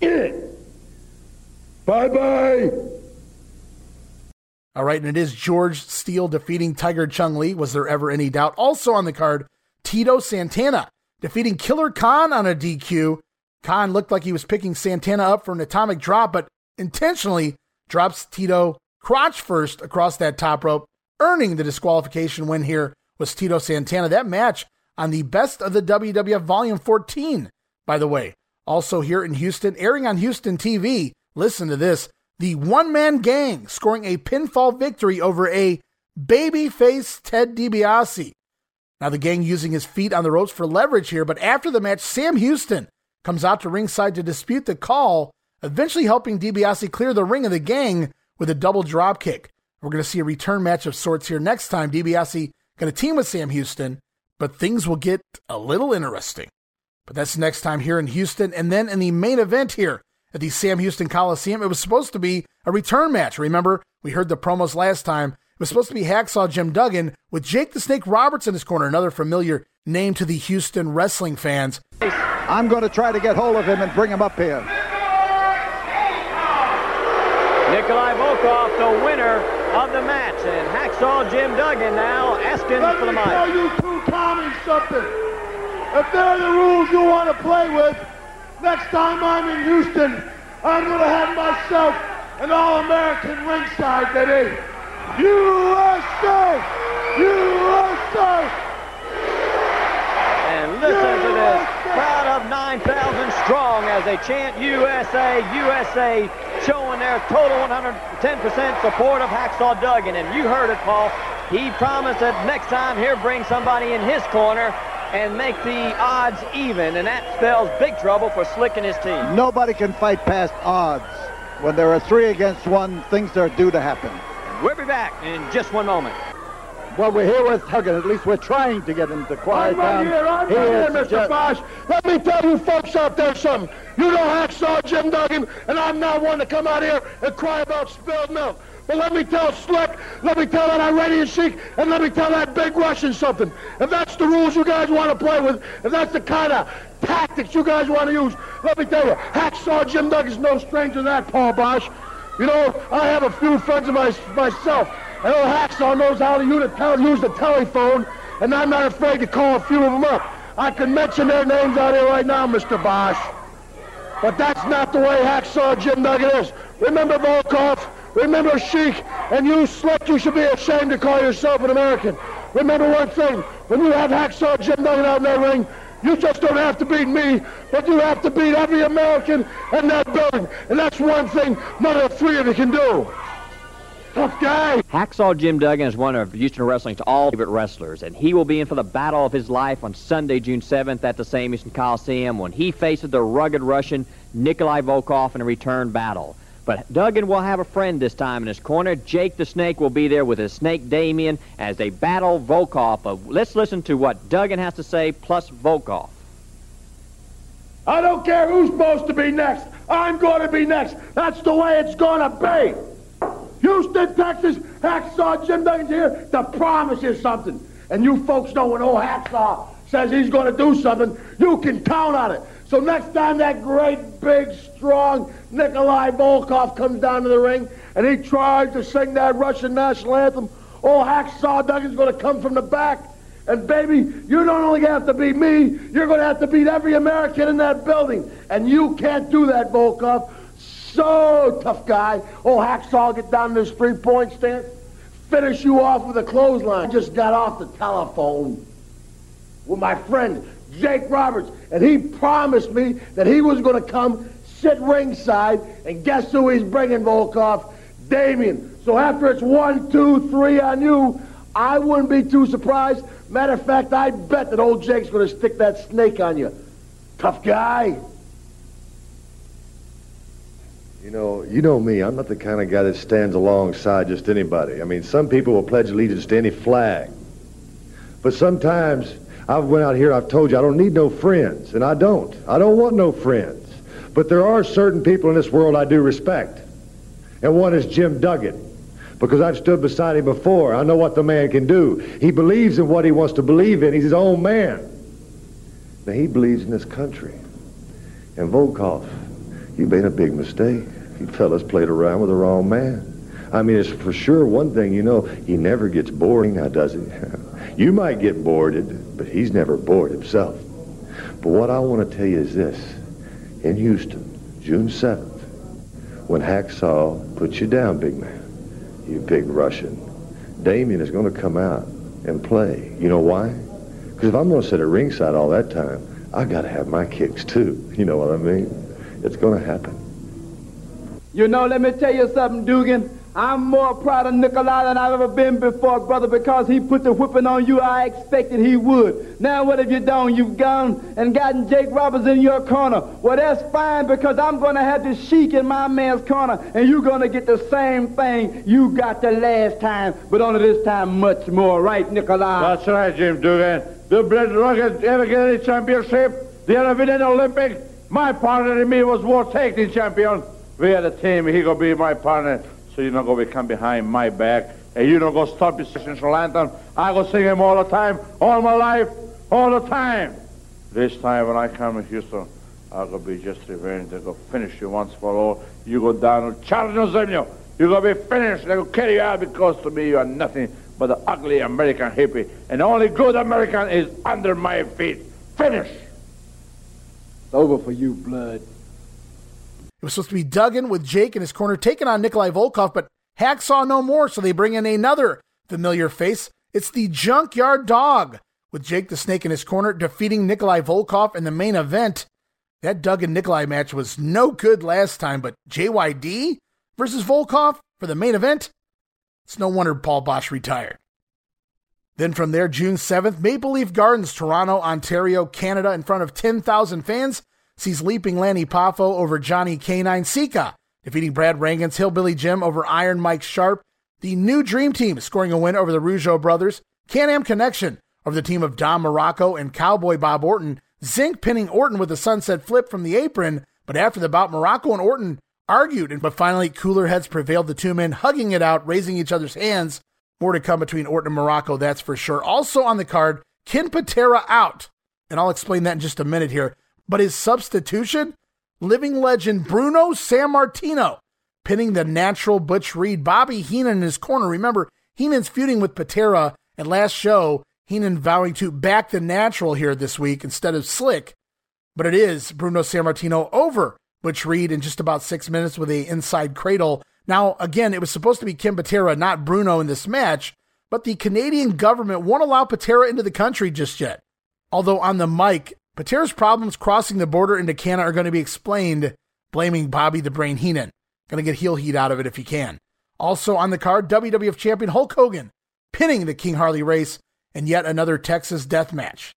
It! Bye bye! All right, and it is George Steele defeating Tiger Chung Lee. Was there ever any doubt? Also on the card, Tito Santana defeating Killer Khan on a DQ. Khan looked like he was picking Santana up for an atomic drop, but intentionally drops Tito crotch first across that top rope, earning the disqualification win here was Tito Santana. That match on the best of the WWF Volume 14, by the way. Also here in Houston, airing on Houston TV. Listen to this. The one man gang scoring a pinfall victory over a babyface Ted DiBiase. Now, the gang using his feet on the ropes for leverage here, but after the match, Sam Houston comes out to ringside to dispute the call, eventually helping DiBiase clear the ring of the gang with a double drop kick. We're going to see a return match of sorts here next time. DiBiase going to team with Sam Houston, but things will get a little interesting. But that's next time here in Houston. And then in the main event here at the Sam Houston Coliseum, it was supposed to be a return match. Remember, we heard the promos last time. It was supposed to be Hacksaw Jim Duggan with Jake the Snake Roberts in his corner, another familiar name to the Houston wrestling fans. I'm going to try to get hold of him and bring him up here. Nikolai Volkov, the winner of the match. And Hacksaw Jim Duggan now asking Let for the mic. Let me tell you two Tommy something. If they're the rules you want to play with, next time I'm in Houston, I'm going to have myself an All-American ringside, baby. USA! USA! And listen to this crowd of 9,000 strong as they chant USA, USA, showing their total 110% support of Hacksaw Duggan. And you heard it, Paul. He promised that next time he'll bring somebody in his corner and make the odds even, and that spells big trouble for Slick and his team. Nobody can fight past odds. When there are three against one, things are due to happen. We'll be back in just one moment. Well, we're here with Duggan. At least we're trying to get him to quiet I'm right down. here, I'm He right here, Mr. just- Boesch. Let me tell you folks out there something. You know Hacksaw Jim Duggan, and I'm not one to come out here and cry about spilled milk. But let me tell Slick, let me tell that Iranian Sheik, and let me tell that big Russian something. If that's the rules you guys want to play with, if that's the kind of tactics you guys want to use, let me tell you, Hacksaw Jim Duggan's no stranger to that, Paul Boesch. You know, I have a few friends of my, myself, and old Hacksaw knows how to use the, telephone, and I'm not afraid to call a few of them up. I can mention their names out here right now, Mr. Boesch. But that's not the way Hacksaw Jim Duggan is. Remember Volkov? Remember Sheik? And you slut, you should be ashamed to call yourself an American. Remember one thing. When you have Hacksaw Jim Duggan out in that ring, you just don't have to beat me, but you have to beat every American in that building. And that's one thing none of the three of you can do. Tough guy. Hacksaw Jim Duggan is one of Houston Wrestling's all favorite wrestlers, and he will be in for the battle of his life on Sunday, June 7th at the Sam Houston Coliseum when he faces the rugged Russian Nikolai Volkov in a return battle. But Duggan will have a friend this time in his corner. Jake the Snake will be there with his snake Damien as they battle Volkov. Let's listen to what Duggan has to say plus Volkov. I don't care who's supposed to be next. I'm going to be next. That's the way it's going to be. Houston, Texas, Hacksaw Jim Duggan's here to promise you something. And you folks know when old Hacksaw says he's going to do something, you can count on it. So next time that great, big, strong Nikolai Volkov comes down to the ring and he tries to sing that Russian national anthem, old Hacksaw Duggan's going to come from the back. And baby, you don't only have to beat me, you're going to have to beat every American in that building. And you can't do that, Volkov. So tough guy. Oh, Hacksaw, get down to this three-point stance. Finish you off with a clothesline. I Just got off the telephone with my friend Jake Roberts, and he promised me that he was going to come sit ringside, and guess who he's bringing, Volkov? Damien. So after it's one, two, three on you, I wouldn't be too surprised. Matter of fact, I bet that old Jake's going to stick that snake on you. Tough guy. You know, you know me. I'm not the kind of guy that stands alongside just anybody. I mean, some people will pledge allegiance to any flag. But sometimes I've went out here, I've told you I don't need no friends, and I don't. I don't want no friends. But there are certain people in this world I do respect. And one is Jim Duggan. Because I've stood beside him before. I know what the man can do. He believes in what he wants to believe in. He's his own man. Now, he believes in this country. And Volkov, you made a big mistake. You fellas played around with the wrong man. I mean, it's for sure one thing you know, he never gets bored now, does he? you might get boarded, but he's never bored himself. But what I want to tell you is this. In Houston, June 7th, when Hacksaw puts you down, big man, you big Russian, Damien is going to come out and play. You know why? Because if I'm going to sit at ringside all that time, I got to have my kicks too. You know what I mean? It's going to happen. You know, let me tell you something, Duggan. I'm more proud of Nikolai than I've ever been before, brother, because he put the whipping on you I expected he would. Now, what have you done? You've gone and gotten Jake Roberts in your corner. Well, that's fine because I'm going to have the Sheik in my man's corner, and you're going to get the same thing you got the last time, but only this time much more, right, Nikolai? That's right, Jim Duggan. The Blood Rockets ever get any championship? They ever win an Olympic? My partner and me was world tag team champion. We had a team. He gonna be my partner. So you're not gonna come behind my back. And you don't go stop his national anthem. I go sing him all the time, all my life, all the time. This time when I come to Houston, I'm gonna be just revenge. They go finish you once for all. You go down and challenge Zemlyo. You're gonna be finished. They're gonna carry you out because to me you are nothing but an ugly American hippie. And the only good American is under my feet. Finish. It's over for you, blood. It was supposed to be Duggan with Jake in his corner taking on Nikolai Volkov, but Hacksaw no more, so they bring in another familiar face. It's the Junkyard Dog, with Jake the Snake in his corner, defeating Nikolai Volkov in the main event. That Duggan Nikolai match was no good last time, but JYD versus Volkov for the main event? It's no wonder Paul Boesch retired. Then from there, June 7th, Maple Leaf Gardens, Toronto, Ontario, Canada, in front of 10,000 fans, sees Leaping Lanny Poffo over Johnny K9 Sika, defeating Brad Rheingans Hillbilly Jim over Iron Mike Sharpe. The new Dream Team scoring a win over the Rougeau brothers. Can-Am Connection over the team of Don Muraco and Cowboy Bob Orton. Zenk pinning Orton with a sunset flip from the apron, but after the bout, Muraco and Orton argued, but finally cooler heads prevailed. The two men hugging it out, raising each other's hands. More to come between Orton and Muraco, that's for sure. Also on the card, Ken Patera out, and I'll explain that in just a minute here. But his substitution, living legend Bruno Sammartino, pinning the natural Butch Reed. Bobby Heenan in his corner. Remember, Heenan's feuding with Patera, and last show, Heenan vowing to back the natural here this week instead of Slick. But it is Bruno Sammartino over Butch Reed in just about six minutes with a inside cradle. Now, again, it was supposed to be Ken Patera, not Bruno in this match, but the Canadian government won't allow Patera into the country just yet. Although on the mic, Patera's problems crossing the border into Canada are going to be explained, blaming Bobby the Brain Heenan. Going to get heel heat out of it if he can. Also on the card, WWF champion Hulk Hogan pinning the King Harley race and yet another Texas death match.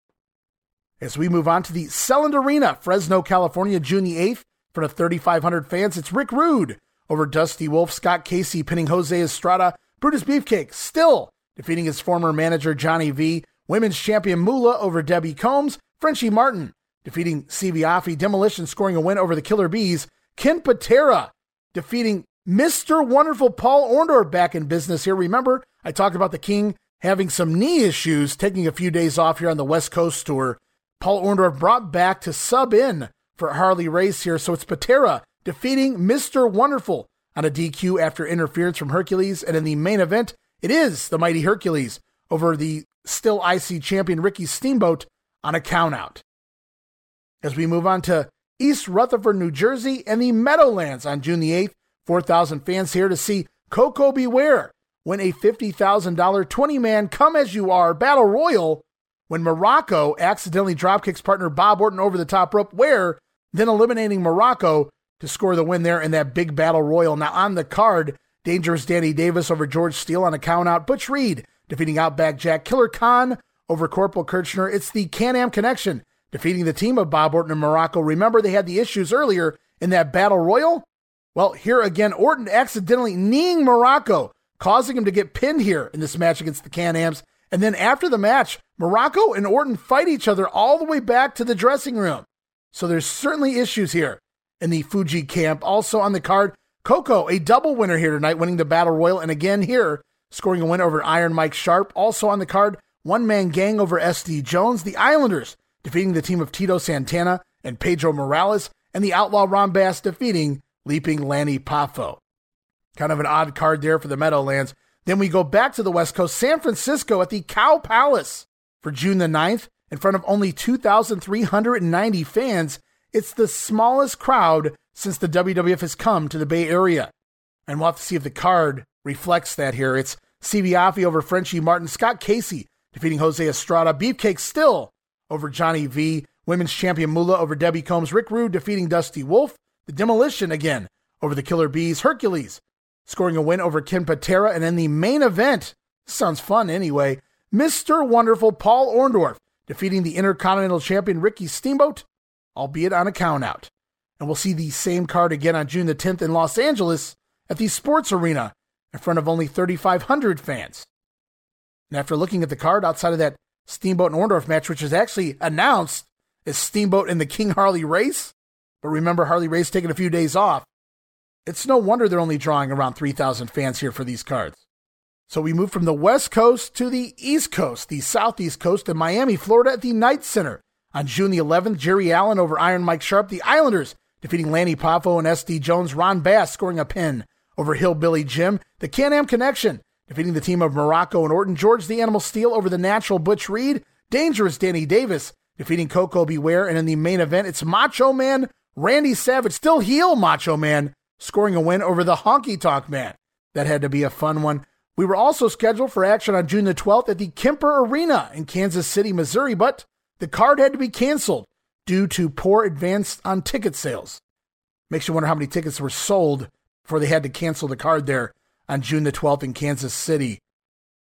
As we move on to the Selland Arena, Fresno, California, June the 8th, for the 3,500 fans, it's Rick Rude over Dusty Wolf, Scott Casey pinning Jose Estrada, Brutus Beefcake still defeating his former manager Johnny V, women's champion Moolah over Debbie Combs, Frenchie Martin defeating Siva Afi, Demolition scoring a win over the Killer Bees, Ken Patera defeating Mr. Wonderful Paul Orndorff back in business here. Remember, I talked about the King having some knee issues, taking a few days off here on the West Coast tour. Paul Orndorff brought back to sub in for Harley Race here. So it's Patera defeating Mr. Wonderful on a DQ after interference from Hercules. And in the main event, it is the mighty Hercules over the still IC champion Ricky Steamboat on a countout. As we move on to East Rutherford, New Jersey, and the Meadowlands on June the 8th, 4,000 fans here to see Coco Beware Ware win a $50,000 20 man come as you are battle royal when Muraco accidentally dropkicks partner Bob Orton over the top rope, where then eliminating Muraco to score the win there in that big battle royal. Now on the card, Dangerous Danny Davis over George Steele on a countout. Butch Reed defeating Outback Jack. Killer Khan over Corporal Kirchner. It's the Can-Am Connection defeating the team of Bob Orton and Muraco. Remember they had the issues earlier in that battle royal? Well, here again, Orton accidentally kneeing Muraco, causing him to get pinned here in this match against the Can-Ams. And then after the match, Muraco and Orton fight each other all the way back to the dressing room. So there's certainly issues here in the Fuji camp. Also on the card, Koko, a double winner here tonight, winning the Battle Royal, and again here, scoring a win over Iron Mike Sharpe. Also on the card, one man gang over SD Jones. The Islanders defeating the team of Tito Santana and Pedro Morales, and the Outlaw Ron Bass defeating Leaping Lanny Poffo. Kind of an odd card there for the Meadowlands. Then we go back to the West Coast, San Francisco at the Cow Palace for June the 9th in front of only 2,390 fans. It's the smallest crowd since the WWF has come to the Bay Area. And we'll have to see if the card reflects that here. It's Siva Afi over Frenchie Martin, Scott Casey defeating Jose Estrada, Beefcake still over Johnny V, Women's Champion Moolah over Debbie Combs, Rick Rude defeating Dusty Wolf, the Demolition again over the Killer Bees, Hercules scoring a win over Ken Patera, and in the main event, sounds fun anyway, Mr. Wonderful Paul Orndorff defeating the Intercontinental Champion Ricky Steamboat, albeit on a countout. And we'll see the same card again on June the 10th in Los Angeles at the Sports Arena in front of only 3,500 fans. And after looking at the card outside of that Steamboat and Orndorff match, which is actually announced as Steamboat in the King Harley race, but remember Harley Race taking a few days off, it's no wonder they're only drawing around 3,000 fans here for these cards. So we move from the West Coast to the East Coast, the Southeast Coast in Miami, Florida at the Knight Center. On June the 11th, Jerry Allen over Iron Mike Sharpe, the Islanders defeating Lanny Poffo and SD Jones, Ron Bass scoring a pin over Hillbilly Jim, the Can-Am Connection defeating the team of Muraco and Orton, George the Animal Steele over the Natural Butch Reed, Dangerous Danny Davis defeating Koko B. Ware, and in the main event, it's Macho Man Randy Savage, still heel Macho Man, scoring a win over the Honky Tonk Man, That had to be a fun one. We were also scheduled for action on June the 12th at the Kemper Arena in Kansas City, Missouri, but the card had to be canceled due to poor advance on ticket sales. Makes you wonder how many tickets were sold before they had to cancel the card there on June the 12th in Kansas City.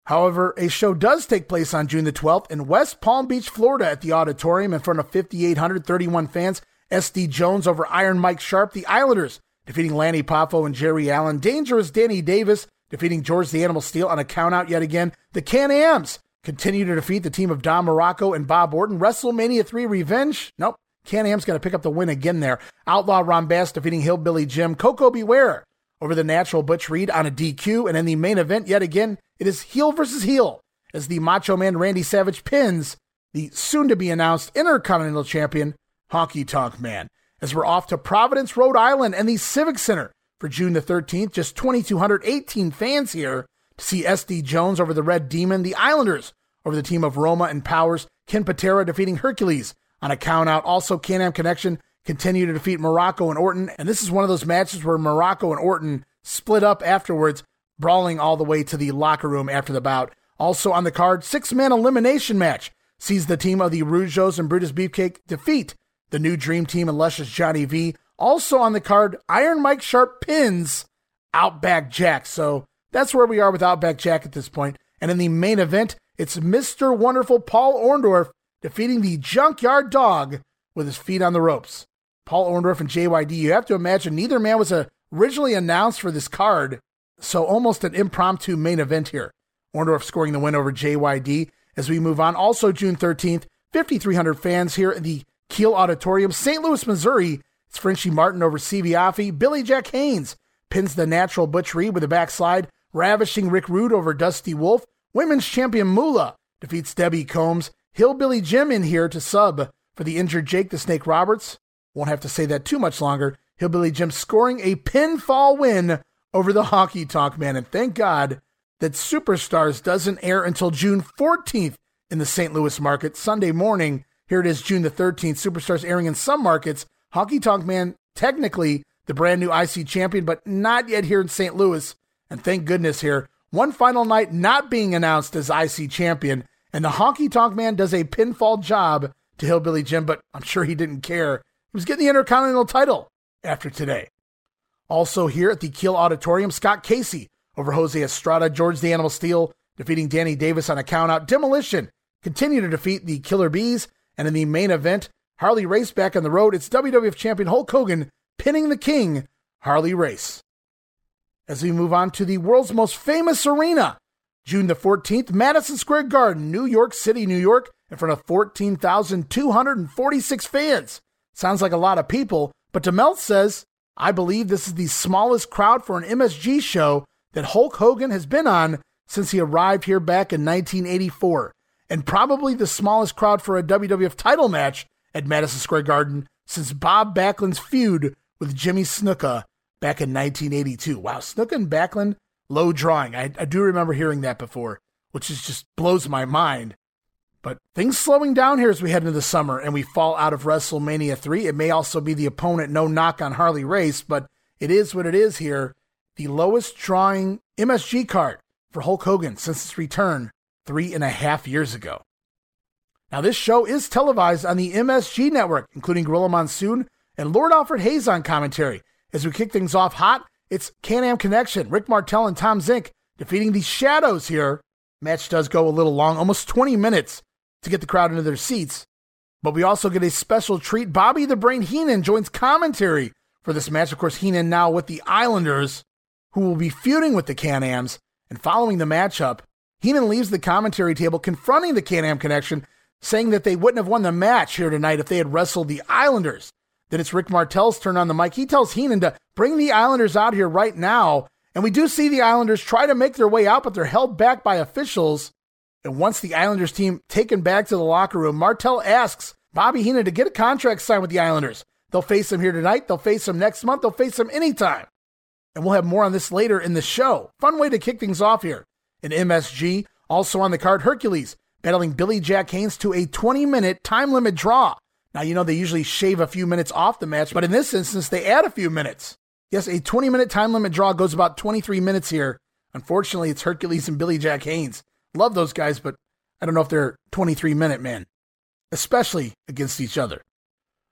However, a show does take place on June the 12th in West Palm Beach, Florida at the auditorium in front of 5,831 fans. SD Jones over Iron Mike Sharpe, the Islanders defeating Lanny Poffo and Jerry Allen. Dangerous Danny Davis defeating George the Animal Steele on a countout yet again. The Can Ams continue to defeat the team of Don Muraco and Bob Orton. WrestleMania 3 Revenge. Nope. Can Am's going to pick up the win again there. Outlaw Ron Bass defeating Hillbilly Jim. Koko B. Ware over the natural Butch Reed on a DQ. And in the main event, yet again, it is heel versus heel as the Macho Man Randy Savage pins the soon to be announced Intercontinental Champion Honky Tonk Man. As we're off to Providence, Rhode Island and the Civic Center for June the 13th, just 2,218 fans here see SD Jones over the Red Demon, the Islanders over the team of Roma and Powers, Ken Patera defeating Hercules on a countout. Also, Can-Am Connection continue to defeat Muraco and Orton. And this is one of those matches where Muraco and Orton split up afterwards, brawling all the way to the locker room after the bout. Also on the card, six man elimination match sees the team of the Rougeaus and Brutus Beefcake defeat the new Dream Team and Luscious Johnny V. Also on the card, Iron Mike Sharpe pins Outback Jack. So that's where we are with Outback Jack at this point. And in the main event, it's Mr. Wonderful Paul Orndorff defeating the Junkyard Dog with his feet on the ropes. Paul Orndorff and JYD, you have to imagine neither man was originally announced for this card, so almost an impromptu main event here. Orndorff scoring the win over JYD as we move on. Also, June 13th, 5,300 fans here in the Kiel Auditorium, St. Louis, Missouri. It's Frenchie Martin over Siva Afi. Billy Jack Haynes pins the natural Butch Reed with a backslide, ravishing Rick Rude over Dusty Wolf. Women's champion Moolah defeats Debbie Combs. Hillbilly Jim in here to sub for the injured Jake the Snake Roberts. Won't have to say that too much longer. Hillbilly Jim scoring a pinfall win over the Honky Tonk Man. And thank God that Superstars doesn't air until June 14th in the St. Louis market. Sunday morning, here it is, June the 13th. Superstars airing in some markets. Honky Tonk Man, technically the brand new IC champion, but not yet here in St. Louis. And thank goodness here. One final night not being announced as IC champion. And the Honky Tonk Man does a pinfall job to Hillbilly Jim, but I'm sure he didn't care. He was getting the Intercontinental title after today. Also here at the Kiel Auditorium, Scott Casey over Jose Estrada, George the Animal Steele defeating Danny Davis on a countout. Demolition continue to defeat the Killer Bees. And in the main event, Harley Race back on the road. It's WWF Champion Hulk Hogan pinning the King, Harley Race. As we move on to the world's most famous arena, June the 14th, Madison Square Garden, New York City, New York, in front of 14,246 fans. Sounds like a lot of people, but DeMelt says, I believe this is the smallest crowd for an MSG show that Hulk Hogan has been on since he arrived here back in 1984, and probably the smallest crowd for a WWF title match at Madison Square Garden since Bob Backlund's feud with Jimmy Snuka back in 1982. Wow, Snuka and Backlund, low drawing. I, I do remember hearing that before, which is just blows my mind. But things slowing down here as we head into the summer and we fall out of WrestleMania 3. It may also be the opponent, no knock on Harley Race, but it is what it is here the lowest drawing MSG card for Hulk Hogan since its return three and a half years ago. Now, this show is televised on the MSG network, including Gorilla Monsoon and Lord Alfred Hayes on commentary. As we kick things off hot, it's Can Am Connection, Rick Martel and Tom Zenk defeating the Shadows here. Match does go a little long, almost 20 minutes to get the crowd into their seats. But we also get a special treat. Bobby the Brain Heenan joins commentary for this match. Of course, Heenan now with the Islanders who will be feuding with the Can-Ams. And following the matchup, Heenan leaves the commentary table confronting the Can-Am connection, saying that they wouldn't have won the match here tonight if they had wrestled the Islanders. Then it's Rick Martel's turn on the mic. He tells Heenan to bring the Islanders out here right now. And we do see the Islanders try to make their way out, but they're held back by officials. And once the Islanders team taken back to the locker room, Martel asks Bobby Heenan to get a contract signed with the Islanders. They'll face him here tonight. They'll face him next month. They'll face him anytime. And we'll have more on this later in the show. Fun way to kick things off here. In MSG, also on the card, Hercules battling Billy Jack Haynes to a 20 minute time limit draw. Now, you know, they usually shave a few minutes off the match, but in this instance, they add a few minutes. Yes, a 20 minute time limit draw goes about 23 minutes here. Unfortunately, it's Hercules and Billy Jack Haynes. Love those guys, but I don't know if they're 23 minute men, especially against each other.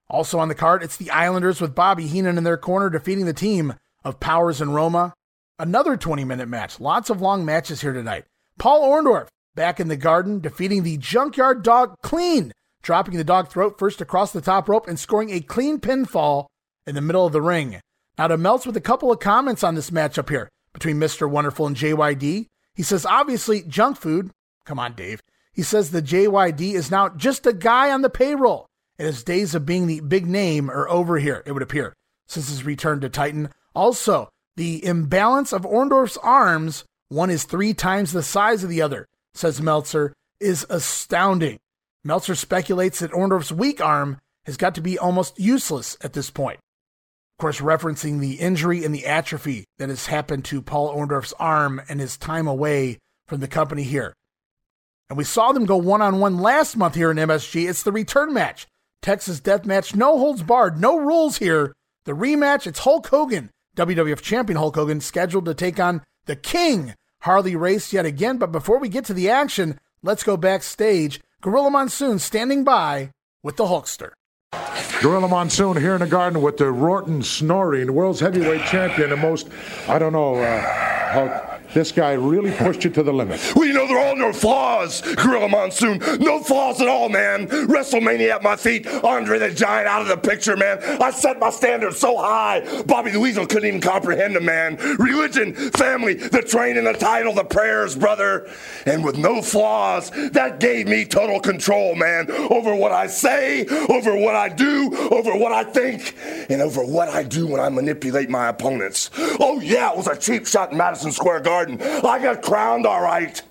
Also on the card, it's the Islanders with Bobby Heenan in their corner defeating the team of Powers and Roma. Another 20 minute match. Lots of long matches here tonight. Paul Orndorff back in the garden defeating the Junkyard Dog clean, dropping the dog throat first across the top rope and scoring a clean pinfall in the middle of the ring. Now to Meltz with a couple of comments on this matchup here between Mr. Wonderful and JYD. He says, obviously, junk food. Come on, Dave. He says the JYD is now just a guy on the payroll, and his days of being the big name are over here, it would appear, since his return to Titan. Also, the imbalance of Orndorff's arms, one is three times the size of the other, says Meltzer, is astounding. Meltzer speculates that Orndorff's weak arm has got to be almost useless at this point. Of course, referencing the injury and the atrophy that has happened to Paul Orndorff's arm and his time away from the company here. And we saw them go one on one last month here in MSG. It's the return match. Texas Death Match, no holds barred, no rules here. The rematch, it's Hulk Hogan, WWF Champion Hulk Hogan, scheduled to take on the King, Harley Race, yet again. But before we get to the action, let's go backstage. Gorilla Monsoon standing by with the Hulkster. Gorilla Monsoon here in the garden with the Rorton Snorri, the world's heavyweight champion, the most, I don't know, uh, Hulk. This guy really pushed you to the limit. Well, you know, there are no flaws, Gorilla Monsoon. No flaws at all, man. WrestleMania at my feet. Andre the Giant out of the picture, man. I set my standards so high. Bobby the Weasel couldn't even comprehend them, man. Religion, family, the training, the title, the prayers, brother. And with no flaws, that gave me total control, man, over what I say, over what I do, over what I think, and over what I do when I manipulate my opponents. Oh, yeah, it was a cheap shot in Madison Square Garden. I got crowned, all right.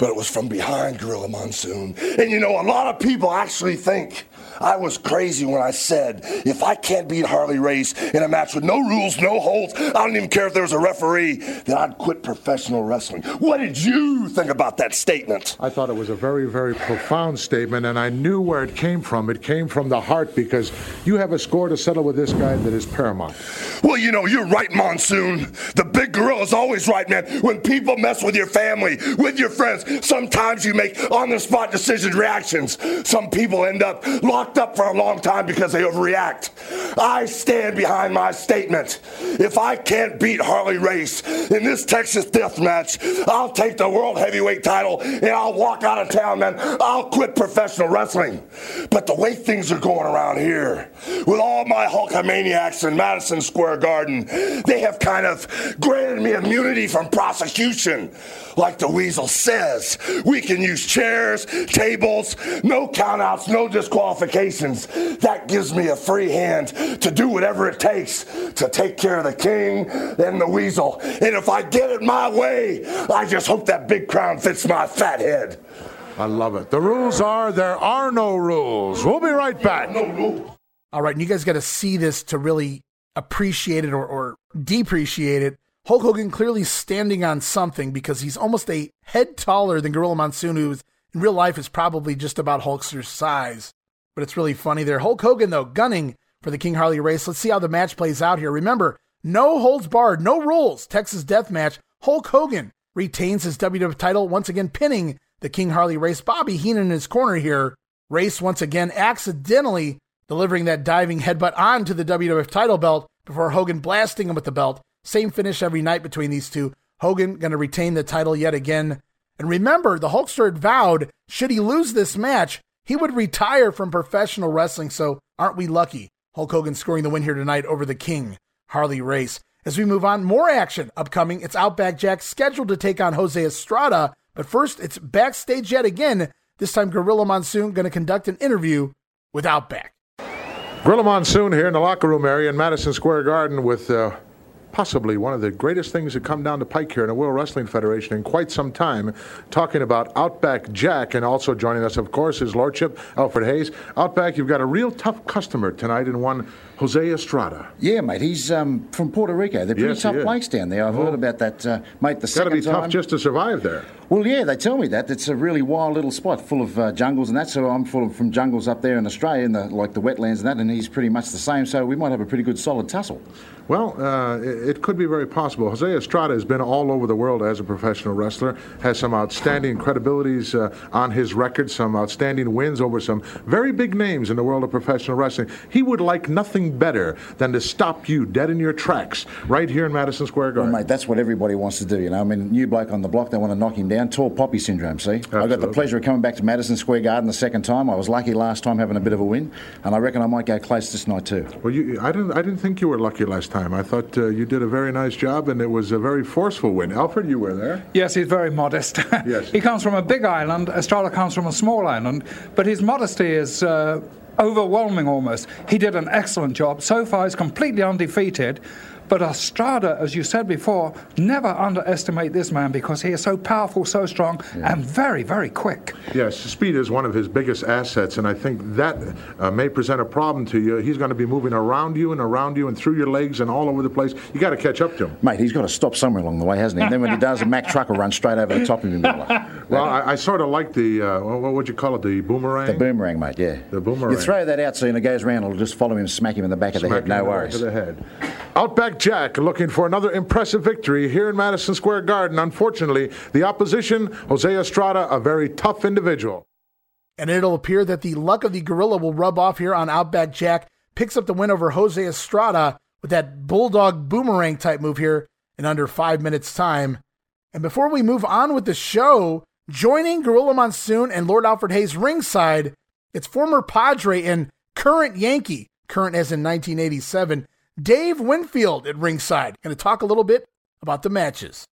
But it was from behind Gorilla Monsoon. And you know, a lot of people actually think I was crazy when I said if I can't beat Harley Race in a match with no rules, no holds, I don't even care if there was a referee, that I'd quit professional wrestling. What did you think about that statement? I thought it was a very, very profound statement, and I knew where it came from. It came from the heart because you have a score to settle with this guy that is paramount. Well, you know, you're right, Monsoon. The big gorilla's always right, man. When people mess with your family, with your friends, sometimes you make on the spot decision reactions. Some people end up locked up for a long time because they overreact. I stand behind my statement. If I can't beat Harley Race in this Texas death match, I'll take the world heavyweight title and I'll walk out of town, man. I'll quit professional wrestling. But the way things are going around here, with all my Hulkamaniacs in Madison Square Garden, they have kind of granted me immunity from prosecution. Like the weasel says, we can use chairs, tables, no countouts, no disqualifications. That gives me a free hand to do whatever it takes to take care of the king and the weasel. And if I get it my way, I just hope that big crown fits my fat head. I love it. The rules are there are no rules. We'll be right back. No rules. All right, and you guys got to see this to really appreciate it or, or depreciate it. Hulk Hogan clearly standing on something because he's almost a head taller than Gorilla Monsoon, who in real life is probably just about Hulkster's size. But it's really funny there. Hulk Hogan, though, gunning for the King Harley race. Let's see how the match plays out here. Remember, no holds barred, no rules. Texas Death Match. Hulk Hogan retains his WWF title, once again pinning the King Harley race. Bobby Heenan in his corner here. Race once again accidentally delivering that diving headbutt onto the WWF title belt before Hogan blasting him with the belt. Same finish every night between these two. Hogan going to retain the title yet again. And remember, the Hulkster had vowed, should he lose this match, he would retire from professional wrestling. So aren't we lucky? Hulk Hogan scoring the win here tonight over the King, Harley Race. As we move on, more action upcoming. It's Outback Jack scheduled to take on Jose Estrada. But first, it's backstage yet again. This time, Gorilla Monsoon going to conduct an interview with Outback. Gorilla Monsoon here in the locker room area in Madison Square Garden with uh, possibly one of the greatest things that come down the pike here in the World Wrestling Federation in quite some time, talking about Outback Jack, and also joining us, of course, his Lordship Alfred Hayes. Outback, you've got a real tough customer tonight in one Jose Estrada. Yeah, mate. He's um, from Puerto Rico. They're pretty Yes, tough is. blokes down there. I've heard about that, uh, mate. The Got to be tough time. just to survive there. Well, yeah, they tell me that. It's a really wild little spot full of uh, jungles and that. So I'm full of from jungles up there in Australia, in the, like the wetlands and that, and he's pretty much the same. So we might have a pretty good solid tussle. Well, uh, it, it could be very possible. Jose Estrada has been all over the world as a professional wrestler, has some outstanding credibilities uh, on his record, some outstanding wins over some very big names in the world of professional wrestling. He would like nothing better than to stop you dead in your tracks right here in Madison Square Garden. Well, mate, that's what everybody wants to do, you know. I mean, new bloke on the block, they want to knock him down. Tall poppy syndrome, see? I got the pleasure of coming back to Madison Square Garden the second time. I was lucky last time having a bit of a win, and I reckon I might go close this night too. Well, you, I didn't. I didn't think you were lucky last time. I thought uh, you did a very nice job, and it was a very forceful win. Alfred, you were there. Yes, he's very modest. Yes. he comes from a big island. Estrada comes from a small island, but his modesty is uh, overwhelming almost. He did an excellent job. So far, he's completely undefeated. But Estrada, as you said before, never underestimate this man because he is so powerful, so strong, and very, very quick. Yes, speed is one of his biggest assets, and I think that uh, may present a problem to you. He's going to be moving around you and around you and through your legs and all over the place. You got to catch up to him. Mate, he's got to stop somewhere along the way, hasn't he? And then when he does, a Mack truck will run straight over the top of him. Well, I, I sort of like the uh, what would you call it? The boomerang. The boomerang, mate, yeah. The boomerang. You throw that out so when it goes round, it'll just follow him, and smack him in the back of the head. him No in the back worries. of the head. Outback Jack looking for another impressive victory here in Madison Square Garden. Unfortunately, the opposition, Jose Estrada, a very tough individual. And it'll appear that the luck of the gorilla will rub off here on Outback Jack. Picks up the win over Jose Estrada with that bulldog boomerang type move here in under five minutes' time. And before we move on with the show, joining Gorilla Monsoon and Lord Alfred Hayes ringside, it's former Padre and current Yankee, current as in 1987, Dave Winfield at ringside. Going to talk a little bit about the matches.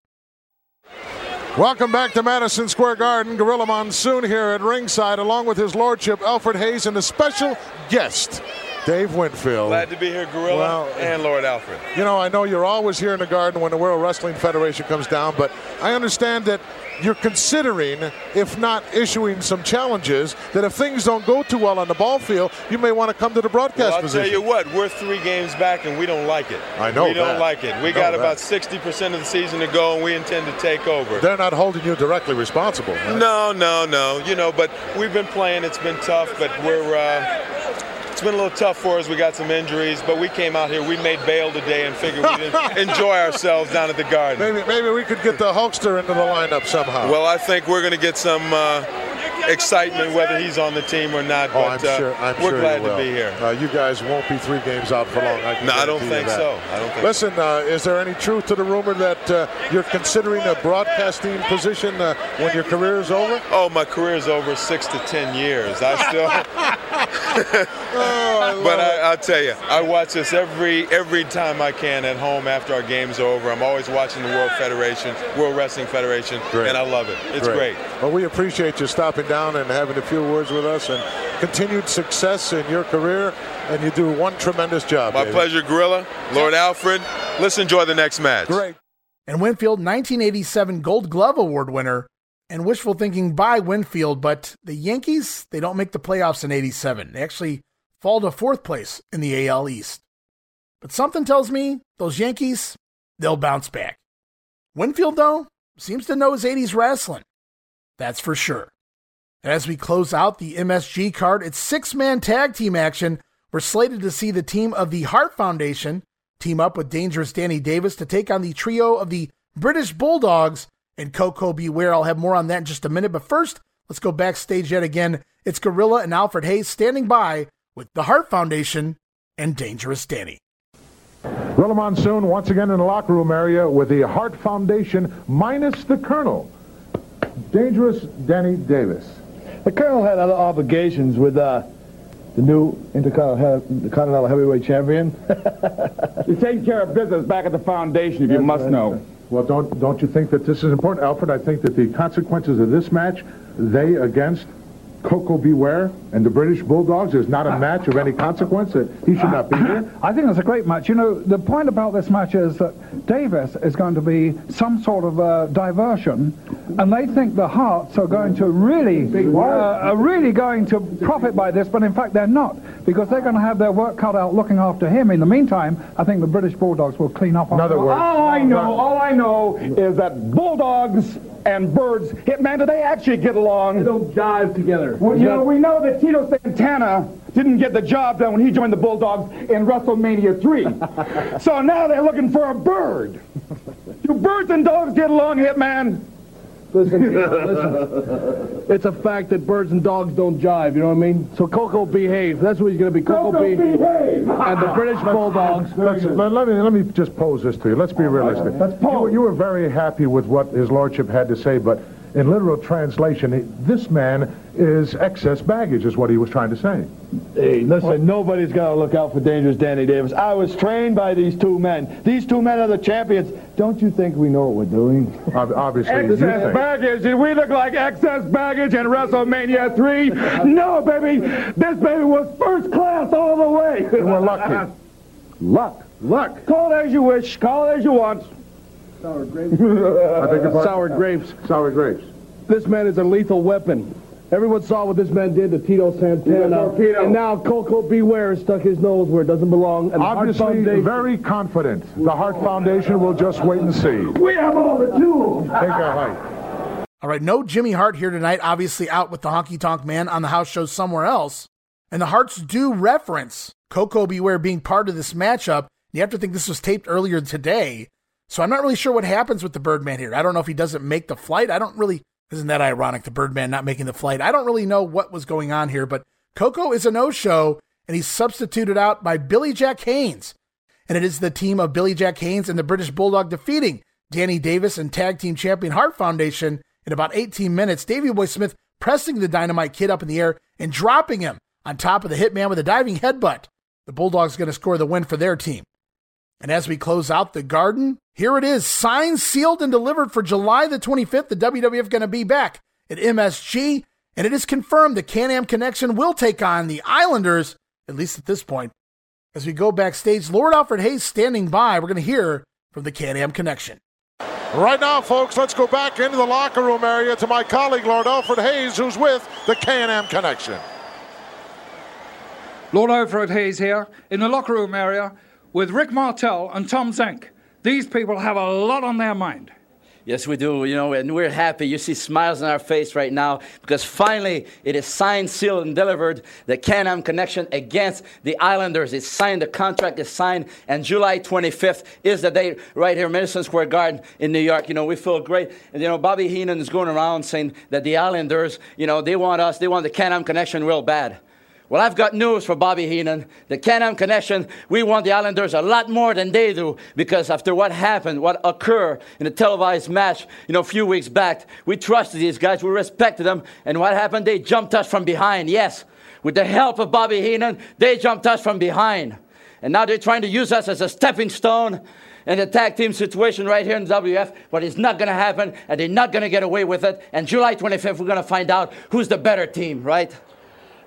Welcome back to Madison Square Garden. Gorilla Monsoon here at ringside, along with his lordship Alfred Hayes and a special guest, Dave Winfield. Glad to be here, Gorilla Well, and Lord Alfred. You know, I know you're always here in the garden when the World Wrestling Federation comes down, but I understand that you're considering, if not issuing some challenges, that if things don't go too well on the ball field, you may want to come to the broadcast Well, I'll position. tell you what, we're three games back and we don't like it. I know We don't like it. We got that. about 60% of the season to go and we intend to take over. They're not holding you directly responsible. right? No, no, no. You know, but we've been playing. It's been tough, but we're. Uh, it's been a little tough for us. We got some injuries, but we came out here. We made bail today and figured we'd enjoy ourselves down at the Garden. Maybe, maybe we could get the Hulkster into the lineup somehow. Well, I think we're going to get some uh, excitement whether he's on the team or not. Oh, but I'm uh, sure. I'm we're sure glad to be here. Uh, you guys won't be three games out for long. I No, I don't think so. I don't think Listen, uh, is there any truth to the rumor that uh, you're considering a broadcasting position uh, when your career is over? Oh, my career is over six to ten years. I still. but I, I'll tell you, I watch this every every time I can at home after our games over. I'm always watching the World Federation, World Wrestling Federation, Great. and I love it. It's great. Well, we appreciate you stopping down and having a few words with us and continued success in your career. And you do one tremendous job. My pleasure, Gorilla, Lord Alfred. Let's enjoy the next match. Great. And Winfield, 1987 Gold Glove Award winner, and wishful thinking by Winfield, but the Yankees, they don't make the playoffs in 87. They actually fall to fourth place in the AL East. But something tells me those Yankees, they'll bounce back. Winfield, though, seems to know his 80s wrestling. That's for sure. And as we close out the MSG card, it's six man tag team action. We're slated to see the team of the Hart Foundation team up with Dangerous Danny Davis to take on the trio of the British Bulldogs and Koko B. Ware. I'll have more on that in just a minute. But first, let's go backstage yet again. It's Gorilla and Alfred Hayes standing by with the Hart Foundation and Dangerous Danny. Gorilla Monsoon once again in the locker room area with the Hart Foundation minus the Colonel. Dangerous Danny Davis. The Colonel had other obligations with uh, the new Intercontinental Heavyweight Champion. You're taking care of business back at the foundation, if you must know. Well, don't don't you think that this is important, Alfred? I think that the consequences of this match, they against Koko B. Ware and the British Bulldogs, is not a match of any consequence. That he should not be here. I think it's a great match. You know, the point about this match is that Davis is going to be some sort of a diversion, and they think the Harts are going to really, uh, are really going to profit by this, but in fact they're not, because they're going to have their work cut out looking after him. In the meantime, I think the British Bulldogs will clean up. In other words, all I know, all I know is that Bulldogs and Birds, Hitman, do they actually get along? They don't jive together. Well, you know, we know that Tito Santana didn't get the job done when he joined the Bulldogs in WrestleMania 3. so now they're looking for a bird. Do birds and dogs get along, Hitman? Listen, listen. It's a fact that birds and dogs don't jive, you know what I mean? So Coco behave. That's what he's going to be. Coco, Coco behave. behave. And the British Bulldogs. Let's, let, let me, let me just pose this to you. Let's be realistic. You, you were very happy with what his lordship had to say, but in literal translation, this man is excess baggage, is what he was trying to say. Hey, listen, nobody's got to look out for dangerous Danny Davis. I was trained by these two men. These two men are the champions. Don't you think we know what we're doing? Obviously, Excess baggage. Did we look like excess baggage in WrestleMania 3? No, baby. This baby was first class all the way. We're lucky. Luck. Luck. Call it as you wish. Call it as you want. Sour grapes. I beg your pardon? Sour grapes. Sour grapes. This man is a lethal weapon. Everyone saw what this man did to Tito Santana. torpedo. And now Koko B. Ware stuck his nose where it doesn't belong. And Obviously, Foundation- very confident. The Hart Foundation will just wait and see. We have all the tools. Take a hike. All right, no Jimmy Hart here tonight, obviously out with the Honky Tonk Man on the house show somewhere else. And the Harts do reference Koko B. Ware being part of this matchup. You have to think this was taped earlier today. So I'm not really sure what happens with the Birdman here. I don't know if he doesn't make the flight. I don't really, isn't that ironic, the Birdman not making the flight? I don't really know what was going on here, but Koko is a no show, and he's substituted out by Billy Jack Haynes. And it is the team of Billy Jack Haynes and the British Bulldog defeating Danny Davis and tag team champion Hart Foundation in about 18 minutes. Davey Boy Smith pressing the Dynamite Kid up in the air and dropping him on top of the Hitman with a diving headbutt. The Bulldogs going to score the win for their team. And as we close out the garden, here it is, signed, sealed, and delivered for July the 25th. The WWF going to be back at MSG, and it is confirmed the Can-Am Connection will take on the Islanders, at least at this point. As we go backstage, Lord Alfred Hayes standing by. We're going to hear from the Can-Am Connection. Right now, folks, let's go back into the locker room area to my colleague, Lord Alfred Hayes, who's with the Can-Am Connection. Lord Alfred Hayes here in the locker room area with Rick Martel and Tom Zenk. These people have a lot on their mind. Yes, we do, you know, and we're happy. You see smiles on our face right now because finally it is signed, sealed, and delivered. The Can-Am connection against the Islanders. It's signed, the contract is signed, and July 25th is the date right here, Madison Square Garden in New York. You know, we feel great. And, you know, Bobby Heenan is going around saying that the Islanders, you know, they want us, they want the Can-Am connection real bad. Well, I've got news for Bobby Heenan. The Can-Am Connection, we want the Islanders a lot more than they do because after what happened, what occurred in a televised match, you know, a few weeks back, we trusted these guys, we respected them, and what happened? They jumped us from behind. Yes, with the help of Bobby Heenan, they jumped us from behind. And now they're trying to use us as a stepping stone in the tag team situation right here in the WF, but it's not going to happen, and they're not going to get away with it. And July 25th, we're going to find out who's the better team, right?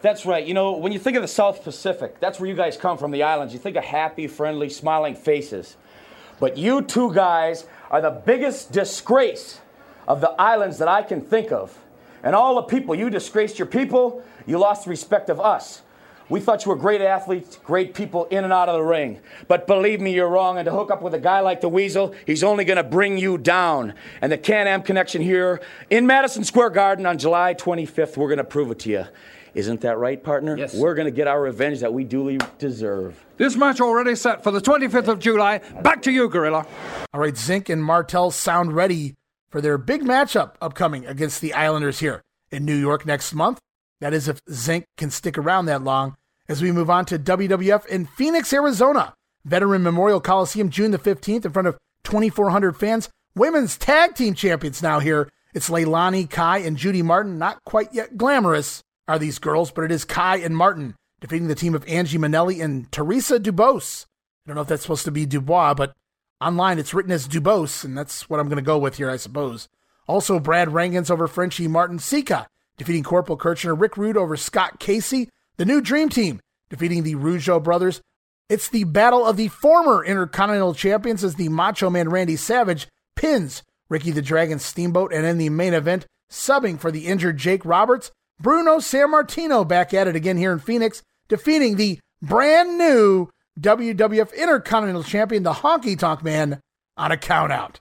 That's right. You know, when you think of the South Pacific, that's where you guys come from, the islands. You think of happy, friendly, smiling faces. But you two guys are the biggest disgrace of the islands that I can think of. And all the people, you disgraced your people, you lost the respect of us. We thought you were great athletes, great people in and out of the ring. But believe me, you're wrong. And to hook up with a guy like the Weasel, he's only going to bring you down. And the Can Am connection here in Madison Square Garden on July 25th, we're going to prove it to you. Isn't that right, partner? Yes. We're going to get our revenge that we duly deserve. This match already set for the 25th of July. Back to you, Gorilla. All right, Zenk and Martel sound ready for their big matchup upcoming against the Islanders here in New York next month. That is, if Zenk can stick around that long. As we move on to WWF in Phoenix, Arizona, Veteran Memorial Coliseum, June the 15th, in front of 2,400 fans. Women's Tag Team Champions now here. It's Leilani Kai and Judy Martin. Not quite yet glamorous are these girls, but it is Kai and Martin defeating the team of Angie Minelli and Teresa Dubose. I don't know if that's supposed to be Dubois, but online it's written as Dubose, and that's what I'm going to go with here, I suppose. Also, Brad Rheingans over Frenchie Martin Sika, defeating Corporal Kirchner. Rick Rude over Scott Casey. The new Dream Team defeating the Rougeau brothers. It's the battle of the former Intercontinental Champions as the Macho Man Randy Savage pins Ricky the Dragon Steamboat, and in the main event, subbing for the injured Jake Roberts, Bruno Sammartino back at it again here in Phoenix, defeating the brand new WWF Intercontinental Champion, the Honky Tonk Man, on a countout.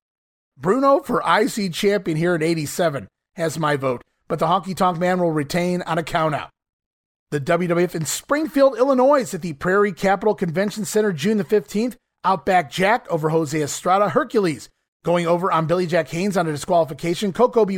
Bruno for IC champion here at 87 has my vote, but the Honky Tonk Man will retain on a countout. The WWF in Springfield, Illinois at the Prairie Capital Convention Center June the 15th. Outback Jack over Jose Estrada. Hercules going over on Billy Jack Haynes on a disqualification. Koko B.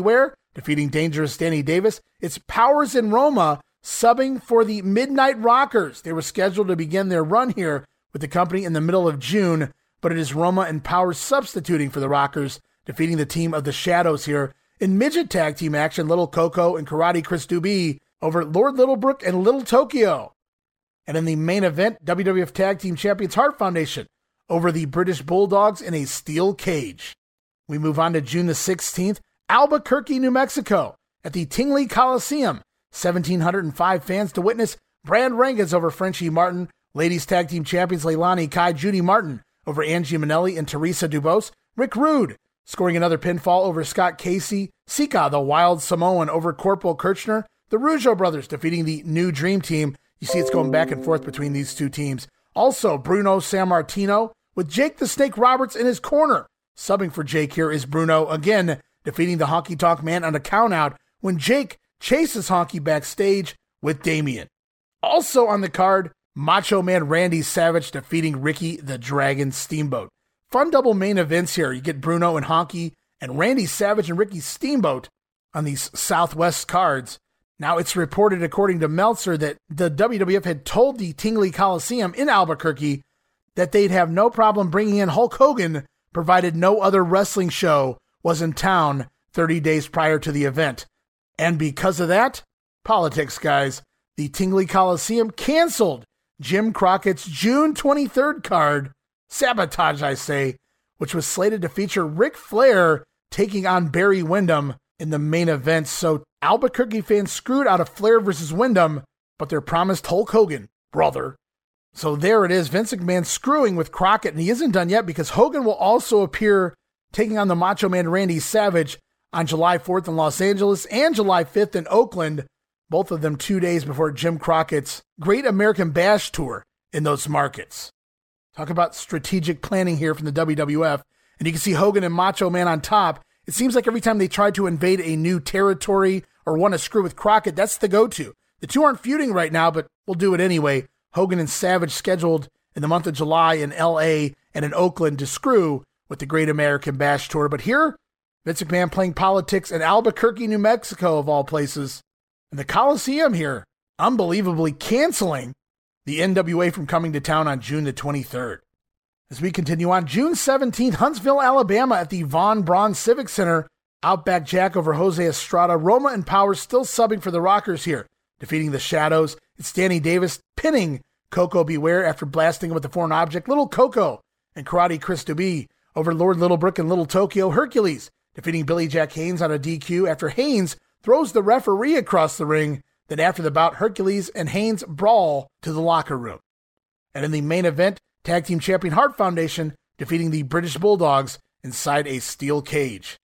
Defeating Dangerous Danny Davis. It's Powers and Roma subbing for the Midnight Rockers. They were scheduled to begin their run here with the company in the middle of June, but it is Roma and Powers substituting for the Rockers defeating the team of the Shadows here. In midget tag team action, Little Coco and Karate Chris Dubé over Lord Littlebrook and Little Tokyo. And in the main event, WWF Tag Team Champions Hart Foundation over the British Bulldogs in a steel cage. We move on to June the 16th, Albuquerque, New Mexico, at the Tingley Coliseum. 1,705 fans to witness Brad Rheingans over Frenchie Martin, Ladies Tag Team Champions Leilani Kai, Judy Martin over Angie Minelli and Teresa Dubose, Rick Rude scoring another pinfall over Scott Casey, Sika, the Wild Samoan, over Corporal Kirchner, the Rougeau brothers defeating the new Dream Team. You see, it's going back and forth between these two teams. Also, Bruno Sammartino with Jake the Snake Roberts in his corner. Subbing for Jake here is Bruno again, defeating the Honky Tonk Man on a countout when Jake chases Honky backstage with Damien. Also on the card, Macho Man Randy Savage defeating Ricky the Dragon Steamboat. Fun double main events here. You get Bruno and Honky and Randy Savage and Ricky Steamboat on these Southwest cards. Now, it's reported, according to Meltzer, that the WWF had told the Tingley Coliseum in Albuquerque that they'd have no problem bringing in Hulk Hogan, provided no other wrestling show was in town 30 days prior to the event. And because of that, politics, guys, the Tingley Coliseum canceled Jim Crockett's June 23rd card Sabotage, I say, which was slated to feature Ric Flair taking on Barry Windham in the main event. So Albuquerque fans screwed out of Flair versus Windham, but they're promised Hulk Hogan, brother. So there it is, Vince McMahon screwing with Crockett, and he isn't done yet because Hogan will also appear taking on the Macho Man Randy Savage on July 4th in Los Angeles and July 5th in Oakland, both of them two days before Jim Crockett's Great American Bash Tour in those markets. Talk about strategic planning here from the WWF. And you can see Hogan and Macho Man on top. It seems like every time they try to invade a new territory or want to screw with Crockett, that's the go to. The two aren't feuding right now, but we'll do it anyway. Hogan and Savage scheduled in the month of July in LA and in Oakland to screw with the Great American Bash Tour. But here, Vince McMahon playing politics in Albuquerque, New Mexico, of all places. And the Coliseum here, unbelievably canceling the NWA from coming to town on June the 23rd. As we continue on, June 17th, Huntsville, Alabama, at the Von Braun Civic Center, Outback Jack over Jose Estrada. Roma and Power still subbing for the Rockers here, defeating the Shadows. It's Danny Davis pinning Koko B. Ware after blasting him with the foreign object. Little Coco and Karate Chris Dubé over Lord Littlebrook and Little Tokyo. Hercules defeating Billy Jack Haynes on a DQ after Haynes throws the referee across the ring then after the bout, Hercules and Haynes brawl to the locker room. And in the main event, Tag Team Champion Hart Foundation defeating the British Bulldogs inside a steel cage.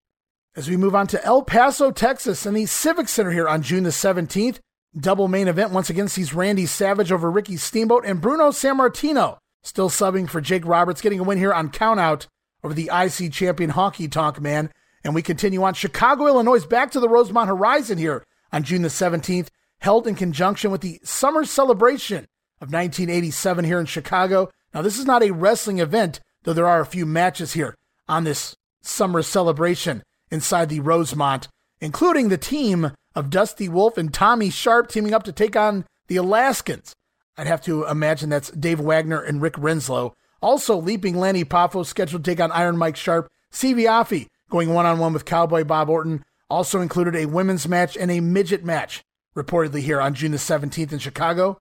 As we move on to El Paso, Texas, and the Civic Center here on June the 17th, double main event once again sees Randy Savage over Ricky Steamboat and Bruno Sammartino still subbing for Jake Roberts, getting a win here on countout over the IC champion Honky Tonk Man. And we continue on Chicago, Illinois, back to the Rosemont Horizon here on June the 17th held in conjunction with the Summer Celebration of 1987 here in Chicago. Now, this is not a wrestling event, though there are a few matches here on this Summer Celebration inside the Rosemont, including the team of Dusty Wolfe and Tommy Sharpe teaming up to take on the Alaskans. I'd have to imagine that's Dave Wagner and Rick Renslow. Also, Leaping Lanny Poffo scheduled to take on Iron Mike Sharpe. Stevie Aoki going one on one with Cowboy Bob Orton. Also included a women's match and a midget match reportedly here on June the 17th in Chicago.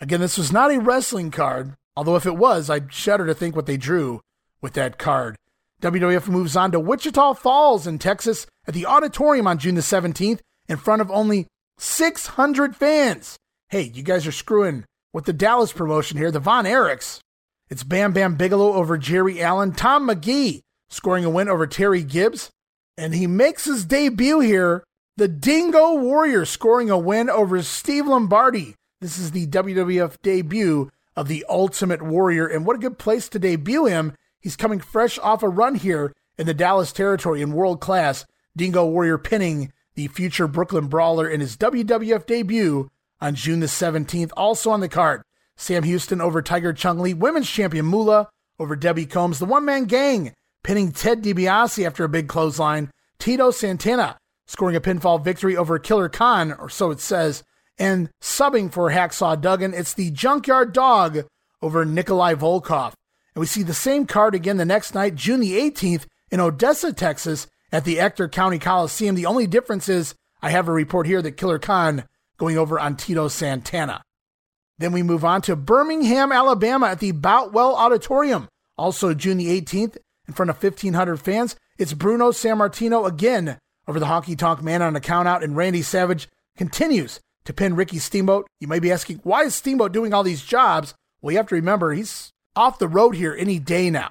Again, this was not a wrestling card, although if it was, I'd shudder to think what they drew with that card. WWF moves on to Wichita Falls in Texas at the auditorium on June the 17th in front of only 600 fans. Hey, you guys are screwing with the Dallas promotion here, the Von Erichs. It's Bam Bam Bigelow over Jerry Allen, Tom McGee scoring a win over Terry Gibbs, and he makes his debut here the Dingo Warrior scoring a win over Steve Lombardi, This is the WWF debut of the Ultimate Warrior, and what a good place to debut him. He's coming fresh off a run here in the Dallas territory in world class. Dingo Warrior pinning the future Brooklyn Brawler in his WWF debut on June the 17th. Also on the card, Sam Houston over Tiger Chung Lee, women's champion Moolah over Debbie Combs, the one man gang pinning Ted DiBiase after a big clothesline, Tito Santana scoring a pinfall victory over Killer Khan, or so it says, and subbing for Hacksaw Duggan, it's the Junkyard Dog over Nikolai Volkov. And we see the same card again the next night, June the 18th, in Odessa, Texas, at the Ector County Coliseum. The only difference is I have a report here that Killer Khan going over on Tito Santana. Then we move on to Birmingham, Alabama at the Boutwell Auditorium. Also June the 18th, in front of 1,500 fans. It's Bruno Sammartino again over the Honky Tonk Man on a countout, and Randy Savage continues to pin Ricky Steamboat. You may be asking, why is Steamboat doing all these jobs? Well, you have to remember, he's off the road here any day now.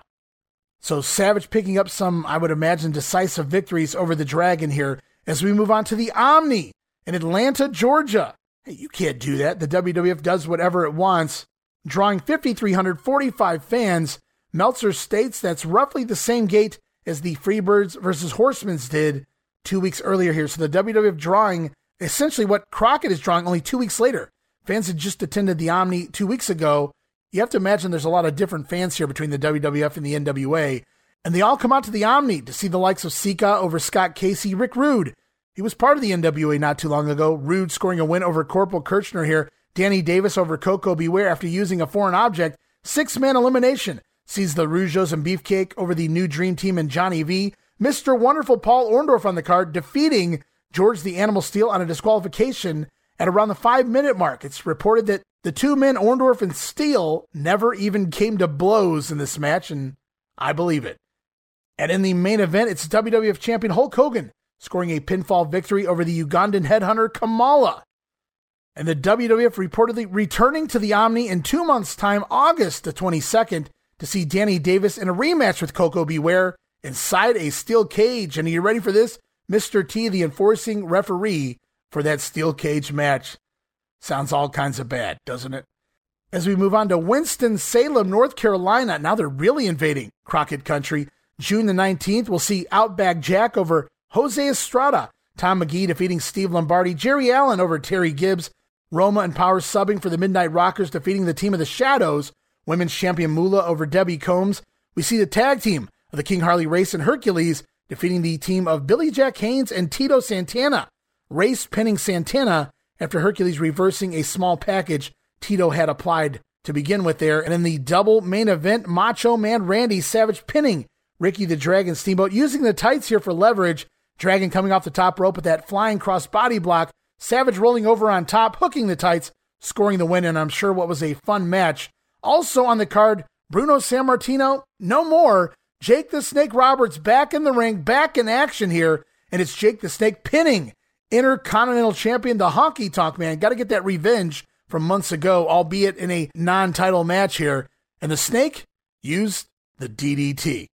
So Savage picking up some, I would imagine, decisive victories over the Dragon here as we move on to the Omni in Atlanta, Georgia. Hey, you can't do that. The WWF does whatever it wants. Drawing 5,345 fans, Meltzer states that's roughly the same gate as the Freebirds versus Horsemen's did two weeks earlier here. So the WWF drawing essentially what Crockett is drawing only two weeks later. Fans had just attended the Omni two weeks ago. You have to imagine there's a lot of different fans here between the WWF and the NWA. And they all come out to the Omni to see the likes of Sika over Scott Casey, Rick Rude. He was part of the NWA not too long ago. Rude scoring a win over Corporal Kirchner here. Danny Davis over Koko B. Ware after using a foreign object. Six man elimination sees the Rougeaus and Beefcake over the new Dream Team and Johnny V. Mr. Wonderful Paul Orndorff on the card, defeating George the Animal Steele on a disqualification at around the five minute mark. It's reported that the two men, Orndorff and Steele, never even came to blows in this match, and I believe it. And in the main event, it's WWF champion Hulk Hogan scoring a pinfall victory over the Ugandan headhunter Kamala. And the WWF reportedly returning to the Omni in two months' time, August the 22nd, to see Danny Davis in a rematch with Koko B. Ware inside a steel cage. And are you ready for this? Mr. T, the enforcing referee for that steel cage match. Sounds all kinds of bad, doesn't it? As we move on to Winston-Salem, North Carolina, now they're really invading Crockett Country. June the 19th, we'll see Outback Jack over Jose Estrada, Tom McGee defeating Steve Lombardi, Jerry Allen over Terry Gibbs, Roma and Power subbing for the Midnight Rockers, defeating the team of the Shadows, Women's Champion Moolah over Debbie Combs. We see the tag team of the King Harley Race and Hercules defeating the team of Billy Jack Haynes and Tito Santana. Race pinning Santana after Hercules reversing a small package Tito had applied to begin with there. And in the double main event, Macho Man Randy Savage pinning Ricky the Dragon Steamboat using the tights here for leverage. Dragon coming off the top rope with that flying cross body block. Savage rolling over on top, hooking the tights, scoring the win, and I'm sure what was a fun match. Also on the card, Bruno Sammartino, no more. Jake the Snake Roberts back in the ring, back in action here, and it's Jake the Snake pinning Intercontinental Champion, the Honky Tonk Man. Got to get that revenge from months ago, albeit in a non title match here. And the Snake used the DDT.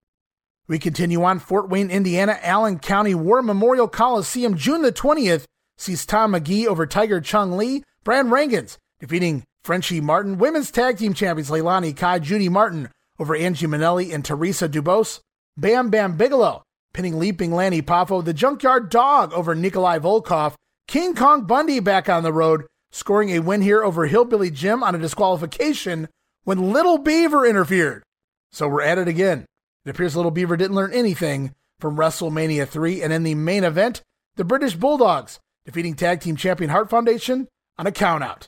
We continue on Fort Wayne, Indiana, Allen County War Memorial Coliseum, June the 20th, sees Tom McGee over Tiger Chung Lee, Brad Rheingans defeating Frenchie Martin, women's tag team champions Leilani Kai, Judy Martin over Angie Minelli and Teresa Dubose, Bam Bam Bigelow pinning Leaping Lanny Poffo, the Junkyard Dog over Nikolai Volkov, King Kong Bundy back on the road, scoring a win here over Hillbilly Jim on a disqualification when Little Beaver interfered. So we're at it again. It appears Little Beaver didn't learn anything from WrestleMania 3. And in the main event, the British Bulldogs defeating tag team champion Hart Foundation on a countout.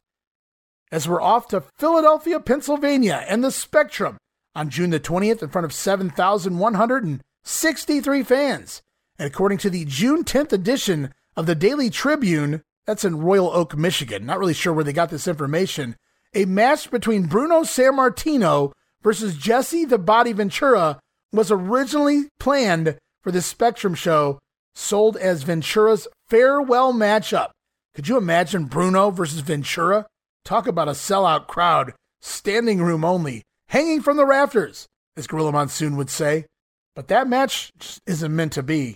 As we're off to Philadelphia, Pennsylvania, and the Spectrum on June the 20th in front of 7,163 fans. And according to the June 10th edition of the Daily Tribune, that's in Royal Oak, Michigan, not really sure where they got this information, a match between Bruno Sammartino versus Jesse the Body Ventura was originally planned for the Spectrum show, sold as Ventura's farewell matchup. Could you imagine Bruno versus Ventura? Talk about a sellout crowd, standing room only, hanging from the rafters, as Gorilla Monsoon would say. But that match isn't meant to be.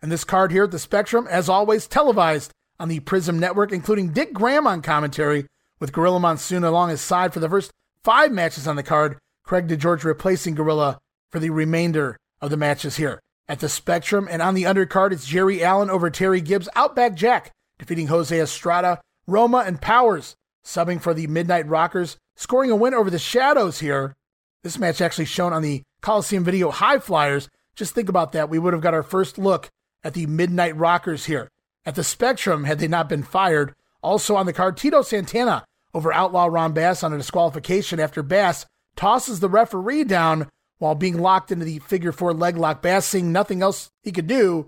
And this card here at the Spectrum, as always, televised on the Prism Network, including Dick Graham on commentary, with Gorilla Monsoon along his side for the first five matches on the card. Craig DeGeorge replacing Gorilla for the remainder of the matches here. At the Spectrum and on the undercard, it's Jerry Allen over Terry Gibbs, Outback Jack, defeating Jose Estrada, Roma, and Powers, subbing for the Midnight Rockers, scoring a win over the Shadows here. This match actually shown on the Coliseum Video High Flyers. Just think about that. We would have got our first look at the Midnight Rockers here. At the Spectrum, had they not been fired. Also on the card, Tito Santana over Outlaw Ron Bass on a disqualification after Bass tosses the referee down while being locked into the figure four leg lock. Bass seeing nothing else he could do,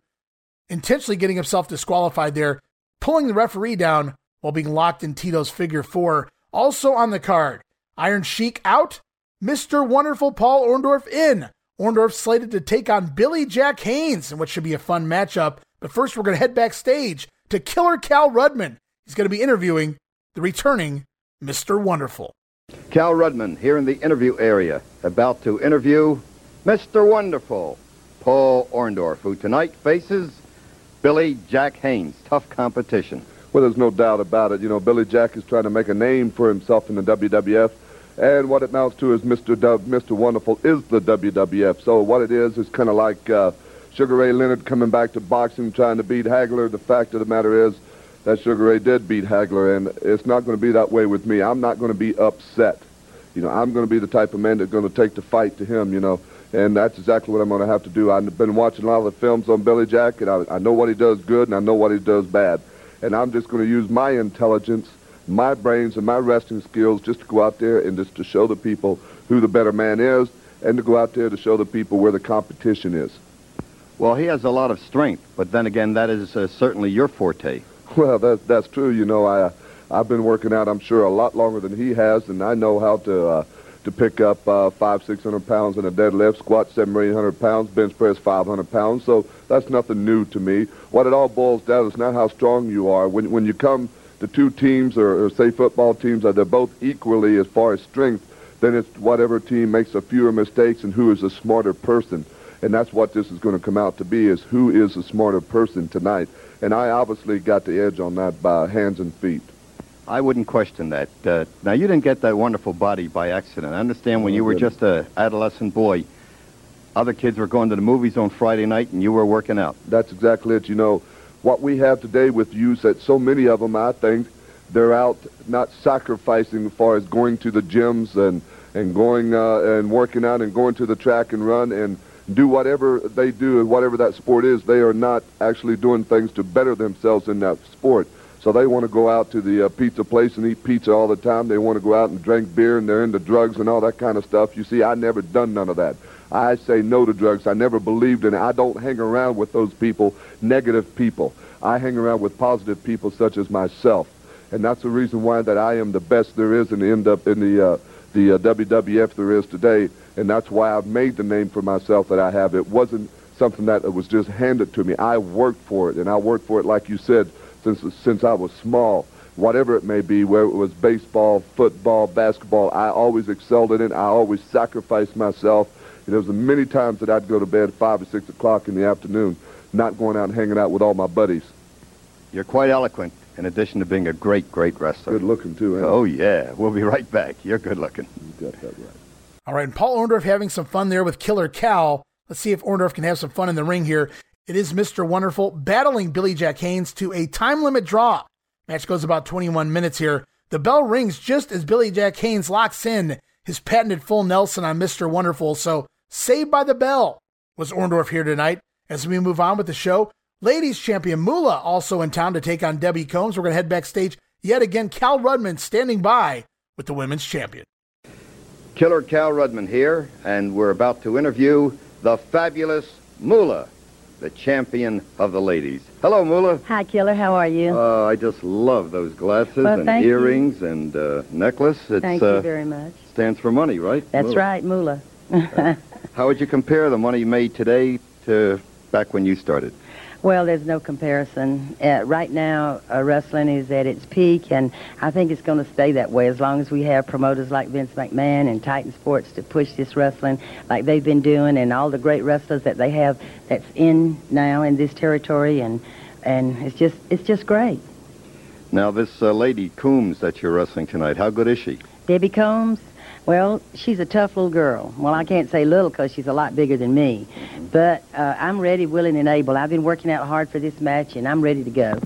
intentionally getting himself disqualified there, pulling the referee down while being locked in Tito's figure four. Also on the card, Iron Sheik out, Mr. Wonderful Paul Orndorff in. Orndorff slated to take on Billy Jack Haynes in what should be a fun matchup. But first, we're going to head backstage to Killer Cal Rudman. He's going to be interviewing the returning Mr. Wonderful. Cal Rudman here in the interview area, about to interview Mr. Wonderful, Paul Orndorff, who tonight faces Billy Jack Haynes. Tough competition. Well, there's no doubt about it. You know, Billy Jack is trying to make a name for himself in the WWF, and what it amounts to is Mr. Mr. Wonderful is the WWF. So what it is is kind of like uh, Sugar Ray Leonard coming back to boxing, trying to beat Hagler. The fact of the matter is that Sugar Ray did beat Hagler, and it's not going to be that way with me. I'm not going to be upset. You know, I'm going to be the type of man that's going to take the fight to him, you know, and that's exactly what I'm going to have to do. I've been watching a lot of the films on Billy Jack, and I, I know what he does good, and I know what he does bad. And I'm just going to use my intelligence, my brains, and my wrestling skills just to go out there and just to show the people who the better man is, and to go out there to show the people where the competition is. Well, he has a lot of strength, but then again, that is uh, certainly your forte. Well, that, that's true. You know, I, I've been working out, I'm sure, a lot longer than he has, and I know how to uh, to pick up uh, five, six hundred pounds in a deadlift, squat seven or eight hundred pounds, bench press five hundred pounds. So that's nothing new to me. What it all boils down is not how strong you are. When when you come to two teams or, or say football teams, are they're both equally as far as strength, then it's whatever team makes a fewer mistakes and who is a smarter person. And that's what this is going to come out to be: is who is a smarter person tonight. And I obviously got the edge on that by hands and feet. I wouldn't question that. Uh, now, you didn't get that wonderful body by accident. I understand when you were just a adolescent boy, other kids were going to the movies on Friday night and you were working out. That's exactly it. You know, what we have today with youth, that so many of them, I think, they're out not sacrificing as far as going to the gyms and, and going uh, and working out and going to the track and run and do whatever they do and whatever that sport is, they are not actually doing things to better themselves in that sport. So they want to go out to the uh, pizza place and eat pizza all the time. They want to go out and drink beer and they're into drugs and all that kind of stuff. You see, I never done none of that. I say no to drugs. I never believed in it. I don't hang around with those people, negative people. I hang around with positive people such as myself. And that's the reason why that I am the best there is in the end up in the uh, the uh, WWF there is today and that's why I've made the name for myself that I have. It wasn't something that was just handed to me. I worked for it, and I worked for it, like you said, since since I was small. Whatever it may be, whether it was baseball, football, basketball, I always excelled in it. I always sacrificed myself. And there was many times that I'd go to bed at five or six o'clock in the afternoon, not going out and hanging out with all my buddies. You're quite eloquent, in addition to being a great, great wrestler. Good looking too. Oh yeah, we'll be right back. You're good looking. You got that right. All right, and Paul Orndorff having some fun there with Killer Cal. Let's see if Orndorff can have some fun in the ring here. It is Mr. Wonderful battling Billy Jack Haynes to a time limit draw. Match goes about 21 minutes here. The bell rings just as Billy Jack Haynes locks in his patented full Nelson on Mr. Wonderful. So, saved by the bell was Orndorff here tonight. As we move on with the show, ladies champion Moolah also in town to take on Debbie Combs. We're going to head backstage. Yet again, Cal Rudman standing by with the women's champion. Killer Cal Rudman here, and we're about to interview the fabulous Moolah, the champion of the ladies. Hello, Moolah. Hi, Killer. How are you? Uh, I just love those glasses Well, and thank you. earrings and uh, necklace. It's, Thank uh, you very much. Stands for money, right? That's Moolah. right, Moolah. How would you compare the money you made today to back when you started? Well, there's no comparison. Uh, right now, uh, wrestling is at its peak, and I think it's going to stay that way as long as we have promoters like Vince McMahon and Titan Sports to push this wrestling like they've been doing, and all the great wrestlers that they have that's in now in this territory, and and it's just it's just great. Now, this uh, lady Combs that you're wrestling tonight, how good is she? Debbie Combs, well, she's a tough little girl. Well, I can't say little because she's a lot bigger than me. But uh, I'm ready, willing, and able. I've been working out hard for this match, and I'm ready to go.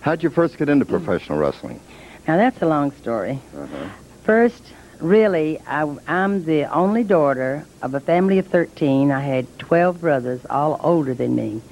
How'd you first get into professional wrestling? Now, that's a long story. Uh-huh. First, really, I, I'm the only daughter of a family of 13. I had 12 brothers, all older than me.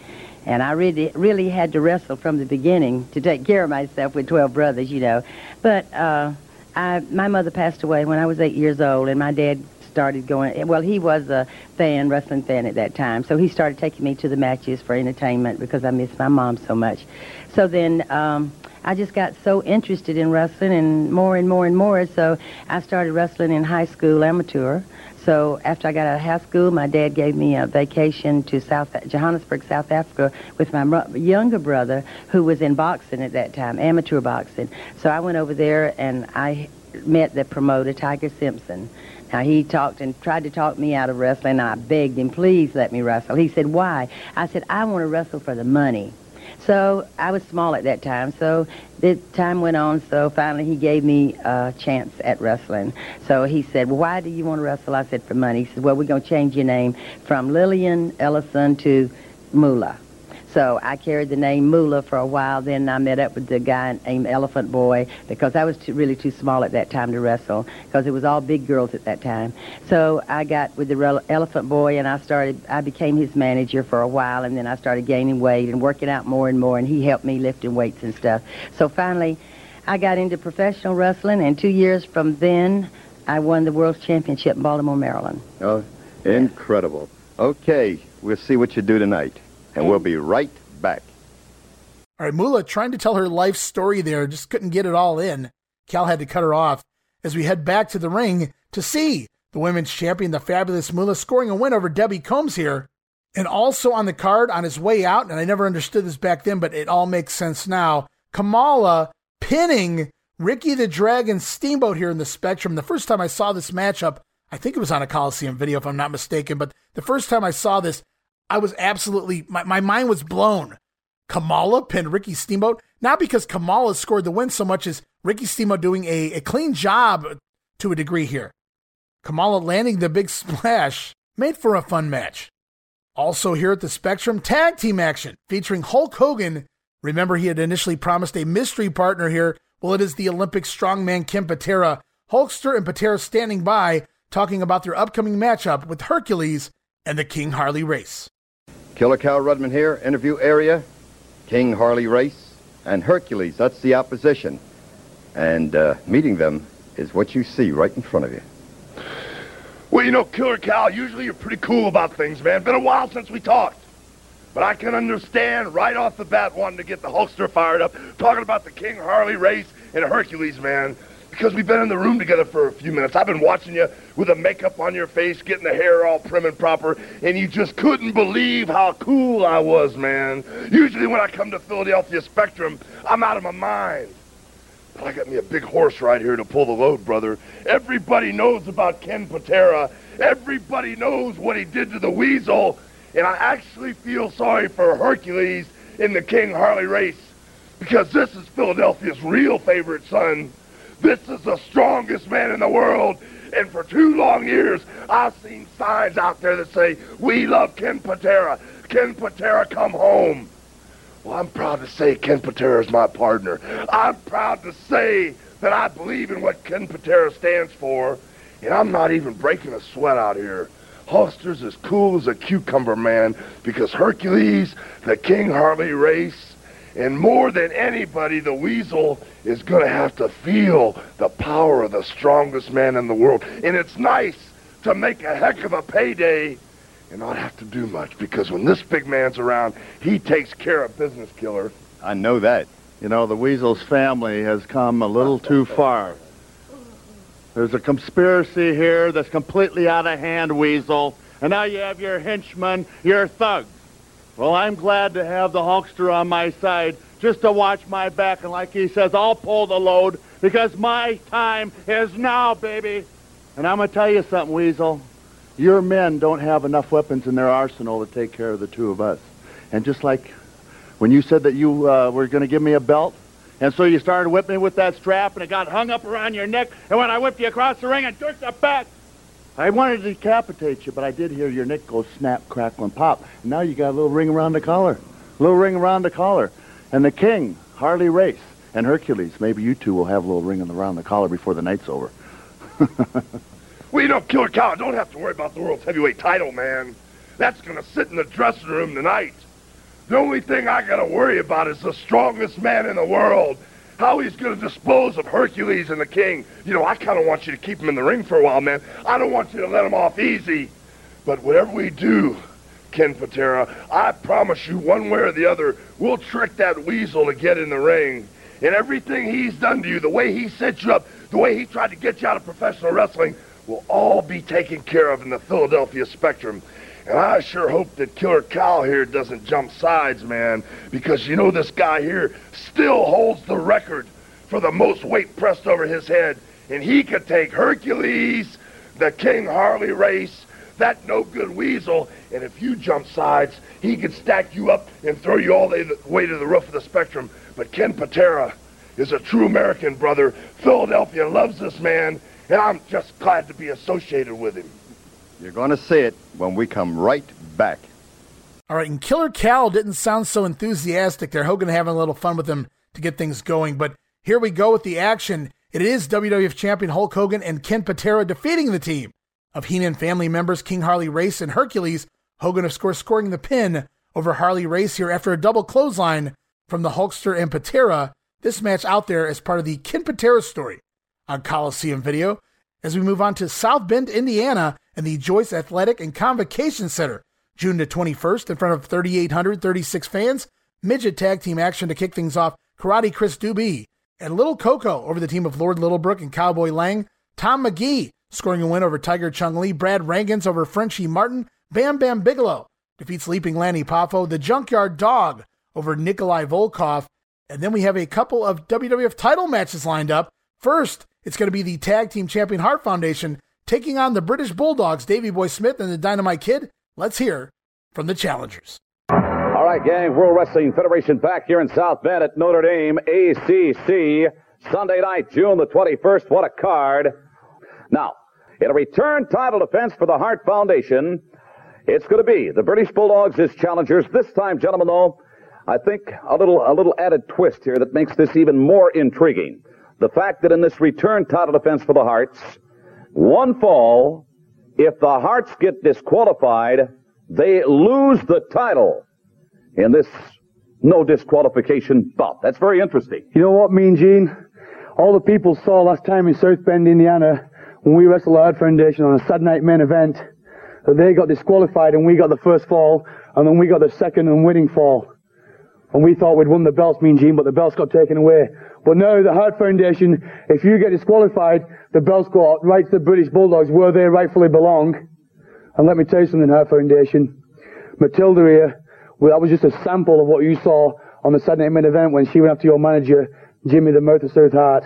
And I really, really had to wrestle from the beginning to take care of myself with 12 brothers, you know. But uh, I, my mother passed away when I was eight years old, and my dad started going. Well, he was a fan, wrestling fan at that time, so he started taking me to the matches for entertainment because I missed my mom so much. So then. Um, I just got so interested in wrestling and more and more and more. So I started wrestling in high school amateur. So after I got out of high school, my dad gave me a vacation to South Johannesburg, South Africa, with my younger brother, who was in boxing at that time, amateur boxing. So I went over there and I met the promoter, Tiger Simpson. Now he talked and tried to talk me out of wrestling. I begged him, please let me wrestle. He said, why? I said, I want to wrestle for the money. So I was small at that time. So the time went on. So finally he gave me a chance at wrestling. So he said, well, why do you want to wrestle? I said, for money. He said, well, we're to change your name from Lillian Ellison to Moolah. So I carried the name Moolah for a while. Then I met up with the guy named Elephant Boy because I was too, really too small at that time to wrestle because it was all big girls at that time. So I got with the Elephant Boy and I started. I became his manager for a while, and then I started gaining weight and working out more and more. And he helped me lifting weights and stuff. So finally, I got into professional wrestling, and two years from then, I won the World Championship in Baltimore, Maryland. Oh, incredible. Okay, we'll see what you do tonight, and we'll be right back. All right, Moolah trying to tell her life story there, just couldn't get it all in. Cal had to cut her off as we head back to the ring to see the women's champion, the fabulous Moolah, scoring a win over Debbie Combs here. And also on the card on his way out, and I never understood this back then, but it all makes sense now. Kamala pinning Ricky the Dragon Steamboat here in the Spectrum. The first time I saw this matchup, I think it was on a Coliseum video, if I'm not mistaken, but the first time I saw this, I was absolutely, my, my mind was blown. Kamala pinned Ricky Steamboat, not because Kamala scored the win so much as Ricky Steamboat doing a, a clean job to a degree here. Kamala landing the big splash made for a fun match. Also here at the Spectrum, tag team action featuring Hulk Hogan. Remember, he had initially promised a mystery partner here. Well, it is the Olympic strongman Ken Patera. Hulkster and Patera standing by, talking about their upcoming matchup with Hercules and the King Harley race. Killer Cal Rudman here, interview area. King Harley race and Hercules, that's the opposition. And uh, meeting them is what you see right in front of you. Well, you know, Killer Cal, usually you're pretty cool about things, man. Been a while since we talked. But I can understand right off the bat wanting to get the Hulkster fired up, talking about the King Harley race and Hercules, man. Because we've been in the room together for a few minutes. I've been watching you with the makeup on your face, getting the hair all prim and proper, and you just couldn't believe how cool I was, man. Usually when I come to Philadelphia Spectrum, I'm out of my mind. But I got me a big horse right here to pull the load, brother. Everybody knows about Ken Patera. Everybody knows what he did to the Weasel. And I actually feel sorry for Hercules in the King Harley race. Because this is Philadelphia's real favorite son. This is the strongest man in the world. And for two long years, I've seen signs out there that say, we love Ken Patera. Ken Patera, come home. Well, I'm proud to say Ken Patera is my partner. I'm proud to say that I believe in what Ken Patera stands for. And I'm not even breaking a sweat out here. Hulkster's as cool as a cucumber, man, because Hercules, the King Harley race, and more than anybody, the Weasel is going to have to feel the power of the strongest man in the world. And it's nice to make a heck of a payday and not have to do much because when this big man's around, he takes care of business, killer. I know that. You know, the Weasel's family has come a little too far. There's a conspiracy here that's completely out of hand, Weasel. And now you have your henchmen, your thugs. Well, I'm glad to have the Hulkster on my side just to watch my back. And like he says, I'll pull the load because my time is now, baby. And I'm going to tell you something, Weasel. Your men don't have enough weapons in their arsenal to take care of the two of us. And just like when you said that you uh, were going to give me a belt, And so you started whipping me with that strap, and it got hung up around your neck. And when I whipped you across the ring and jerked it back, I wanted to decapitate you, but I did hear your neck go snap, crackle, and pop. And now you got a little ring around the collar. A little ring around the collar. And the king, Harley Race, and Hercules, maybe you two will have a little ring around the collar before the night's over. well, you know, Killer Cal. don't have to worry about the world's heavyweight title, man. That's going to sit in the dressing room tonight. The only thing I got to worry about is the strongest man in the world. How he's going to dispose of Hercules and the King. You know, I kind of want you to keep him in the ring for a while, man. I don't want you to let him off easy. But whatever we do, Ken Patera, I promise you, one way or the other, we'll trick that weasel to get in the ring. And everything he's done to you, the way he set you up, the way he tried to get you out of professional wrestling, will all be taken care of in the Philadelphia Spectrum. And I sure hope that Killer Cal here doesn't jump sides, man, because you know this guy here still holds the record for the most weight pressed over his head. And he could take Hercules, the King Harley race, that no-good weasel, and if you jump sides, he could stack you up and throw you all the way to the roof of the spectrum. But Ken Patera is a true American brother. Philadelphia loves this man, and I'm just glad to be associated with him. You're going to see it when we come right back. All right, and Killer Cal didn't sound so enthusiastic there. Hogan having a little fun with him to get things going. But here we go with the action. It is WWF Champion Hulk Hogan and Ken Patera defeating the team of Heenan family members King Harley Race and Hercules. Hogan, of course, scoring the pin over Harley Race here after a double clothesline from the Hulkster and Patera. This match out there as part of the Ken Patera story on Coliseum Video. As we move on to South Bend, Indiana, and the Joyce Athletic and Convocation Center, June the 21st, in front of 3,836 fans. Midget tag team action to kick things off. Karate Chris Dubé and Little Coco over the team of Lord Littlebrook and Cowboy Lang. Tom McGee scoring a win over Tiger Chung Lee. Brad Rheingans over Frenchie Martin. Bam Bam Bigelow defeats Leaping Lanny Poffo. The Junkyard Dog over Nikolai Volkov. And then we have a couple of WWF title matches lined up. First, it's going to be the Tag Team Champion Hart Foundation taking on the British Bulldogs, Davey Boy Smith and the Dynamite Kid. Let's hear from the challengers. All right, gang. World Wrestling Federation back here in South Bend at Notre Dame ACC. Sunday night, June the 21st. What a card. Now, in a return title defense for the Hart Foundation, it's going to be the British Bulldogs as challengers. This time, gentlemen, though, I think a little, a little added twist here that makes this even more intriguing. The fact that in this return title defense for the Harts, one fall, if the Harts get disqualified, they lose the title in this no disqualification bout. That's very interesting. You know what, Mean Gene? All the people saw last time in South Bend, Indiana, when we wrestled the Hart Foundation on a Saturday night main event, that they got disqualified and we got the first fall, and then we got the second and winning fall. And we thought we'd won the belts, Mean Gene, but the belts got taken away. But now the Hart Foundation, if you get disqualified, the go right to the British Bulldogs where they rightfully belong. And let me tell you something, Hart Foundation. Matilda here, well, that was just a sample of what you saw on the Saturday night event when she went after your manager, Jimmy the Mouth of South Hart.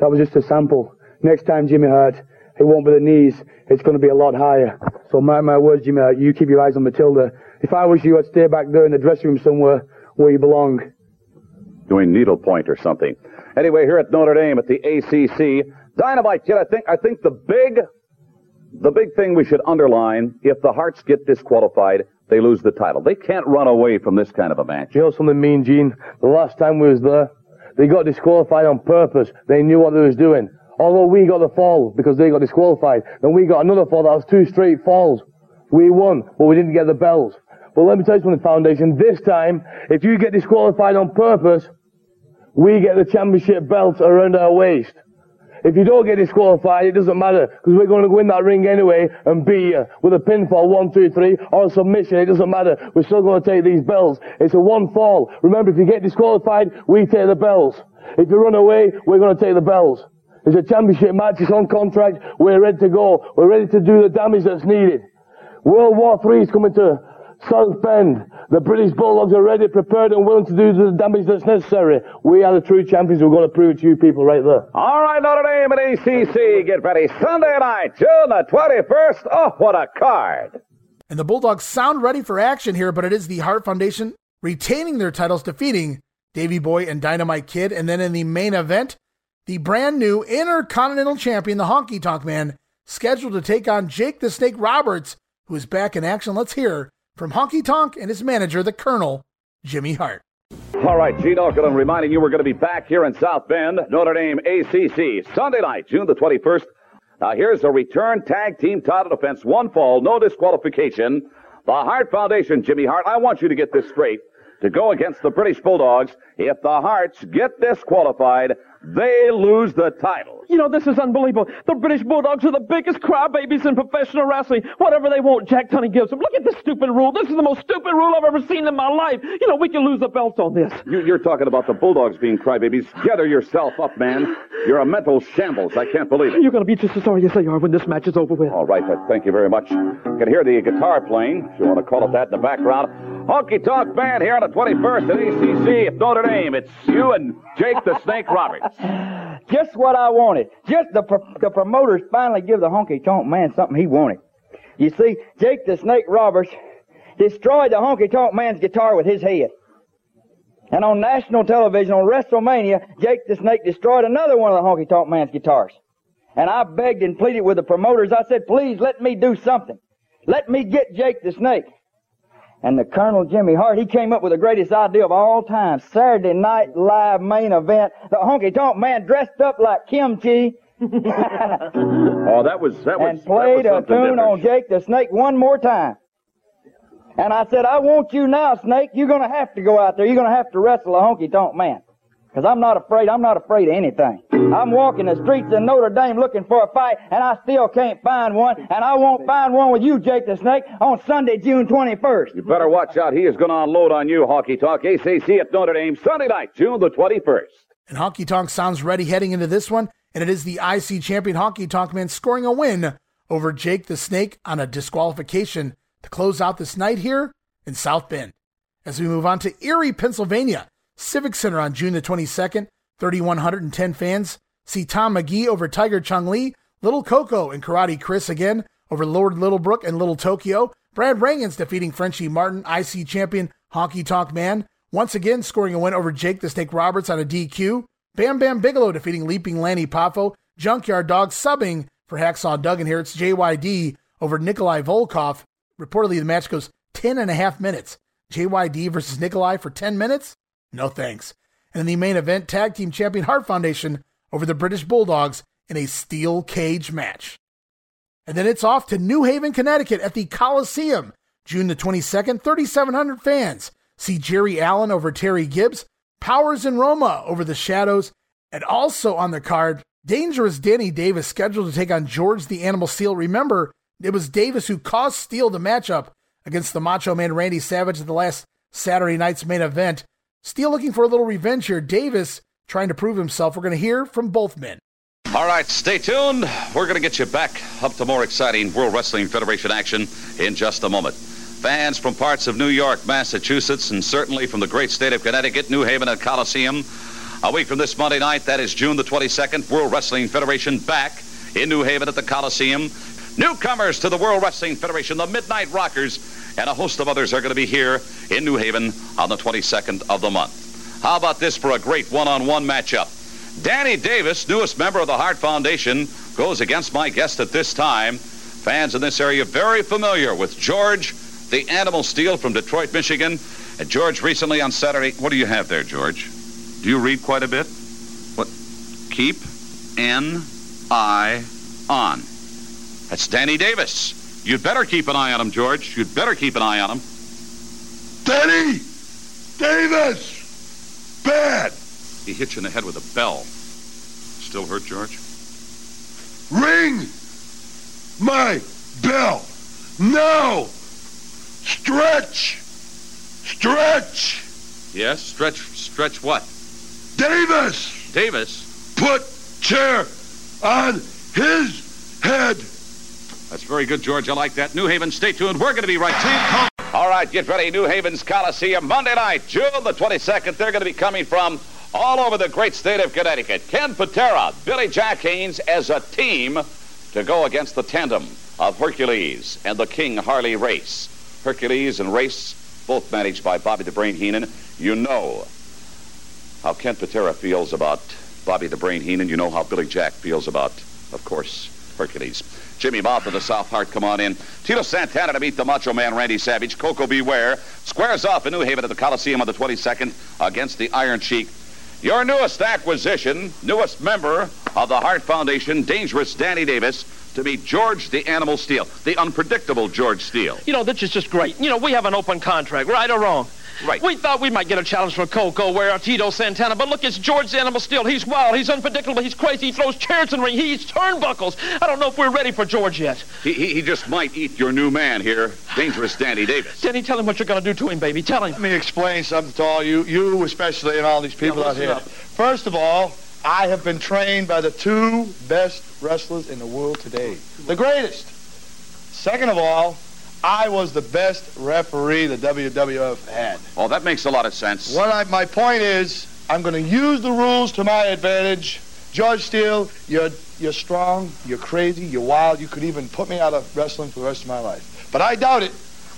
That was just a sample. Next time, Jimmy Hart, it won't be the knees. It's going to be a lot higher. So mark my words, Jimmy Hart, you keep your eyes on Matilda. If I was you, I'd stay back there in the dressing room somewhere where you belong. Doing needlepoint or something. Anyway, here at Notre Dame at the ACC, Dynamite Kid, I think, I think the big, the big thing we should underline, if the Harts get disqualified, they lose the title. They can't run away from this kind of a match. You know something mean, Gene? The last time we was there, they got disqualified on purpose. They knew what they was doing. Although we got the fall because they got disqualified. Then we got another fall that was two straight falls. We won, but we didn't get the bells. But let me tell you something, Foundation. This time, if you get disqualified on purpose, we get the championship belt around our waist. If you don't get disqualified, it doesn't matter, because we're going to win that ring anyway and beat you with a pinfall, one, two, three, or a submission. It doesn't matter. We're still going to take these belts. It's a one fall. Remember, if you get disqualified, we take the belts. If you run away, we're going to take the belts. It's a championship match. It's on contract. We're ready to go. We're ready to do the damage that's needed. World War III is coming to South Bend. The British Bulldogs are ready, prepared, and willing to do the damage that's necessary. We are the true champions. We're going to prove it to you people right there. All right, Notre Dame and ACC, get ready. Sunday night, June the 21st. Oh, what a card. And the Bulldogs sound ready for action here, but it is the Hart Foundation retaining their titles, defeating Davey Boy and Dynamite Kid. And then in the main event, the brand new Intercontinental Champion, the Honky Tonk Man, scheduled to take on Jake the Snake Roberts, who is back in action. Let's hear from Honky Tonk and his manager, the Colonel, Jimmy Hart. All right, Gene Okerlund reminding you we're going to be back here in South Bend, Notre Dame ACC, Sunday night, June the 21st. Now here's a return tag team title defense, one fall, no disqualification. The Hart Foundation, Jimmy Hart, I want you to get this straight. To go against the British Bulldogs, if the Harts get disqualified, they lose the title. You know, this is unbelievable. The British Bulldogs are the biggest crybabies in professional wrestling. Whatever they want, Jack Tunney gives them. Look at this stupid rule. This is the most stupid rule I've ever seen in my life. You know, we can lose the belts on this. You, you're talking about the Bulldogs being crybabies. Gather yourself up, man. You're a mental shambles. I can't believe it. You're going to be just as sorry as they are when this match is over with. All right, but thank you very much. You can hear the guitar playing, if you want to call it that, in the background. Honky Tonk Man here on the 21st at ACC at Notre Dame. It's you and Jake the Snake Roberts. Just what I wanted. Just the, pro- the promoters finally give the honky tonk man something he wanted. You see, Jake the Snake Roberts destroyed the honky tonk man's guitar with his head. And on national television, on WrestleMania, Jake the Snake destroyed another one of the honky tonk man's guitars. And I begged and pleaded with the promoters. I said, please let me do something. Let me get Jake the Snake. And the Colonel Jimmy Hart, he came up with the greatest idea of all time. Saturday night live main event. The honky tonk man dressed up like kimchi. oh, that was that was and played that a was tune something on Jake the Snake one more time. And I said, I want you now, Snake. You're gonna have to go out there. You're gonna have to wrestle a honky tonk man. Cause I'm not afraid. I'm not afraid of anything. I'm walking the streets in Notre Dame looking for a fight, and I still can't find one. And I won't find one with you, Jake the Snake, on Sunday, June 21st. You better watch out. He is going to unload on you, Honky Tonk. ACC at Notre Dame, Sunday night, June the 21st. And Honky Tonk sounds ready heading into this one, and it is the IC champion Honky Tonk Man scoring a win over Jake the Snake on a disqualification to close out this night here in South Bend. As we move on to Erie, Pennsylvania, Civic Center on June the 22nd, 3,110 fans see Tom McGee over Tiger Chung Lee, Little Coco and Karate Chris again over Lord Littlebrook and Little Tokyo, Brad Rheingans defeating Frenchie Martin, IC champion Honky Tonk Man, once again scoring a win over Jake the Snake Roberts on a DQ, Bam Bam Bigelow defeating Leaping Lanny Poffo, Junkyard Dog subbing for Hacksaw Duggan here. It's JYD over Nikolai Volkov. Reportedly, the match goes 10 and a half minutes. JYD versus Nikolai for 10 minutes? No thanks. And in the main event, Tag Team Champion Hart Foundation over the British Bulldogs in a steel cage match. And then it's off to New Haven, Connecticut at the Coliseum, June the 22nd, 3,700 fans. See Jerry Allen over Terry Gibbs, Powers and Roma over the Shadows, and also on the card, Dangerous Danny Davis scheduled to take on George the Animal Steele. Remember, it was Davis who caused Steele the matchup against the Macho Man Randy Savage at the last Saturday night's main event. Steele looking for a little revenge here. Davis trying to prove himself. We're going to hear from both men. All right, stay tuned. We're going to get you back up to more exciting World Wrestling Federation action in just a moment. Fans from parts of New York, Massachusetts, and certainly from the great state of Connecticut, New Haven at Coliseum. A week from this Monday night, that is June the 22nd, World Wrestling Federation back in New Haven at the Coliseum. Newcomers to the World Wrestling Federation, the Midnight Rockers, and a host of others are going to be here in New Haven on the 22nd of the month. How about this for a great one-on-one matchup? Danny Davis, newest member of the Hart Foundation, goes against my guest at this time. Fans in this area very familiar with George, the Animal Steele from Detroit, Michigan. And George recently on Saturday, what do you have there, George? Do you read quite a bit? What? Keep N I on. That's Danny Davis. You'd better keep an eye on him, George. You'd better keep an eye on him. Danny Davis! Bad! He hit you in the head with a bell. Still hurt, George? Ring my bell! No! Stretch! Stretch! Yes? Stretch, stretch what? Davis! Davis? Put chair on his head! That's very good, George. I like that. New Haven, stay tuned. We're going to be right back. All right, get ready. New Haven's Coliseum, Monday night, June the 22nd. They're going to be coming from all over the great state of Connecticut. Ken Patera, Billy Jack Haynes as a team to go against the tandem of Hercules and the King Harley Race. Hercules and Race, both managed by Bobby the Brain Heenan. You know how Ken Patera feels about Bobby the Brain Heenan. You know how Billy Jack feels about, of course, Hercules. Jimmy Bob of the South Heart, come on in. Tito Santana to meet the Macho Man Randy Savage. Koko B. Ware squares off in New Haven at the Coliseum on the 22nd against the Iron Sheik. Your newest acquisition, newest member of the Hart Foundation, Dangerous Danny Davis, to meet George the Animal Steele, the unpredictable George Steele. You know, this is just great. You know, we have an open contract, right or wrong? Right. We thought we might get a challenge from Koko, where Tito Santana, but look, it's George the Animal Steele. He's wild, he's unpredictable, he's crazy, he throws chairs in the ring, he eats turnbuckles. I don't know if we're ready for George yet. He, he, he just might eat your new man here, Dangerous Danny Davis. Danny, tell him what you're going to do to him, baby. Tell him. Let me explain something to all you, you especially, and all these people Yeah, out here. up. First of all, I have been trained by the two best wrestlers in the world today. The greatest. Second of all, I was the best referee the WWF had. Oh, that makes a lot of sense. What I, my point is, I'm going to use the rules to my advantage. George Steele, you're you're strong, you're crazy, you're wild. You could even put me out of wrestling for the rest of my life. But I doubt it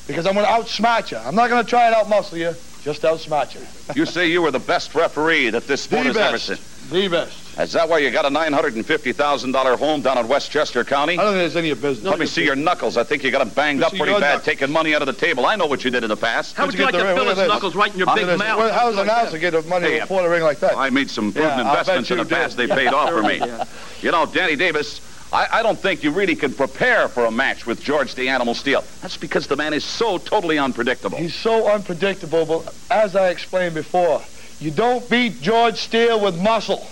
because I'm going to outsmart you. I'm not going to try and outmuscle you, just outsmart you. You say you were the best referee that this sport The has ever best. seen. The best. Is that why you got a $950,000 home down in Westchester County? I don't think there's any of business. Let me see your knuckles. I think you got them banged up pretty bad, knuckles. taking money out of the table. I know what you did in the past. How would you like to fill his knuckles right in your big mouth? Well, how does an Like announcer that? get the money Hey, before the ring like that? I made some prudent Yeah, investments in you the past. They paid off for me. Yeah. You know, Danny Davis, I, I don't think you really can prepare for a match with George the Animal Steele. That's because the man is so totally unpredictable. He's so unpredictable, but as I explained before, you don't beat George Steele with muscle.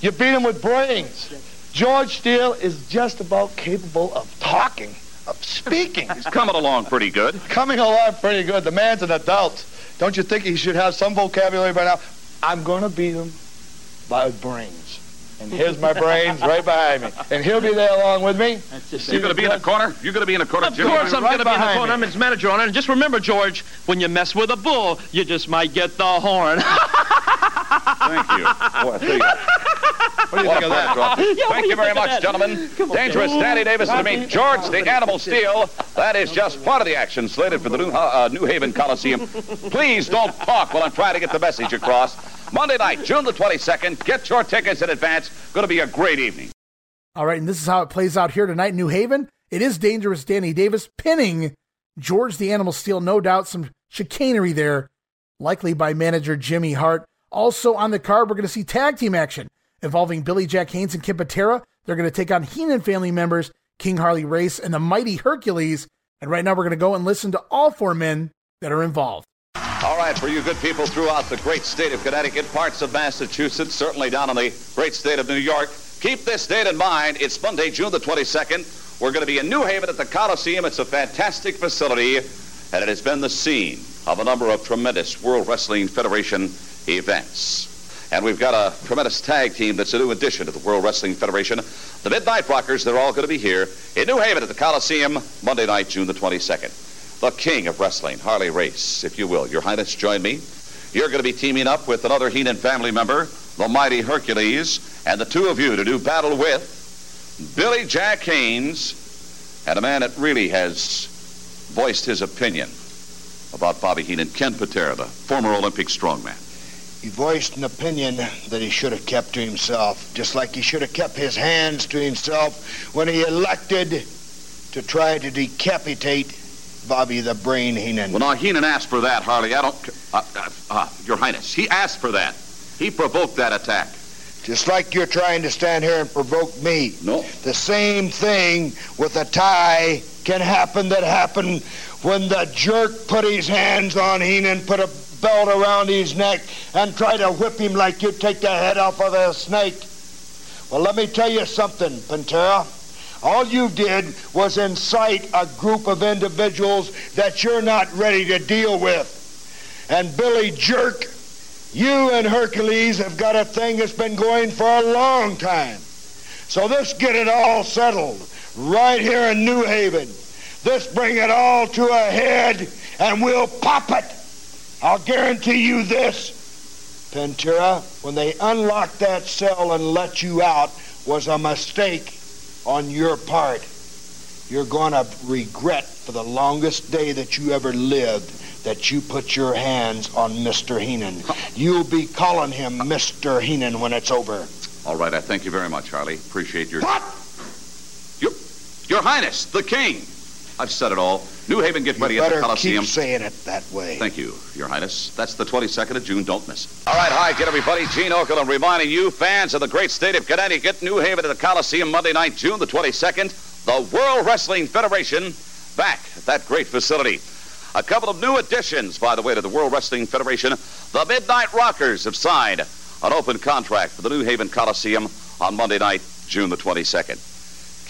You beat him with brains. George Steele is just about capable of talking, of speaking. He's coming along pretty good. Coming along pretty good. The man's an adult. Don't you think he should have some vocabulary by now? I'm going to beat him by brains. And here's my brains right behind me. And he'll be there along with me. You're going to be in the corner? You're going to be in the corner, Of Jimmy? course I'm right going to be in the corner. me. I'm his manager on it. And just remember, George, when you mess with a bull, you just might get the horn. Thank you. Boy, I you, What do you what think of that? backdrop. Yeah, Thank you you very much, that? gentlemen. On, Dangerous Danny. Danny Davis to meet George the Animal Steele. That is just part of the action slated for the New, uh, New Haven Coliseum. Please don't talk while I'm trying to get the message across. Monday night, June the 22nd. Get your tickets in advance. Going to be a great evening. All right, and this is how it plays out here tonight in New Haven. It is dangerous Danny Davis pinning George the Animal Steele. No doubt some chicanery there, likely by manager Jimmy Hart. Also on the card, we're going to see tag team action involving Billy Jack Haynes and Ken Patera. They're going to take on Heenan family members King Harley Race and the Mighty Hercules. And right now, we're going to go and listen to all four men that are involved. All right, for you good people throughout the great state of Connecticut, parts of Massachusetts, certainly down in the great state of New York, keep this date in mind. It's Monday, June the 22nd. We're going to be in New Haven at the Coliseum. It's a fantastic facility, and it has been the scene of a number of tremendous World Wrestling Federation events. And we've got a tremendous tag team that's a new addition to the World Wrestling Federation. The Midnight Rockers, they're all going to be here in New Haven at the Coliseum Monday night, June the 22nd. The king of wrestling, Harley Race, if you will. Your Highness, join me. You're going to be teaming up with another Heenan family member, the mighty Hercules, and the two of you to do battle with Billy Jack Haynes and a man that really has voiced his opinion about Bobby Heenan, Ken Patera, the former Olympic strongman. He voiced an opinion that he should have kept to himself, just like he should have kept his hands to himself when he elected to try to decapitate Bobby the Brain Heenan. Well, now, Heenan asked for that, Harley. I don't. Uh, uh, uh, Your Highness, he asked for that. He provoked that attack. Just like you're trying to stand here and provoke me. No. The same thing with a tie can happen that happened when the jerk put his hands on Heenan, put a belt around his neck, and tried to whip him like you'd take the head off of a snake. Well, let me tell you something, Patera. All you did was incite a group of individuals that you're not ready to deal with. And Billy Jerk, you and Hercules have got a thing that's been going for a long time. So let's get it all settled right here in New Haven. Let's bring it all to a head and we'll pop it. I'll guarantee you this. Patera, when they unlocked that cell and let you out was a mistake on your part. you're going to regret for the longest day that you ever lived that you put your hands on Mr. Heenan. You'll be calling him Mr. Heenan when it's over. All right, I thank you very much, Harley. Appreciate your. What? Your, your Highness, the King. I've said it all. New Haven, get You ready at the better Coliseum. keep saying it that way. Thank you, Your Highness. That's the 22nd of June. Don't miss it. All right, hi again, everybody. Gene Okerlund reminding you, fans of the great state of Connecticut, New Haven at the Coliseum Monday night, June the 22nd. The World Wrestling Federation back at that great facility. A couple of new additions, by the way, to the World Wrestling Federation. The Midnight Rockers have signed an open contract for the New Haven Coliseum on Monday night, June the 22nd.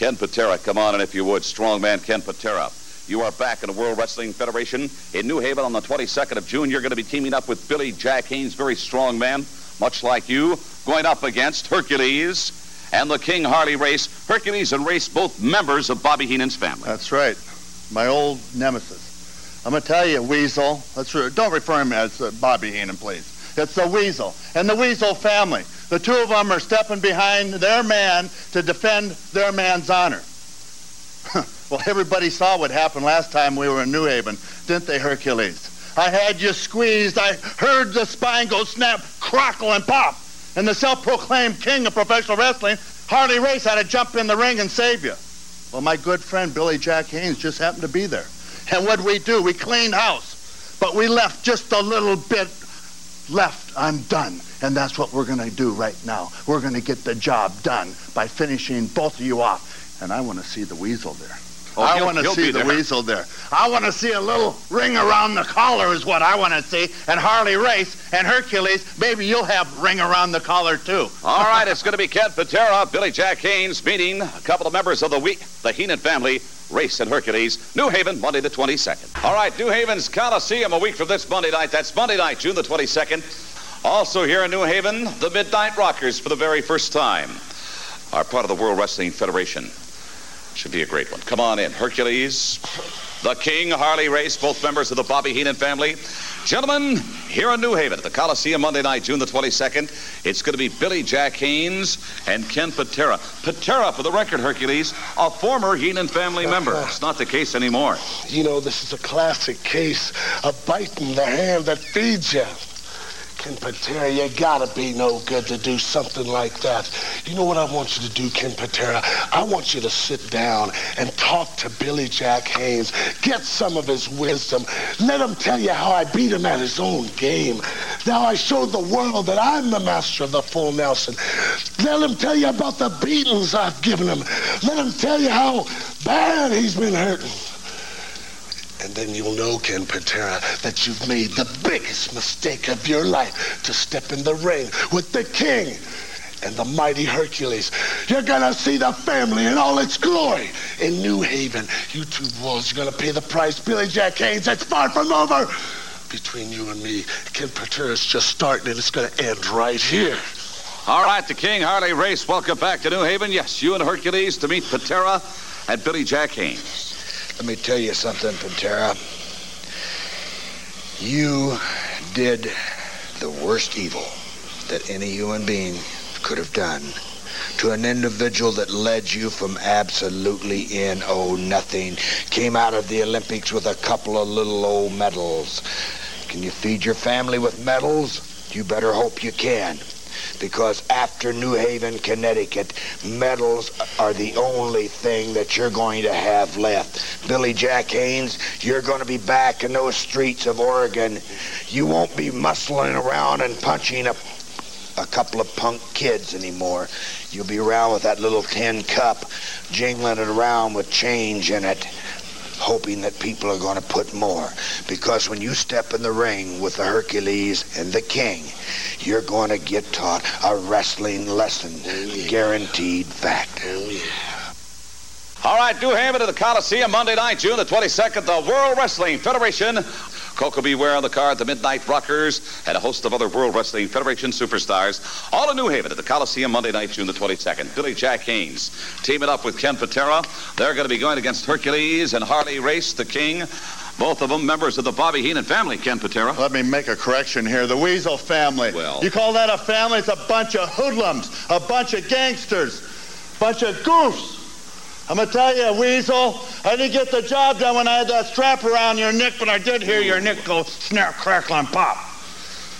Ken Patera, come on in if you would. Strongman Ken Patera. You are back in the World Wrestling Federation in New Haven on the 22nd of June. You're going to be teaming up with Billy Jack Haynes, very strong man, much like you, going up against Hercules and the King Harley Race. Hercules and Race, both members of Bobby Heenan's family. That's right. My old nemesis. I'm going to tell you, Weasel. True. Don't refer him as uh, Bobby Heenan, please. It's the Weasel and the Weasel family. The two of them are stepping behind their man to defend their man's honor. well, everybody saw what happened last time we were in New Haven, didn't they, Hercules? I had you squeezed. I heard the spine go snap, crackle, and pop. And the self-proclaimed king of professional wrestling, Harley Race, had to jump in the ring and save you. Well, my good friend Billy Jack Haynes just happened to be there. And what'd we do? We cleaned house. But we left just a little bit left undone. And that's what we're going to do right now. We're going to get the job done by finishing both of you off. And I want to see the weasel there. Oh, I want to see the there. weasel there. I want to see a little ring around the collar is what I want to see. And Harley Race and Hercules, maybe you'll have ring around the collar too. All right, it's going to be Ken Patera, Billy Jack Haynes meeting a couple of members of the week, the Heenan family, Race and Hercules, New Haven, Monday the 22nd. All right, New Haven's Coliseum a week from this Monday night. That's Monday night, June the 22nd. Also here in New Haven, the Midnight Rockers for the very first time are part of the World Wrestling Federation. Should be a great one. Come on in. Hercules, the King, Harley Race, both members of the Bobby Heenan family. Gentlemen, here in New Haven at the Coliseum Monday night, June the 22nd, it's going to be Billy Jack Haynes and Ken Patera. Patera, for the record, Hercules, a former Heenan family member. Uh-huh. It's not the case anymore. You know, this is a classic case of biting the hand that feeds you. Ken Patera, you gotta be no good to do something like that. You know what I want you to do, Ken Patera? I want you to sit down and talk to Billy Jack Haynes. Get some of his wisdom. Let him tell you how I beat him at his own game. Now I showed the world that I'm the master of the full Nelson. Let him tell you about the beatings I've given him. Let him tell you how bad he's been hurting. And then you'll know, Ken Patera, that you've made the biggest mistake of your life to step in the ring with the king and the mighty Hercules. You're gonna see the family in all its glory in New Haven. You two boys are gonna pay the price. Billy Jack Haynes, it's far from over. Between you and me, Ken Patera's just starting and it's gonna end right here. All right, the King, Harley Race, welcome back to New Haven. Yes, you and Hercules to meet Patera and Billy Jack Haynes. Let me tell you something, Patera. You did the worst evil that any human being could have done to an individual that led you from absolutely in oh nothing, came out of the Olympics with a couple of little old medals. Can you feed your family with medals? You better hope you can. Because after New Haven, Connecticut, medals are the only thing that you're going to have left. Billy Jack Haynes, you're going to be back in those streets of Oregon. You won't be muscling around and punching a, a couple of punk kids anymore. You'll be around with that little tin cup, jingling it around with change in it hoping that people are going to put more. Because when you step in the ring with the Hercules and the King, you're going to get taught a wrestling lesson. Oh, guaranteed fact. Oh, All right, New Haven to the Coliseum Monday night, June the 22nd, the World Wrestling Federation. Koko B. Ware on the card, the Midnight Rockers, and a host of other World Wrestling Federation superstars. All in New Haven at the Coliseum Monday night, June the 22nd. Billy Jack Haynes teaming up with Ken Patera. They're going to be going against Hercules and Harley Race, the King. Both of them members of the Bobby Heenan family, Ken Patera. Let me make a correction here. The Weasel family. Well. You call that a family? It's a bunch of hoodlums, a bunch of gangsters, a bunch of goofs. I'm gonna tell you, Weasel, I didn't get the job done when I had that strap around your neck, but I did hear your neck go snap, crackle, and pop.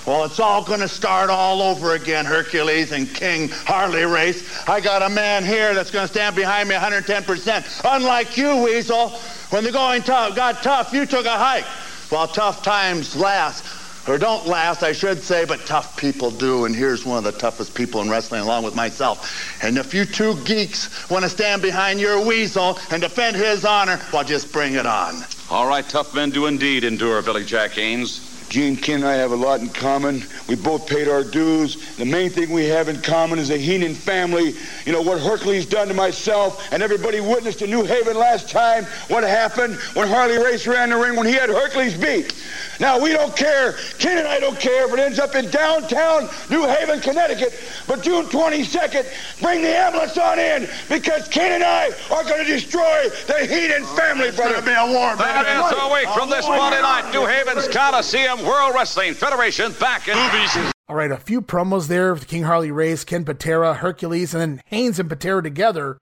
Well, it's all gonna start all over again, Hercules and King Harley race. I got a man here that's gonna stand behind me 110%. Unlike you, Weasel, when the going got tough, you took a hike. Well, tough times last or don't last, I should say, but tough people do. And here's one of the toughest people in wrestling, along with myself. And if you two geeks want to stand behind your weasel and defend his honor, well, just bring it on. All right, tough men do indeed endure, Billy Jack Haynes. Gene Ken and I have a lot in common. We both paid our dues. The main thing we have in common is the Heenan family. You know, what Hercules done to myself, and everybody witnessed in New Haven last time what happened when Harley Race ran the ring when he had Hercules beat. Now, we don't care. Ken and I don't care if it ends up in downtown New Haven, Connecticut. But June 22nd, bring the ambulance on in because Ken and I are going to destroy the Heenan family, brother. It's going to be a war, That is a week from this Monday night, New Haven's Coliseum World Wrestling Federation back in movies. All right, a few promos there with King Harley Race, Ken Patera, Hercules, and then Haynes and Patera together.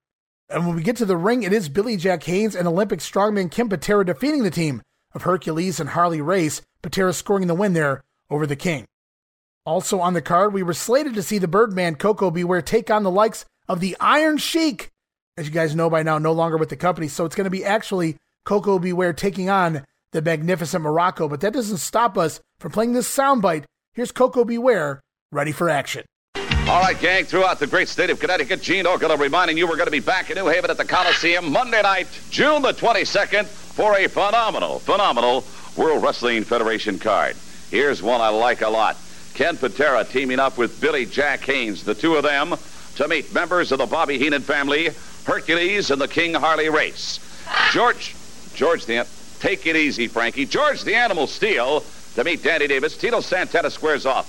And when we get to the ring, it is Billy Jack Haynes and Olympic strongman Ken Patera defeating the team of Hercules and Harley Race, Patera scoring the win there over the King. Also on the card, we were slated to see the Birdman Koko B. Ware take on the likes of the Iron Sheik. As you guys know by now, no longer with the company, so it's going to be actually Koko B. Ware taking on the magnificent Muraco, but that doesn't stop us from playing this soundbite. Here's Koko B. Ware, ready for action. All right, gang, throughout the great state of Connecticut, Gene Okerlund reminding you we're going to be back in New Haven at the Coliseum Monday night, June the 22nd, for a phenomenal, phenomenal World Wrestling Federation card. Here's one I like a lot. Ken Patera teaming up with Billy Jack Haynes, the two of them, to meet members of the Bobby Heenan family, Hercules and the King Harley race. George, George the Take it easy, Frankie. George the Animal Steele to meet Danny Davis. Tito Santana squares off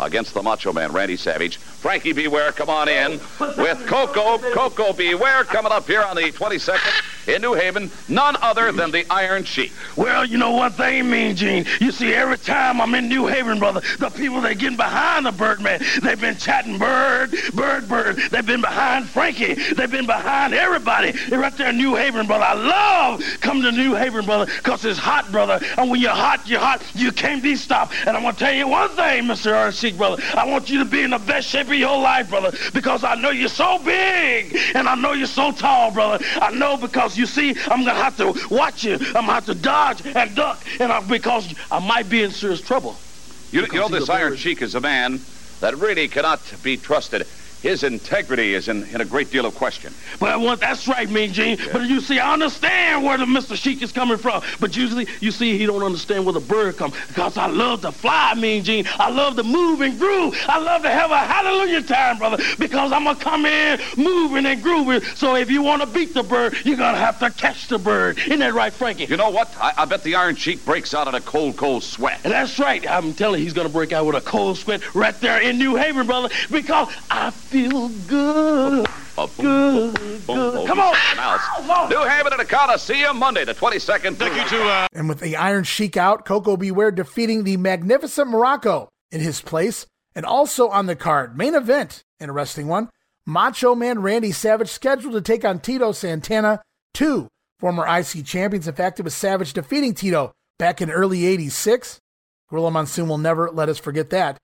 against the Macho Man, Randy Savage. Frankie Beware, come on in with Coco. Koko B. Ware coming up here on the 22nd in New Haven, none other than the Iron Sheik. Well, you know one thing, Mean Gene. You see, every time I'm in New Haven, brother, the people that getting behind the Birdman, they've been chatting Bird, Bird, Bird. They've been behind Frankie. They've been behind everybody. They're right there in New Haven, brother. I love coming to New Haven, brother, because it's hot, brother. And when you're hot, you're hot. You can't be stopped. And I'm going to tell you one thing, Mr. Iron Sheik, brother. I want you to be in the best shape of your life, brother, because I know you're so big and I know you're so tall, brother. I know because you see, I'm gonna have to watch you. I'm gonna have to dodge and duck, and I, because I might be in serious trouble. You, you know, this Iron Sheik is a man that really cannot be trusted his integrity is in, in a great deal of question. But well that's right, Mean Gene. Yeah. But you see, I understand where the Mr. Sheik is coming from. But usually, you see, he don't understand where the bird comes. Because I love to fly, Mean Gene. I love to move and groove. I love to have a hallelujah time, brother. Because I'm going to come in moving and grooving. So if you want to beat the bird, you're going to have to catch the bird. Isn't that right, Frankie? You know what? I, I bet the Iron Sheik breaks out in a cold, cold sweat. And that's right. I'm telling you, he's going to break out with a cold sweat right there in New Haven, brother. Because I feel good. Good, good. Come on. New Haven at the Coliseum, Monday, the 22nd. Thank you to. Uh... And with the Iron Sheik out, Koko B. Ware defeating the magnificent Muraco in his place. And also on the card, main event, interesting one. Macho Man Randy Savage scheduled to take on Tito Santana, two former IC champions. In fact, it was Savage defeating Tito back in early 86. Gorilla Monsoon will never let us forget that.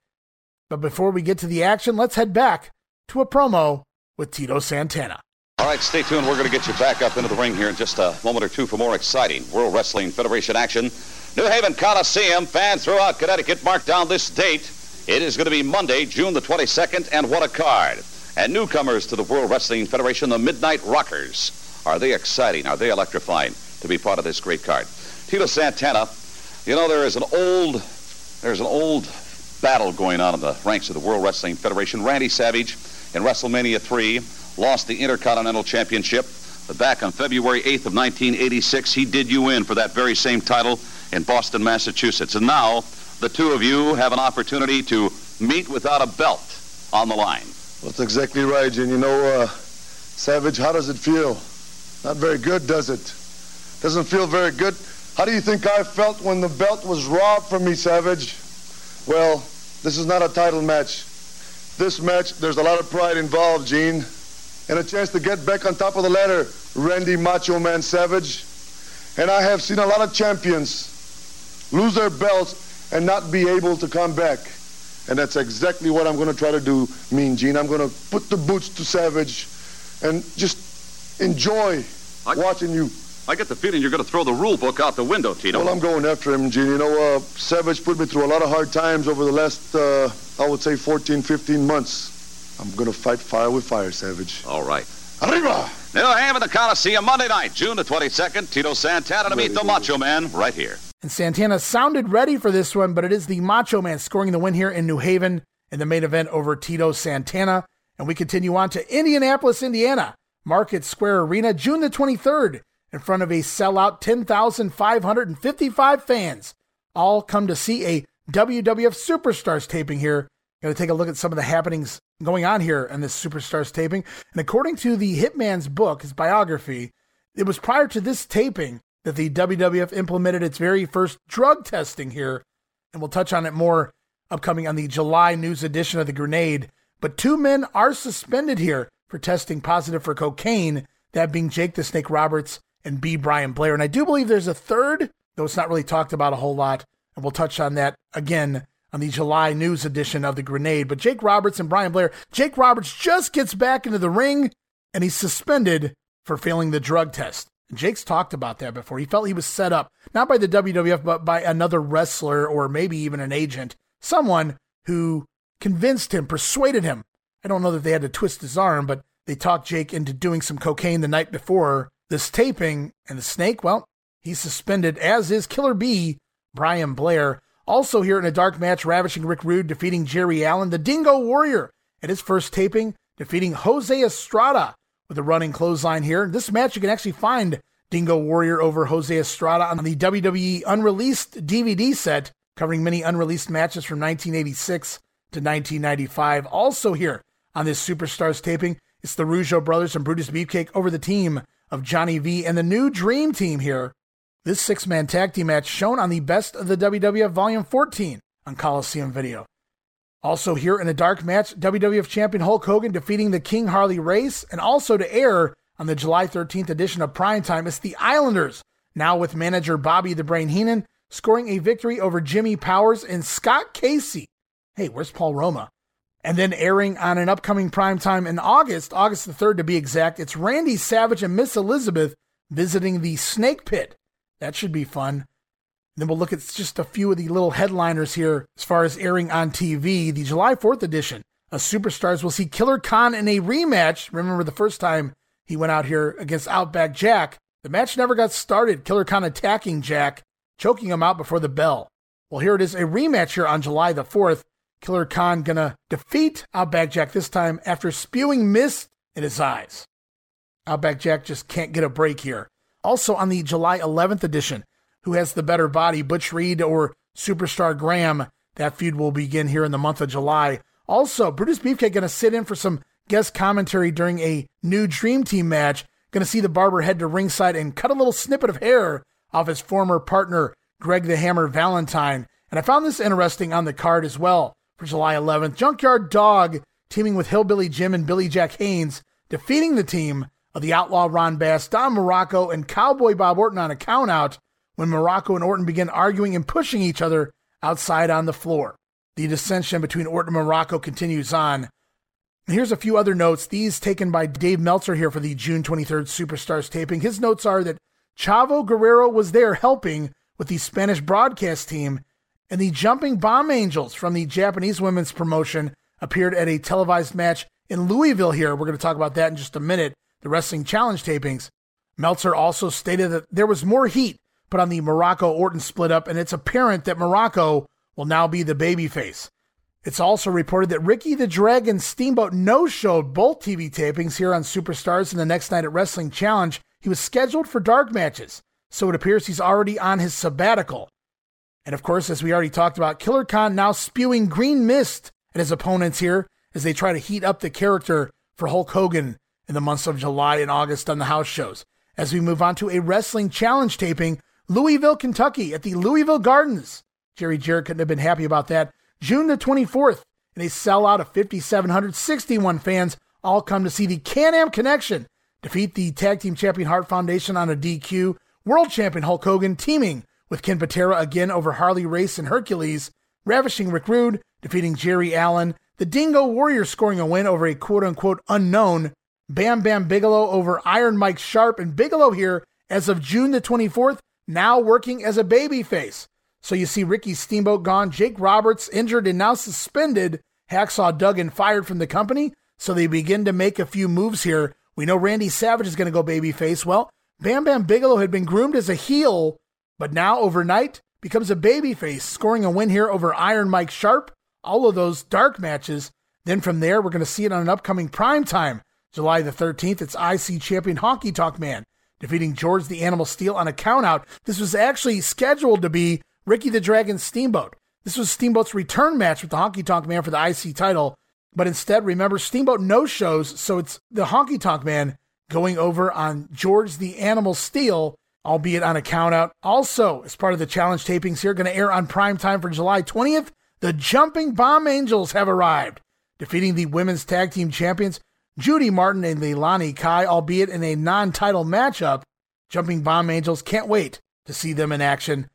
But before we get to the action, let's head back to a promo with Tito Santana. All right, stay tuned. We're going to get you back up into the ring here in just a moment or two for more exciting World Wrestling Federation action. New Haven Coliseum, fans throughout Connecticut, mark down this date. It is going to be Monday, June the 22nd, and what a card. And newcomers to the World Wrestling Federation, the Midnight Rockers. Are they exciting? Are they electrifying to be part of this great card? Tito Santana, you know, there is an old, there's an old battle going on in the ranks of the World Wrestling Federation. Randy Savage in WrestleMania 3, lost the Intercontinental Championship. But back on February 8th of 1986, he did you in for that very same title in Boston, Massachusetts. And now the two of you have an opportunity to meet without a belt on the line. That's exactly right, and you know, uh, Savage, how does it feel? Not very good, does it? Doesn't feel very good. How do you think I felt when the belt was robbed from me, Savage? Well, this is not a title match. This match, there's a lot of pride involved, Gene. And a chance to get back on top of the ladder Randy Macho Man Savage, and I have seen a lot of champions lose their belts and not be able to come back. And that's exactly what I'm going to try to do, Mean Gene. I'm going to put the boots to Savage and just enjoy watching you. I get the feeling you're going to throw the rule book out the window, Tito. Well, I'm going after him, Gene. You know, uh, Savage put me through a lot of hard times over the last, uh, I would say, 14, 15 months. I'm going to fight fire with fire, Savage. All right. Arriba! New Haven, the Coliseum, Monday night, June the 22nd. Tito Santana to meet the Macho Man right here. And Santana sounded ready for this one, but it is the Macho Man scoring the win here in New Haven in the main event over Tito Santana. And we continue on to Indianapolis, Indiana, Market Square Arena, June the 23rd, in front of a sellout 10,555 fans. All come to see a WWF Superstars taping here. Going to take a look at some of the happenings going on here in this Superstars taping. And according to the Hitman's book, his biography, it was prior to this taping that the WWF implemented its very first drug testing here. And we'll touch on it more upcoming on the July news edition of the Grenade. But two men are suspended here for testing positive for cocaine, that being Jake the Snake Roberts and B. Brian Blair. And I do believe there's a third, though it's not really talked about a whole lot. And we'll touch on that again on the July news edition of the Grenade. But Jake Roberts and Brian Blair, Jake Roberts just gets back into the ring and he's suspended for failing the drug test. And Jake's talked about that before. He felt he was set up, not by the WWF, but by another wrestler or maybe even an agent, someone who convinced him, persuaded him. I don't know that they had to twist his arm, but they talked Jake into doing some cocaine the night before this taping. And the snake, well, he's suspended, as is Killer B, Brian Blair. Also here in a dark match, ravishing Rick Rude defeating Jerry Allen, the Dingo Warrior, at his first taping, defeating Jose Estrada with a running clothesline here. This match you can actually find Dingo Warrior over Jose Estrada on the WWE unreleased DVD set covering many unreleased matches from 1986 to 1995. Also here on this Superstars taping, it's the Rougeau brothers and Brutus Beefcake over the team of Johnny V and the new Dream Team here this six man tag team match shown on the Best of the WWF Volume 14 on Coliseum Video. Also, here in a dark match, WWF Champion Hulk Hogan defeating the King Harley Race, and also to air on the July 13th edition of Primetime, it's the Islanders, now with manager Bobby the Brain Heenan, scoring a victory over Jimmy Powers and Scott Casey. Hey, where's Paul Roma? And then airing on an upcoming primetime in August, August the 3rd to be exact, it's Randy Savage and Miss Elizabeth visiting the Snake Pit that should be fun. Then we'll look at just a few of the little headliners here as far as airing on TV. The July 4th edition of Superstars will see Killer Khan in a rematch. Remember the first time he went out here against Outback Jack? The match never got started. Killer Khan attacking Jack, choking him out before the bell. Well, here it is a rematch here on July the 4th. Killer Khan gonna defeat Outback Jack this time after spewing mist in his eyes. Outback Jack just can't get a break here. Also on the July 11th edition, who has the better body, Butch Reed or Superstar Graham? That feud will begin here in the month of July. Also, Brutus Beefcake to sit in for some guest commentary during a new Dream Team match. To see the barber head to ringside and cut a little snippet of hair off his former partner, Greg the Hammer Valentine. And I found this interesting on the card as well for July 11th. Junkyard Dog teaming with Hillbilly Jim and Billy Jack Haynes, defeating the team of the Outlaw Ron Bass, Don Muraco, and Cowboy Bob Orton on a countout when Muraco and Orton begin arguing and pushing each other outside on the floor. The dissension between Orton and Muraco continues on. Here's a few other notes, these taken by Dave Meltzer here for the June 23rd Superstars taping. His notes are that Chavo Guerrero was there helping with the Spanish broadcast team, and the Jumping Bomb Angels from the Japanese women's promotion appeared at a televised match in Louisville here. We're going to talk about that in just a minute the Wrestling Challenge tapings, Meltzer also stated that there was more heat put on the Muraco Orton split up, and it's apparent that Muraco will now be the babyface. It's also reported that Ricky the Dragon Steamboat no showed both TV tapings here on Superstars and the next night at Wrestling Challenge. He was scheduled for dark matches, so it appears he's already on his sabbatical. And of course, as we already talked about, Killer Khan now spewing green mist at his opponents here as they try to heat up the character for Hulk Hogan in the months of July and August on the house shows. As we move on to a wrestling challenge taping, Louisville, Kentucky at the Louisville Gardens. Jerry Jarrett couldn't have been happy about that. June the 24th, in a sellout of 5,761 fans all come to see the Can Am Connection defeat the tag team champion Hart Foundation on a DQ. World champion Hulk Hogan teaming with Ken Patera again over Harley Race and Hercules. Ravishing Rick Rude defeating Jerry Allen. The Dingo Warriors scoring a win over a quote unquote unknown. Bam Bam Bigelow over Iron Mike Sharpe, And Bigelow here, as of June the 24th, now working as a babyface. So you see Ricky Steamboat gone, Jake Roberts injured and now suspended, Hacksaw Duggan fired from the company. So they begin to make a few moves here. We know Randy Savage is going to go babyface. Well, Bam Bam Bigelow had been groomed as a heel, but now overnight becomes a babyface, scoring a win here over Iron Mike Sharpe. All of those dark matches. Then from there, we're going to see it on an upcoming prime time, July the 13th. It's IC champion Honky Tonk Man defeating George the Animal Steele on a countout. This was actually scheduled to be Ricky the Dragon Steamboat. This was Steamboat's return match with the Honky Tonk Man for the IC title. But instead, remember, Steamboat no shows, so it's the Honky Tonk Man going over on George the Animal Steele, albeit on a countout. Also, as part of the challenge tapings here, going to air on prime time for July 20th, the Jumping Bomb Angels have arrived, defeating the women's tag team champions Judy Martin and Leilani Kai, albeit in a non title matchup. Jumping Bomb Angels can't wait to see them in action.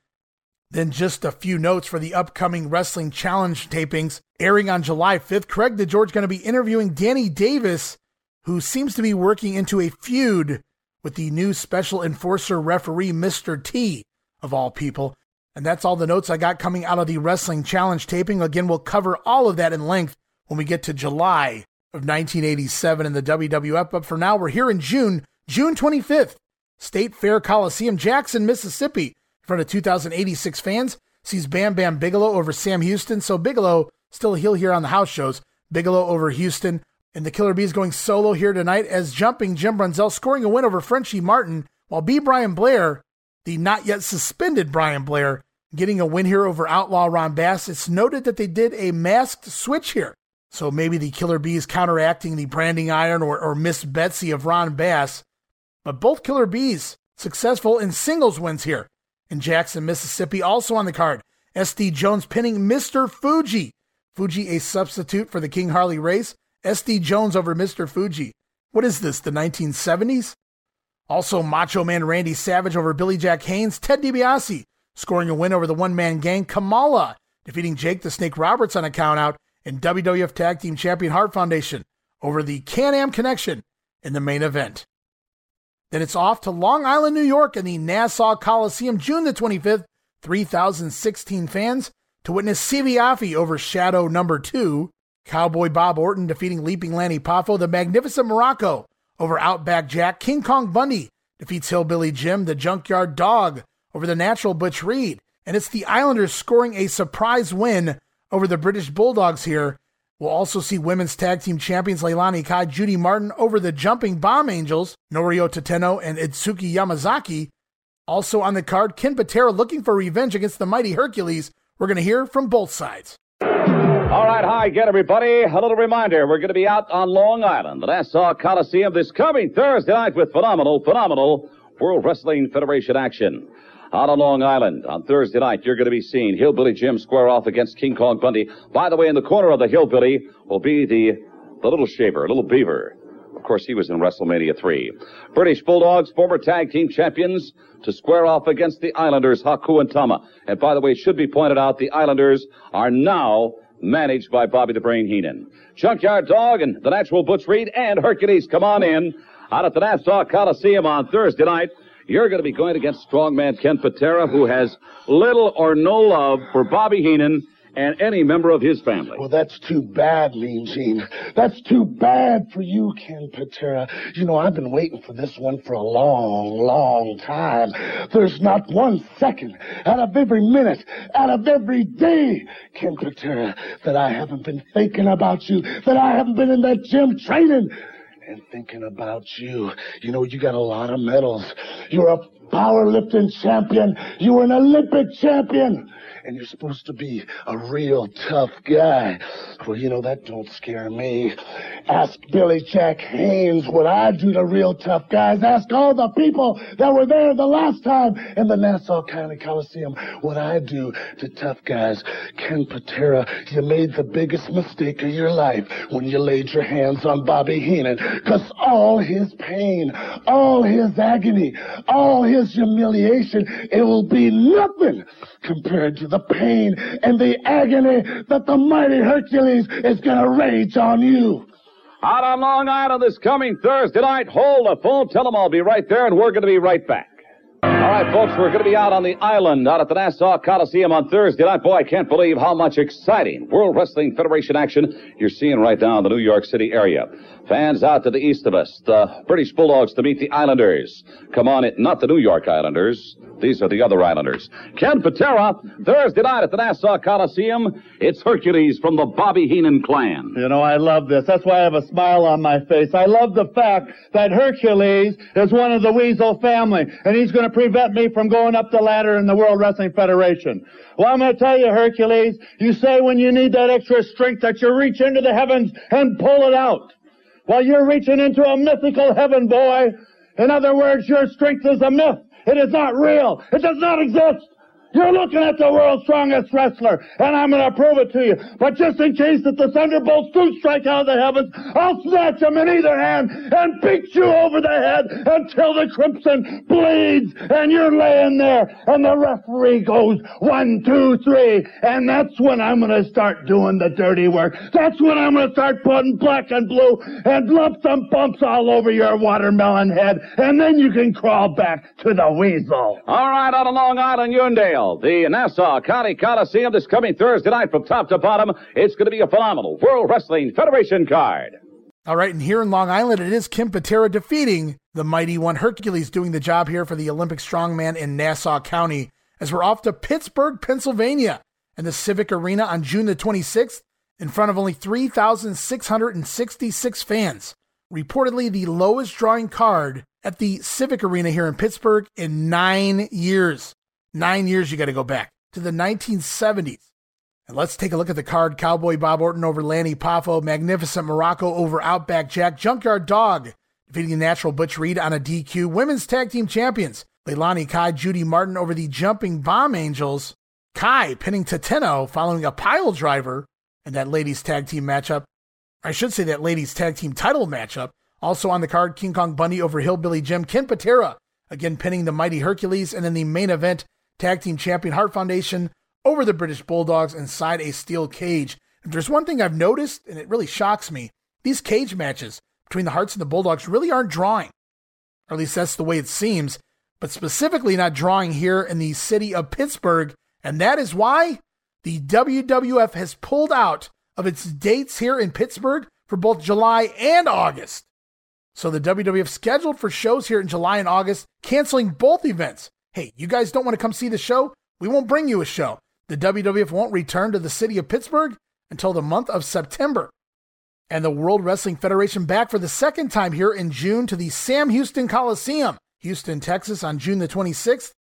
Then just a few notes for the upcoming Wrestling Challenge tapings. Airing on July 5th, Craig DeGeorge going to be interviewing Danny Davis, who seems to be working into a feud with the new special enforcer referee, Mr. T, of all people. And that's all the notes I got coming out of the Wrestling Challenge taping. Again, we'll cover all of that in length when we get to July of 1987 in the WWF. But for now, we're here in June, June 25th, State Fair Coliseum, Jackson, Mississippi in front of 2,086 fans. Sees Bam Bam Bigelow over Sam Houston. So Bigelow still a heel here on the house shows. Bigelow over Houston. And the Killer Bees going solo here tonight as jumping Jim Brunzell scoring a win over Frenchie Martin, while B. Brian Blair, the not yet suspended Brian Blair, getting a win here over Outlaw Ron Bass. It's noted that they did a masked switch here. So maybe the Killer Bees counteracting the branding iron or, or Miss Betsy of Ron Bass. But both Killer Bees successful in singles wins here in Jackson, Mississippi. Also on the card, SD Jones pinning Mr. Fuji. Fuji a substitute for the King Harley race. SD Jones over Mr. Fuji. What is this, the 1970s? Also, Macho Man Randy Savage over Billy Jack Haynes. Ted DiBiase scoring a win over the one man gang. Kamala defeating Jake the Snake Roberts on a countout. And WWF Tag Team Champion Hart Foundation over the Can Am Connection in the main event. Then it's off to Long Island, New York, in the Nassau Coliseum, June the 25th. 3,016 fans to witness Siva Afi over Shadow number two. Cowboy Bob Orton defeating Leaping Lanny Poffo. The Magnificent Muraco over Outback Jack. King Kong Bundy defeats Hillbilly Jim. The Junkyard Dog over the Natural Butch Reed. And it's the Islanders scoring a surprise win over the British Bulldogs here We'll also see women's tag team champions Leilani Kai, Judy Martin over the Jumping Bomb Angels, Noriyo Tateno and Itsuki Yamazaki. Also on the card, Ken Patera looking for revenge against the mighty Hercules. We're going to hear from both sides. All right, hi again, everybody. A little reminder, we're going to be out on Long Island, the Nassau Coliseum this coming Thursday night with phenomenal, phenomenal World Wrestling Federation action out on Long Island on Thursday night. You're going to be seeing Hillbilly Jim square off against King Kong Bundy. By the way, in the corner of the Hillbilly will be the, the little shaver, little beaver. Of course, he was in WrestleMania 3. British Bulldogs, former tag team champions, to square off against the Islanders, Haku and Tama. And by the way, it should be pointed out, the Islanders are now managed by Bobby the Brain Heenan. Junkyard Dog and the Natural Butch Reed and Hercules come on in out at the Nassau Coliseum on Thursday night. You're going to be going against strongman Ken Patera, who has little or no love for Bobby Heenan and any member of his family. Well, that's too bad, Mean Gene. That's too bad for you, Ken Patera. You know, I've been waiting for this one for a long, long time. There's not one second out of every minute, out of every day, Ken Patera, that I haven't been thinking about you, that I haven't been in that gym training and thinking about you. You know, you got a lot of medals. You're a powerlifting champion. You're an Olympic champion. And you're supposed to be a real tough guy. Well, you know, that don't scare me. Ask Billy Jack Haynes what I do to real tough guys. Ask all the people that were there the last time in the Nassau County Coliseum what I do to tough guys. Ken Patera, you made the biggest mistake of your life when you laid your hands on Bobby Heenan. Cause all his pain, all his agony, all his humiliation, it will be nothing compared to the pain and the agony that the mighty Hercules is gonna rage on you. Out on Long Island this coming Thursday night. Hold the phone. Tell them I'll be right there, and we're going to be right back. All right, folks, we're going to be out on the island, out at the Nassau Coliseum on Thursday night. Boy, I can't believe how much exciting World Wrestling Federation action you're seeing right now in the New York City area. Fans out to the east of us, the British Bulldogs to meet the Islanders. Come on, it, not the New York Islanders. These are the other Islanders. Ken Patera, Thursday night at the Nassau Coliseum. It's Hercules from the Bobby Heenan clan. You know, I love this. That's why I have a smile on my face. I love the fact that Hercules is one of the Weasel family, and he's going to prevent me from going up the ladder in the World Wrestling Federation. Well, I'm going to tell you, Hercules, you say when you need that extra strength that you reach into the heavens and pull it out. Well, you're reaching into a mythical heaven, boy. In other words, your strength is a myth. It is not real. It does not exist. You're looking at the world's strongest wrestler, and I'm going to prove it to you. But just in case that the thunderbolts do strike out of the heavens, I'll snatch them in either hand and beat you over the head until the crimson bleeds, and you're laying there, and the referee goes one, two, three, and that's when I'm going to start doing the dirty work. That's when I'm going to start putting black and blue and lumps and bumps all over your watermelon head, and then you can crawl back to the weasel. All right, out of Long Island, Uniondale the Nassau County Coliseum this coming Thursday night from top to bottom. It's going to be a phenomenal World Wrestling Federation card. All right, and here in Long Island, it is Ken Patera defeating the mighty one Hercules doing the job here for the Olympic strongman in Nassau County as we're off to Pittsburgh, Pennsylvania, and the Civic Arena on June the 26th in front of only 3,666 fans. Reportedly the lowest drawing card at the Civic Arena here in Pittsburgh in nine years. Nine years you got to go back to the 1970s. And let's take a look at the card. Cowboy Bob Orton over Lanny Poffo, Magnificent Morocco over Outback Jack, Junkyard Dog defeating the Natural Butch Reed on a DQ. Women's Tag Team Champions, Leilani Kai, Judy Martin over the Jumping Bomb Angels. Kai pinning Tateno following a pile driver in that ladies tag team matchup. I should say that ladies tag team title matchup. Also on the card, King Kong Bundy over Hillbilly Jim. Ken Patera again pinning the Mighty Hercules. And then the main event, Tag Team Champion Hart Foundation over the British Bulldogs inside a steel cage. If there's one thing I've noticed, and it really shocks me, these cage matches between the Harts and the Bulldogs really aren't drawing. Or at least that's the way it seems, but specifically not drawing here in the city of Pittsburgh. And that is why the WWF has pulled out of its dates here in Pittsburgh for both July and August. So the WWF scheduled for shows here in July and August, canceling both events hey, you guys don't want to come see the show? We won't bring you a show. The WWF won't return to the city of Pittsburgh until the month of September. And the World Wrestling Federation back for the second time here in June to the Sam Houston Coliseum, Houston, Texas on June the 26th.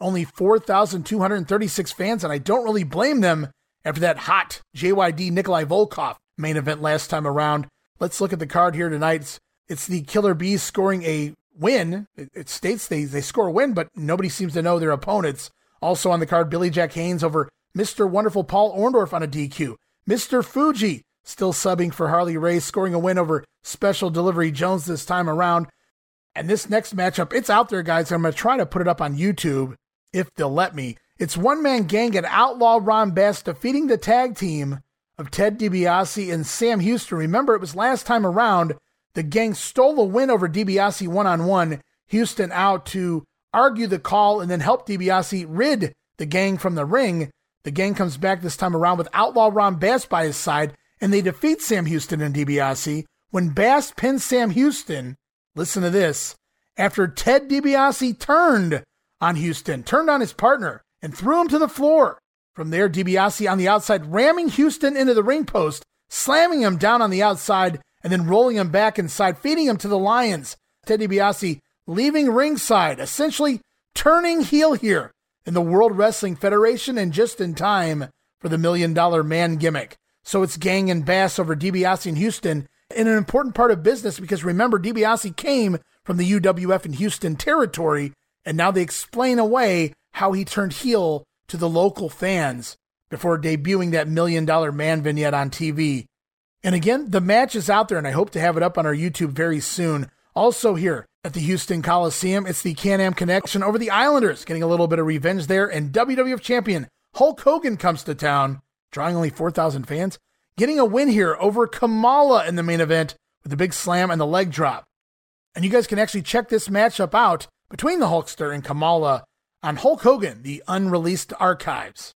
Only 4,236 fans, and I don't really blame them after that hot JYD Nikolai Volkov main event last time around. Let's look at the card here tonight. It's, it's the Killer Bees scoring a win. It, it states they, they score a win, but nobody seems to know their opponents. Also on the card, Billy Jack Haynes over Mr. Wonderful Paul Orndorff on a DQ. Mr. Fuji still subbing for Harley Race, scoring a win over Special Delivery Jones this time around. And this next matchup, it's out there, guys. I'm going to try to put it up on YouTube if they'll let me. It's one man gang and Outlaw Ron Bass defeating the tag team of Ted DiBiase and Sam Houston. Remember, it was last time around the gang stole a win over DiBiase one on one. Houston out to argue the call and then help DiBiase rid the gang from the ring. The gang comes back this time around with Outlaw Ron Bass by his side, and they defeat Sam Houston and DiBiase. When Bass pins Sam Houston, listen to this, after Ted DiBiase turned on Houston, turned on his partner, and threw him to the floor. From there, DiBiase on the outside, ramming Houston into the ring post, slamming him down on the outside, and then rolling him back inside, feeding him to the Lions. Ted DiBiase leaving ringside, essentially turning heel here in the World Wrestling Federation and just in time for the Million Dollar Man gimmick. So it's Gang and Bass over DiBiase in Houston. in an important part of business because remember, DiBiase came from the UWF in Houston territory, and now they explain away how he turned heel to the local fans before debuting that million dollar man vignette on TV. And again, the match is out there, and I hope to have it up on our YouTube very soon. Also, here at the Houston Coliseum, it's the Can Am connection over the Islanders, getting a little bit of revenge there. And WWF champion Hulk Hogan comes to town, drawing only 4,000 fans, getting a win here over Kamala in the main event with the big slam and the leg drop. And you guys can actually check this matchup out between the Hulkster and Kamala on Hulk Hogan, the unreleased archives.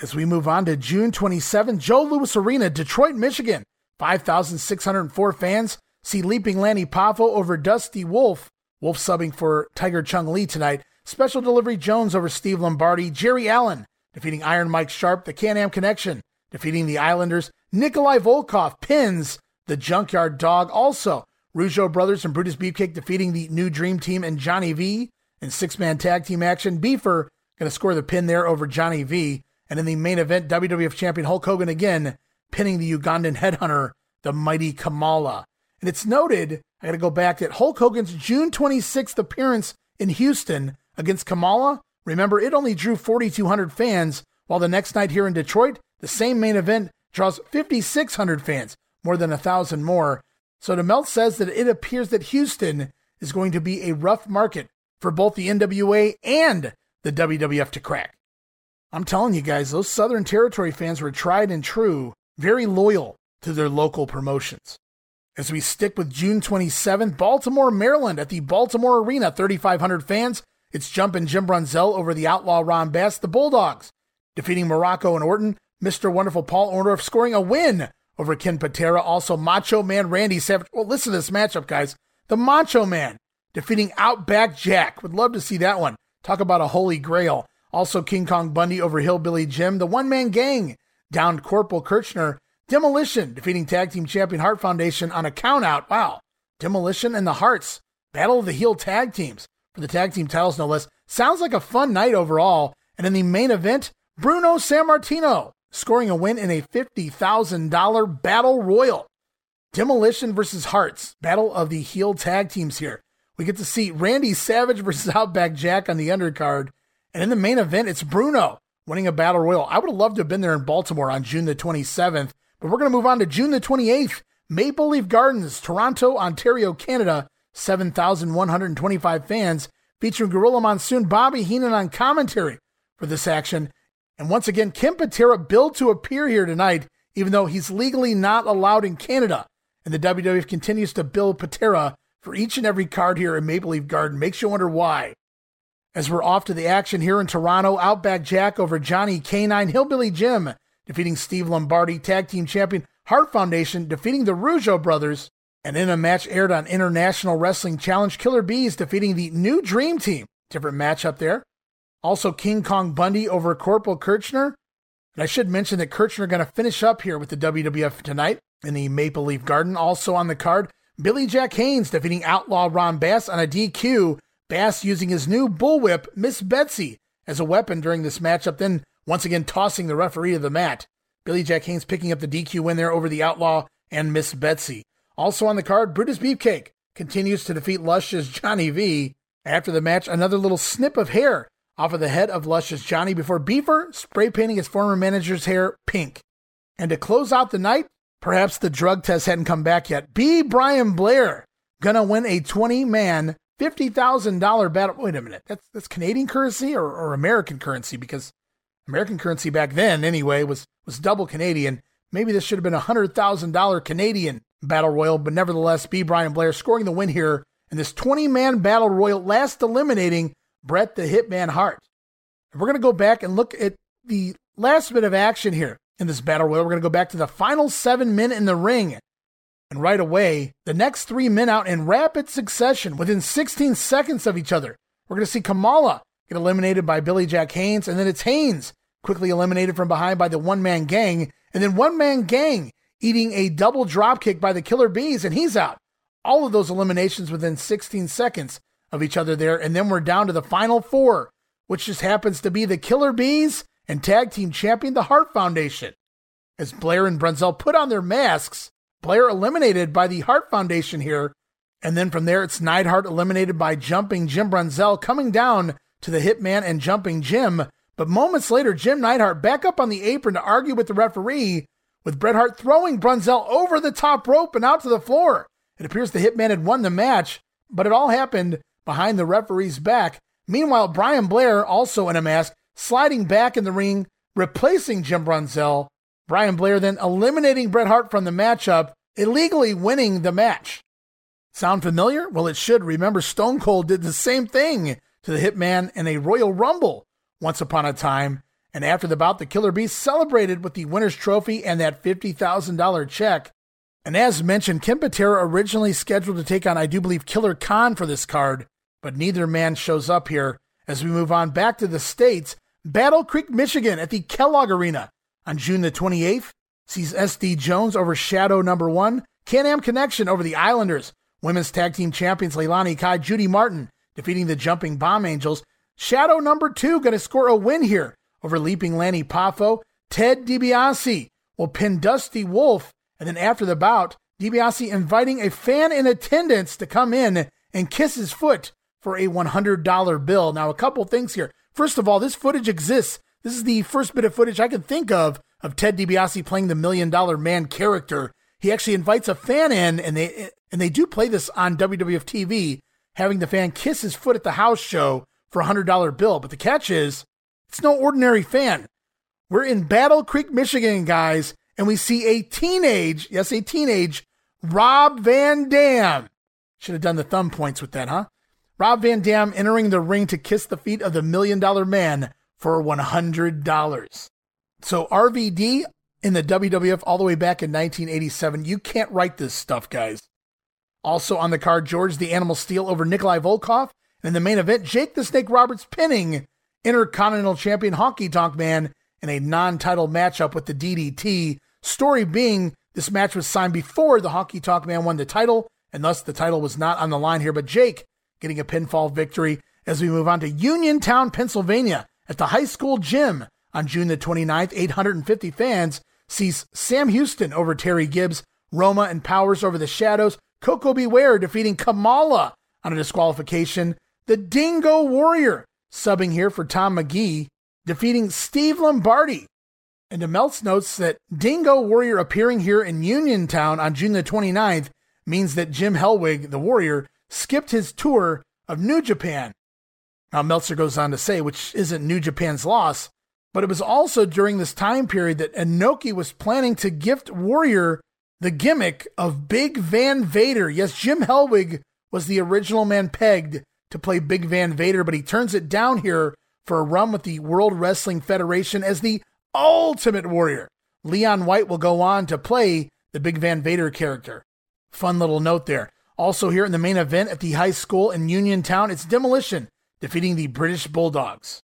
As we move on to June 27, Joe Louis Arena, Detroit, Michigan. 5,604 fans see Leaping Lanny Poffo over Dusty Wolfe. Wolfe subbing for Tiger Chung Lee tonight. Special Delivery Jones over Steve Lombardi. Jerry Allen defeating Iron Mike Sharpe. The Can Am Connection defeating the Islanders. Nikolai Volkov pins the Junkyard Dog. Also, Rougeau Brothers and Brutus Beefcake defeating the New Dream Team and Johnny V in six man tag team action. Beefer going to score the pin there over Johnny V. And in the main event, WWF Champion Hulk Hogan again pinning the Ugandan headhunter, the mighty Kamala. And it's noted, I got to go back, that Hulk Hogan's June 26th appearance in Houston against Kamala, remember, it only drew 4,200 fans, while the next night here in Detroit, the same main event draws 5,600 fans, more than a thousand more. So DeMelt says that it appears that Houston is going to be a rough market for both the NWA and the WWF to crack. I'm telling you guys, those Southern Territory fans were tried and true, very loyal to their local promotions. As we stick with June 27th, Baltimore, Maryland at the Baltimore Arena, 3,500 fans. It's Jumpin' Jim Brunzell over the Outlaw Ron Bass, the Bulldogs, defeating Morocco and Orton. Mr. Wonderful Paul Orndorff scoring a win over Ken Patera. Also, Macho Man Randy Savage. Well, listen to this matchup, guys. The Macho Man defeating Outback Jack. Would love to see that one. Talk about a holy grail. Also, King Kong Bundy over Hillbilly Jim. The one man gang downed Corporal Kirchner. Demolition defeating tag team champion Hart Foundation on a countout. Wow. Demolition and the Harts. Battle of the heel tag teams for the tag team titles, no less. Sounds like a fun night overall. And in the main event, Bruno Sammartino scoring a win in a $50,000 battle royal. Demolition versus Harts. Battle of the heel tag teams here. We get to see Randy Savage versus Outback Jack on the undercard. And in the main event, it's Bruno winning a battle royal. I would have loved to have been there in Baltimore on June the 27th, but we're going to move on to June the 28th. Maple Leaf Gardens, Toronto, Ontario, Canada. 7,125 fans featuring Gorilla Monsoon, Bobby Heenan on commentary for this action. And once again, Ken Patera billed to appear here tonight, even though he's legally not allowed in Canada. And the WWF continues to bill Patera for each and every card here in Maple Leaf Garden. Makes you wonder why. As we're off to the action here in Toronto, Outback Jack over Johnny K9, Hillbilly Jim defeating Steve Lombardi, tag team champion Hart Foundation defeating the Rougeau brothers, and in a match aired on International Wrestling Challenge, Killer Bees defeating the New Dream Team. Different matchup there. Also, King Kong Bundy over Corporal Kirchner. And I should mention that Kirchner going to finish up here with the WWF tonight in the Maple Leaf Garden. Also on the card, Billy Jack Haynes defeating Outlaw Ron Bass on a DQ Bass using his new bullwhip, Miss Betsy, as a weapon during this matchup, then once again tossing the referee to the mat. Billy Jack Haynes picking up the DQ win there over the Outlaw and Miss Betsy. Also on the card, Brutus Beefcake continues to defeat Luscious Johnny V. After the match, another little snip of hair off of the head of Luscious Johnny before Beaver spray painting his former manager's hair pink. And to close out the night, perhaps the drug test hadn't come back yet. B. Brian Blair gonna win a 20 man fifty thousand dollar battle. Wait a minute, that's that's Canadian currency or, or American currency? Because American currency back then, anyway, was was double Canadian. Maybe this should have been a hundred thousand dollar Canadian battle royal, but nevertheless, B. Brian Blair scoring the win here in this twenty man battle royal, last eliminating Bret the Hitman Hart. And we're gonna go back and look at the last bit of action here in this battle royal. We're gonna go back to the final seven men in the ring. And right away, the next three men out in rapid succession within 16 seconds of each other. We're going to see Kamala get eliminated by Billy Jack Haynes, and then it's Haynes quickly eliminated from behind by the one man gang, and then one man gang eating a double drop kick by the Killer Bees, and he's out. All of those eliminations within 16 seconds of each other there, and then we're down to the final four, which just happens to be the Killer Bees and tag team champion, the Hart Foundation. As Blair and Brunzell put on their masks, Blair eliminated by the Hart Foundation here. And then from there, it's Neidhart eliminated by jumping Jim Brunzell, coming down to the Hitman and jumping Jim. But moments later, Jim Neidhart back up on the apron to argue with the referee, with Bret Hart throwing Brunzell over the top rope and out to the floor. It appears the Hitman had won the match, but it all happened behind the referee's back. Meanwhile, Brian Blair, also in a mask, sliding back in the ring, replacing Jim Brunzell. Brian Blair then eliminating Bret Hart from the matchup, illegally winning the match. Sound familiar? Well, it should. Remember, Stone Cold did the same thing to the Hitman in a Royal Rumble once upon a time. And after the bout, the Killer Beast celebrated with the winner's trophy and that $50,000 check. And as mentioned, Ken Patera originally scheduled to take on, I do believe, Killer Khan for this card, but neither man shows up here. As we move on back to the States, Battle Creek, Michigan at the Kellogg Arena on June the 28th sees SD Jones over Shadow number one, Can Am Connection over the Islanders, Women's Tag Team Champions Leilani Kai, Judy Martin defeating the Jumping Bomb Angels. Shadow number two going to score a win here over Leaping Lanny Poffo. Ted DiBiase will pin Dusty Wolfe and then after the bout, DiBiase inviting a fan in attendance to come in and kiss his foot for a $100 bill. Now, a couple things here. First of all, this footage exists. This is the first bit of footage I can think of of Ted DiBiase playing the Million Dollar Man character. He actually invites a fan in, and they and they do play this on WWF TV, having the fan kiss his foot at the house show for a hundred dollar bill. But the catch is, it's no ordinary fan. We're in Battle Creek, Michigan, guys, and we see a teenage, yes, a teenage Rob Van Dam. Should have done the thumb points with that, huh? Rob Van Dam entering the ring to kiss the feet of the Million Dollar Man for $100. So RVD in the WWF all the way back in 1987. You can't write this stuff, guys. Also on the card, George the Animal Steele over Nikolai Volkov. And in the main event, Jake the Snake Roberts pinning Intercontinental Champion Honky Tonk Man in a non title matchup with the DDT. Story being, this match was signed before the Honky Tonk Man won the title, and thus the title was not on the line here. But Jake getting a pinfall victory as we move on to Uniontown, Pennsylvania at the high school gym on June the 29th. 850 fans sees Sam Houston over Terry Gibbs, Roma and Powers over the Shadows, Koko B. Ware defeating Kamala on a disqualification, the Dingo Warrior subbing here for Tom Magee, defeating Steve Lombardi. And DeMeltz notes that Dingo Warrior appearing here in Uniontown on June the 29th means that Jim Hellwig, the Warrior, skipped his tour of New Japan. Now, Meltzer goes on to say, which isn't New Japan's loss, but it was also during this time period that Inoki was planning to gift Warrior the gimmick of Big Van Vader. Yes, Jim Hellwig was the original man pegged to play Big Van Vader, but he turns it down here for a run with the World Wrestling Federation as the Ultimate Warrior. Leon White will go on to play the Big Van Vader character. Fun little note there. Also, here in the main event at the high school in Uniontown, it's Demolition defeating the British Bulldogs.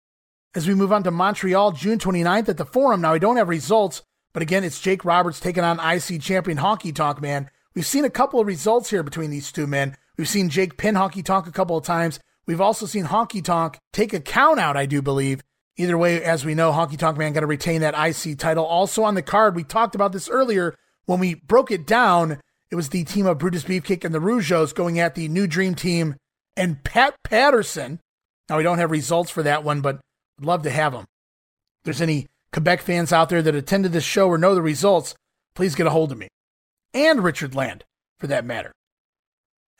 As we move on to Montreal, June 29th at the Forum. Now, I don't have results, but again, it's Jake Roberts taking on IC champion Honky Tonk Man. We've seen a couple of results here between these two men. We've seen Jake pin Honky Tonk a couple of times. We've also seen Honky Tonk take a count out, I do believe. Either way, as we know, Honky Tonk Man got to retain that IC title. Also on the card, we talked about this earlier when we broke it down. It was the team of Brutus Beefcake and the Rougeaus going at the New Dream Team and Pat Patterson. Now, we don't have results for that one, but I'd love to have them. If there's any Quebec fans out there that attended this show or know the results, please get a hold of me. And Richard Land, for that matter.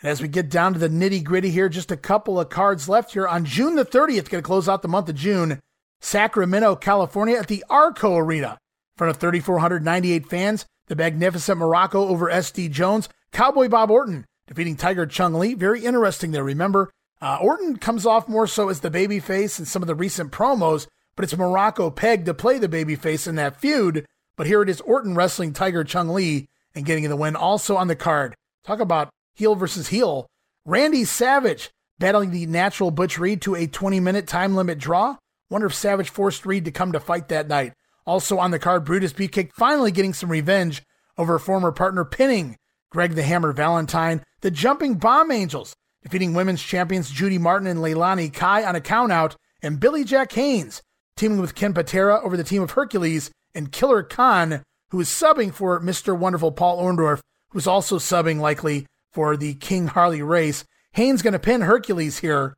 And as we get down to the nitty gritty here, just a couple of cards left here. On June the 30th, going to close out the month of June, Sacramento, California at the Arco Arena. In front of 3,498 fans, the magnificent Morocco over SD Jones. Cowboy Bob Orton defeating Tiger Chung Lee. Very interesting there. Remember, uh, Orton comes off more so as the babyface in some of the recent promos, but it's Morocco pegged to play the babyface in that feud. But here it is Orton wrestling Tiger Chung Lee and getting the win. Also on the card, talk about heel versus heel. Randy Savage battling the natural Butch Reed to a 20 minute time limit draw. Wonder if Savage forced Reed to come to fight that night. Also on the card, Brutus Beefcake finally getting some revenge over former partner pinning Greg the Hammer Valentine. The Jumping Bomb Angels defeating women's champions Judy Martin and Leilani Kai on a countout, and Billy Jack Haynes teaming with Ken Patera over the team of Hercules and Killer Khan, who is subbing for Mr. Wonderful Paul Orndorff who's also subbing likely for the King Harley race. Haynes going to pin Hercules here.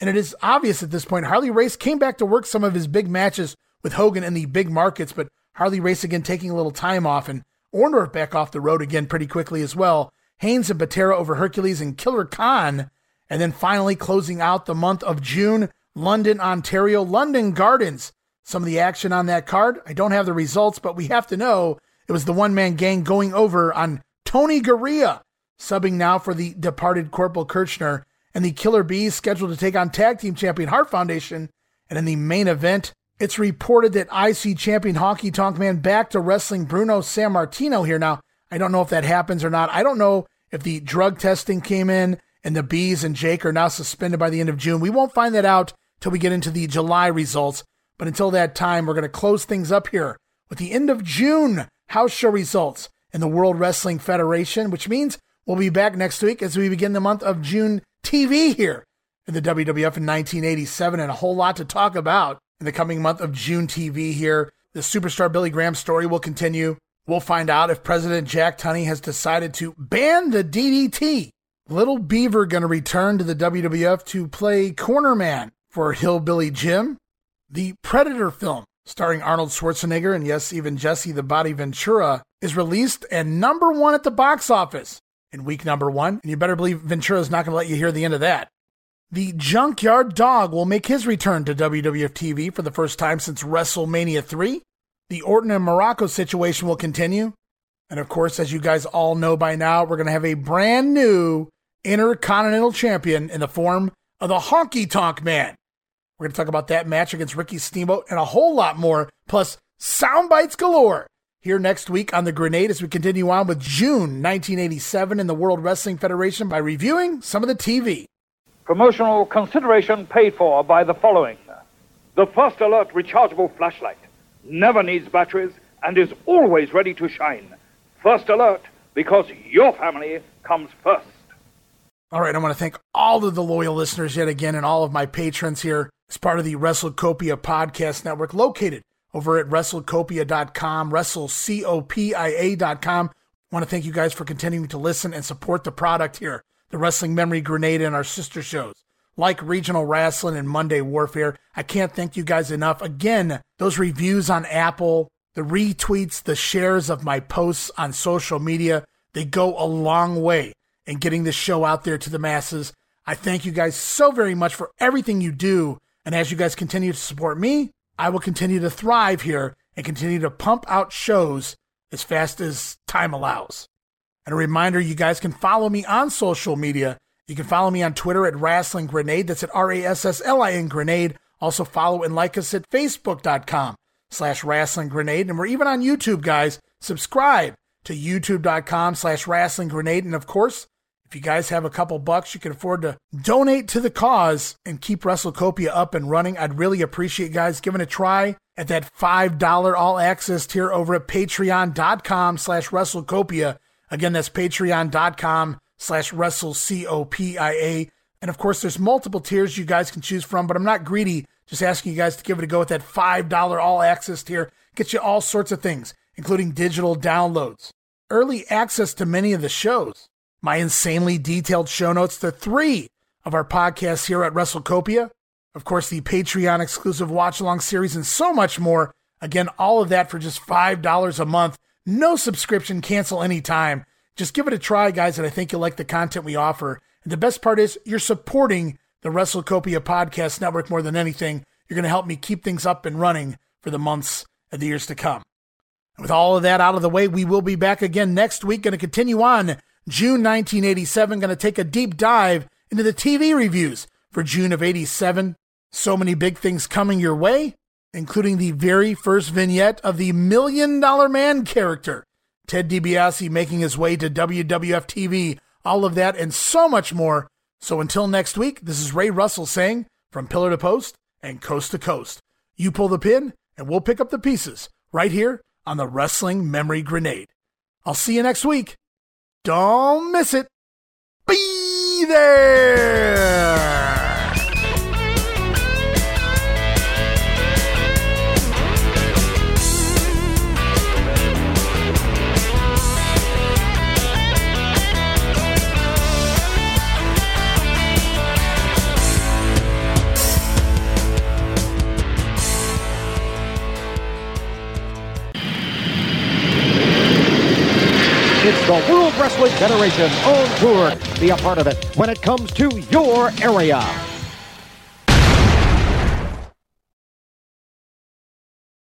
And it is obvious at this point, Harley Race came back to work some of his big matches with Hogan in the big markets, but Harley Race again taking a little time off and Orndorff back off the road again pretty quickly as well. Haynes and Patera over Hercules and Killer Khan. And then finally closing out the month of June, London, Ontario, London Gardens. Some of the action on that card. I don't have the results, but we have to know it was the one man gang going over on Tony Garea, subbing now for the departed Corporal Kirchner, and the Killer Bees scheduled to take on tag team champion Hart Foundation. And in the main event, it's reported that IC champion Honky Tonk Man back to wrestling Bruno Sammartino here. Now, I don't know if that happens or not. I don't know if the drug testing came in and the Bees and Jake are now suspended by the end of June. We won't find that out till we get into the July results. But until that time, we're going to close things up here with the end of June house show results in the World Wrestling Federation, which means we'll be back next week as we begin the month of June TV here in the WWF in 1987 and a whole lot to talk about in the coming month of June TV here. The superstar Billy Graham story will continue. We'll find out if President Jack Tunney has decided to ban the DDT. Little Beaver going to return to the WWF to play cornerman for Hillbilly Jim. The Predator film starring Arnold Schwarzenegger and yes, even Jesse the Body Ventura is released and number one at the box office in week number one. And you better believe Ventura's not going to let you hear the end of that. The Junkyard Dog will make his return to WWF TV for the first time since WrestleMania 3. The Orton and Morocco situation will continue. And of course, as you guys all know by now, we're going to have a brand new Intercontinental Champion in the form of the Honky Tonk Man. We're going to talk about that match against Ricky Steamboat and a whole lot more, plus sound bites galore. Here next week on The Grenade as we continue on with June 1987 in the World Wrestling Federation by reviewing some of the TV. Promotional consideration paid for by the following The First Alert rechargeable flashlight never needs batteries and is always ready to shine. First Alert, because your family comes first. All right, I want to thank all of the loyal listeners yet again and all of my patrons here as part of the WrestleCopia Podcast Network located over at WrestleCopia.com, WrestleCopia.com. I want to thank you guys for continuing to listen and support the product here, the Wrestling Memory Grenade and our sister shows like Regional Wrestling and Monday Warfare. I can't thank you guys enough. Again, those reviews on Apple, the retweets, the shares of my posts on social media, they go a long way in getting this show out there to the masses. I thank you guys so very much for everything you do. And as you guys continue to support me, I will continue to thrive here and continue to pump out shows as fast as time allows. And a reminder you guys can follow me on social media you can follow me on Twitter at Wrestling Grenade. That's at R A S S L I N Grenade. Also follow and like us at Facebook.com slash Wrestling Grenade. And we're even on YouTube, guys. Subscribe to YouTube.com slash Wrestling Grenade. And of course, if you guys have a couple bucks you can afford to donate to the cause and keep WrestleCopia up and running, I'd really appreciate guys giving a try at that $5 all access tier over at patreon.com slash WrestleCopia. Again, that's patreon.com slash Russell C-O-P-I-A. And of course, there's multiple tiers you guys can choose from, but I'm not greedy. Just asking you guys to give it a go with that $5 all access tier. Gets you all sorts of things, including digital downloads, early access to many of the shows, my insanely detailed show notes to three of our podcasts here at WrestleCopia, of course, the Patreon exclusive watch along series, and so much more. Again, all of that for just $5 a month. No subscription, cancel anytime. Just give it a try, guys, and I think you'll like the content we offer. And the best part is you're supporting the WrestleCopia Podcast Network more than anything. You're going to help me keep things up and running for the months and the years to come. And with all of that out of the way, we will be back again next week. Going to continue on June 1987. Going to take a deep dive into the TV reviews for June of 87. So many big things coming your way, including the very first vignette of the Million Dollar Man character Ted DiBiase making his way to WWF TV, all of that and so much more. So until next week, this is Ray Russell saying from pillar to post and coast to coast. You pull the pin and we'll pick up the pieces right here on the Wrestling Memory Grenade. I'll see you next week. Don't miss it. Be there. It's the World Wrestling Federation on tour. Be a part of it when it comes to your area.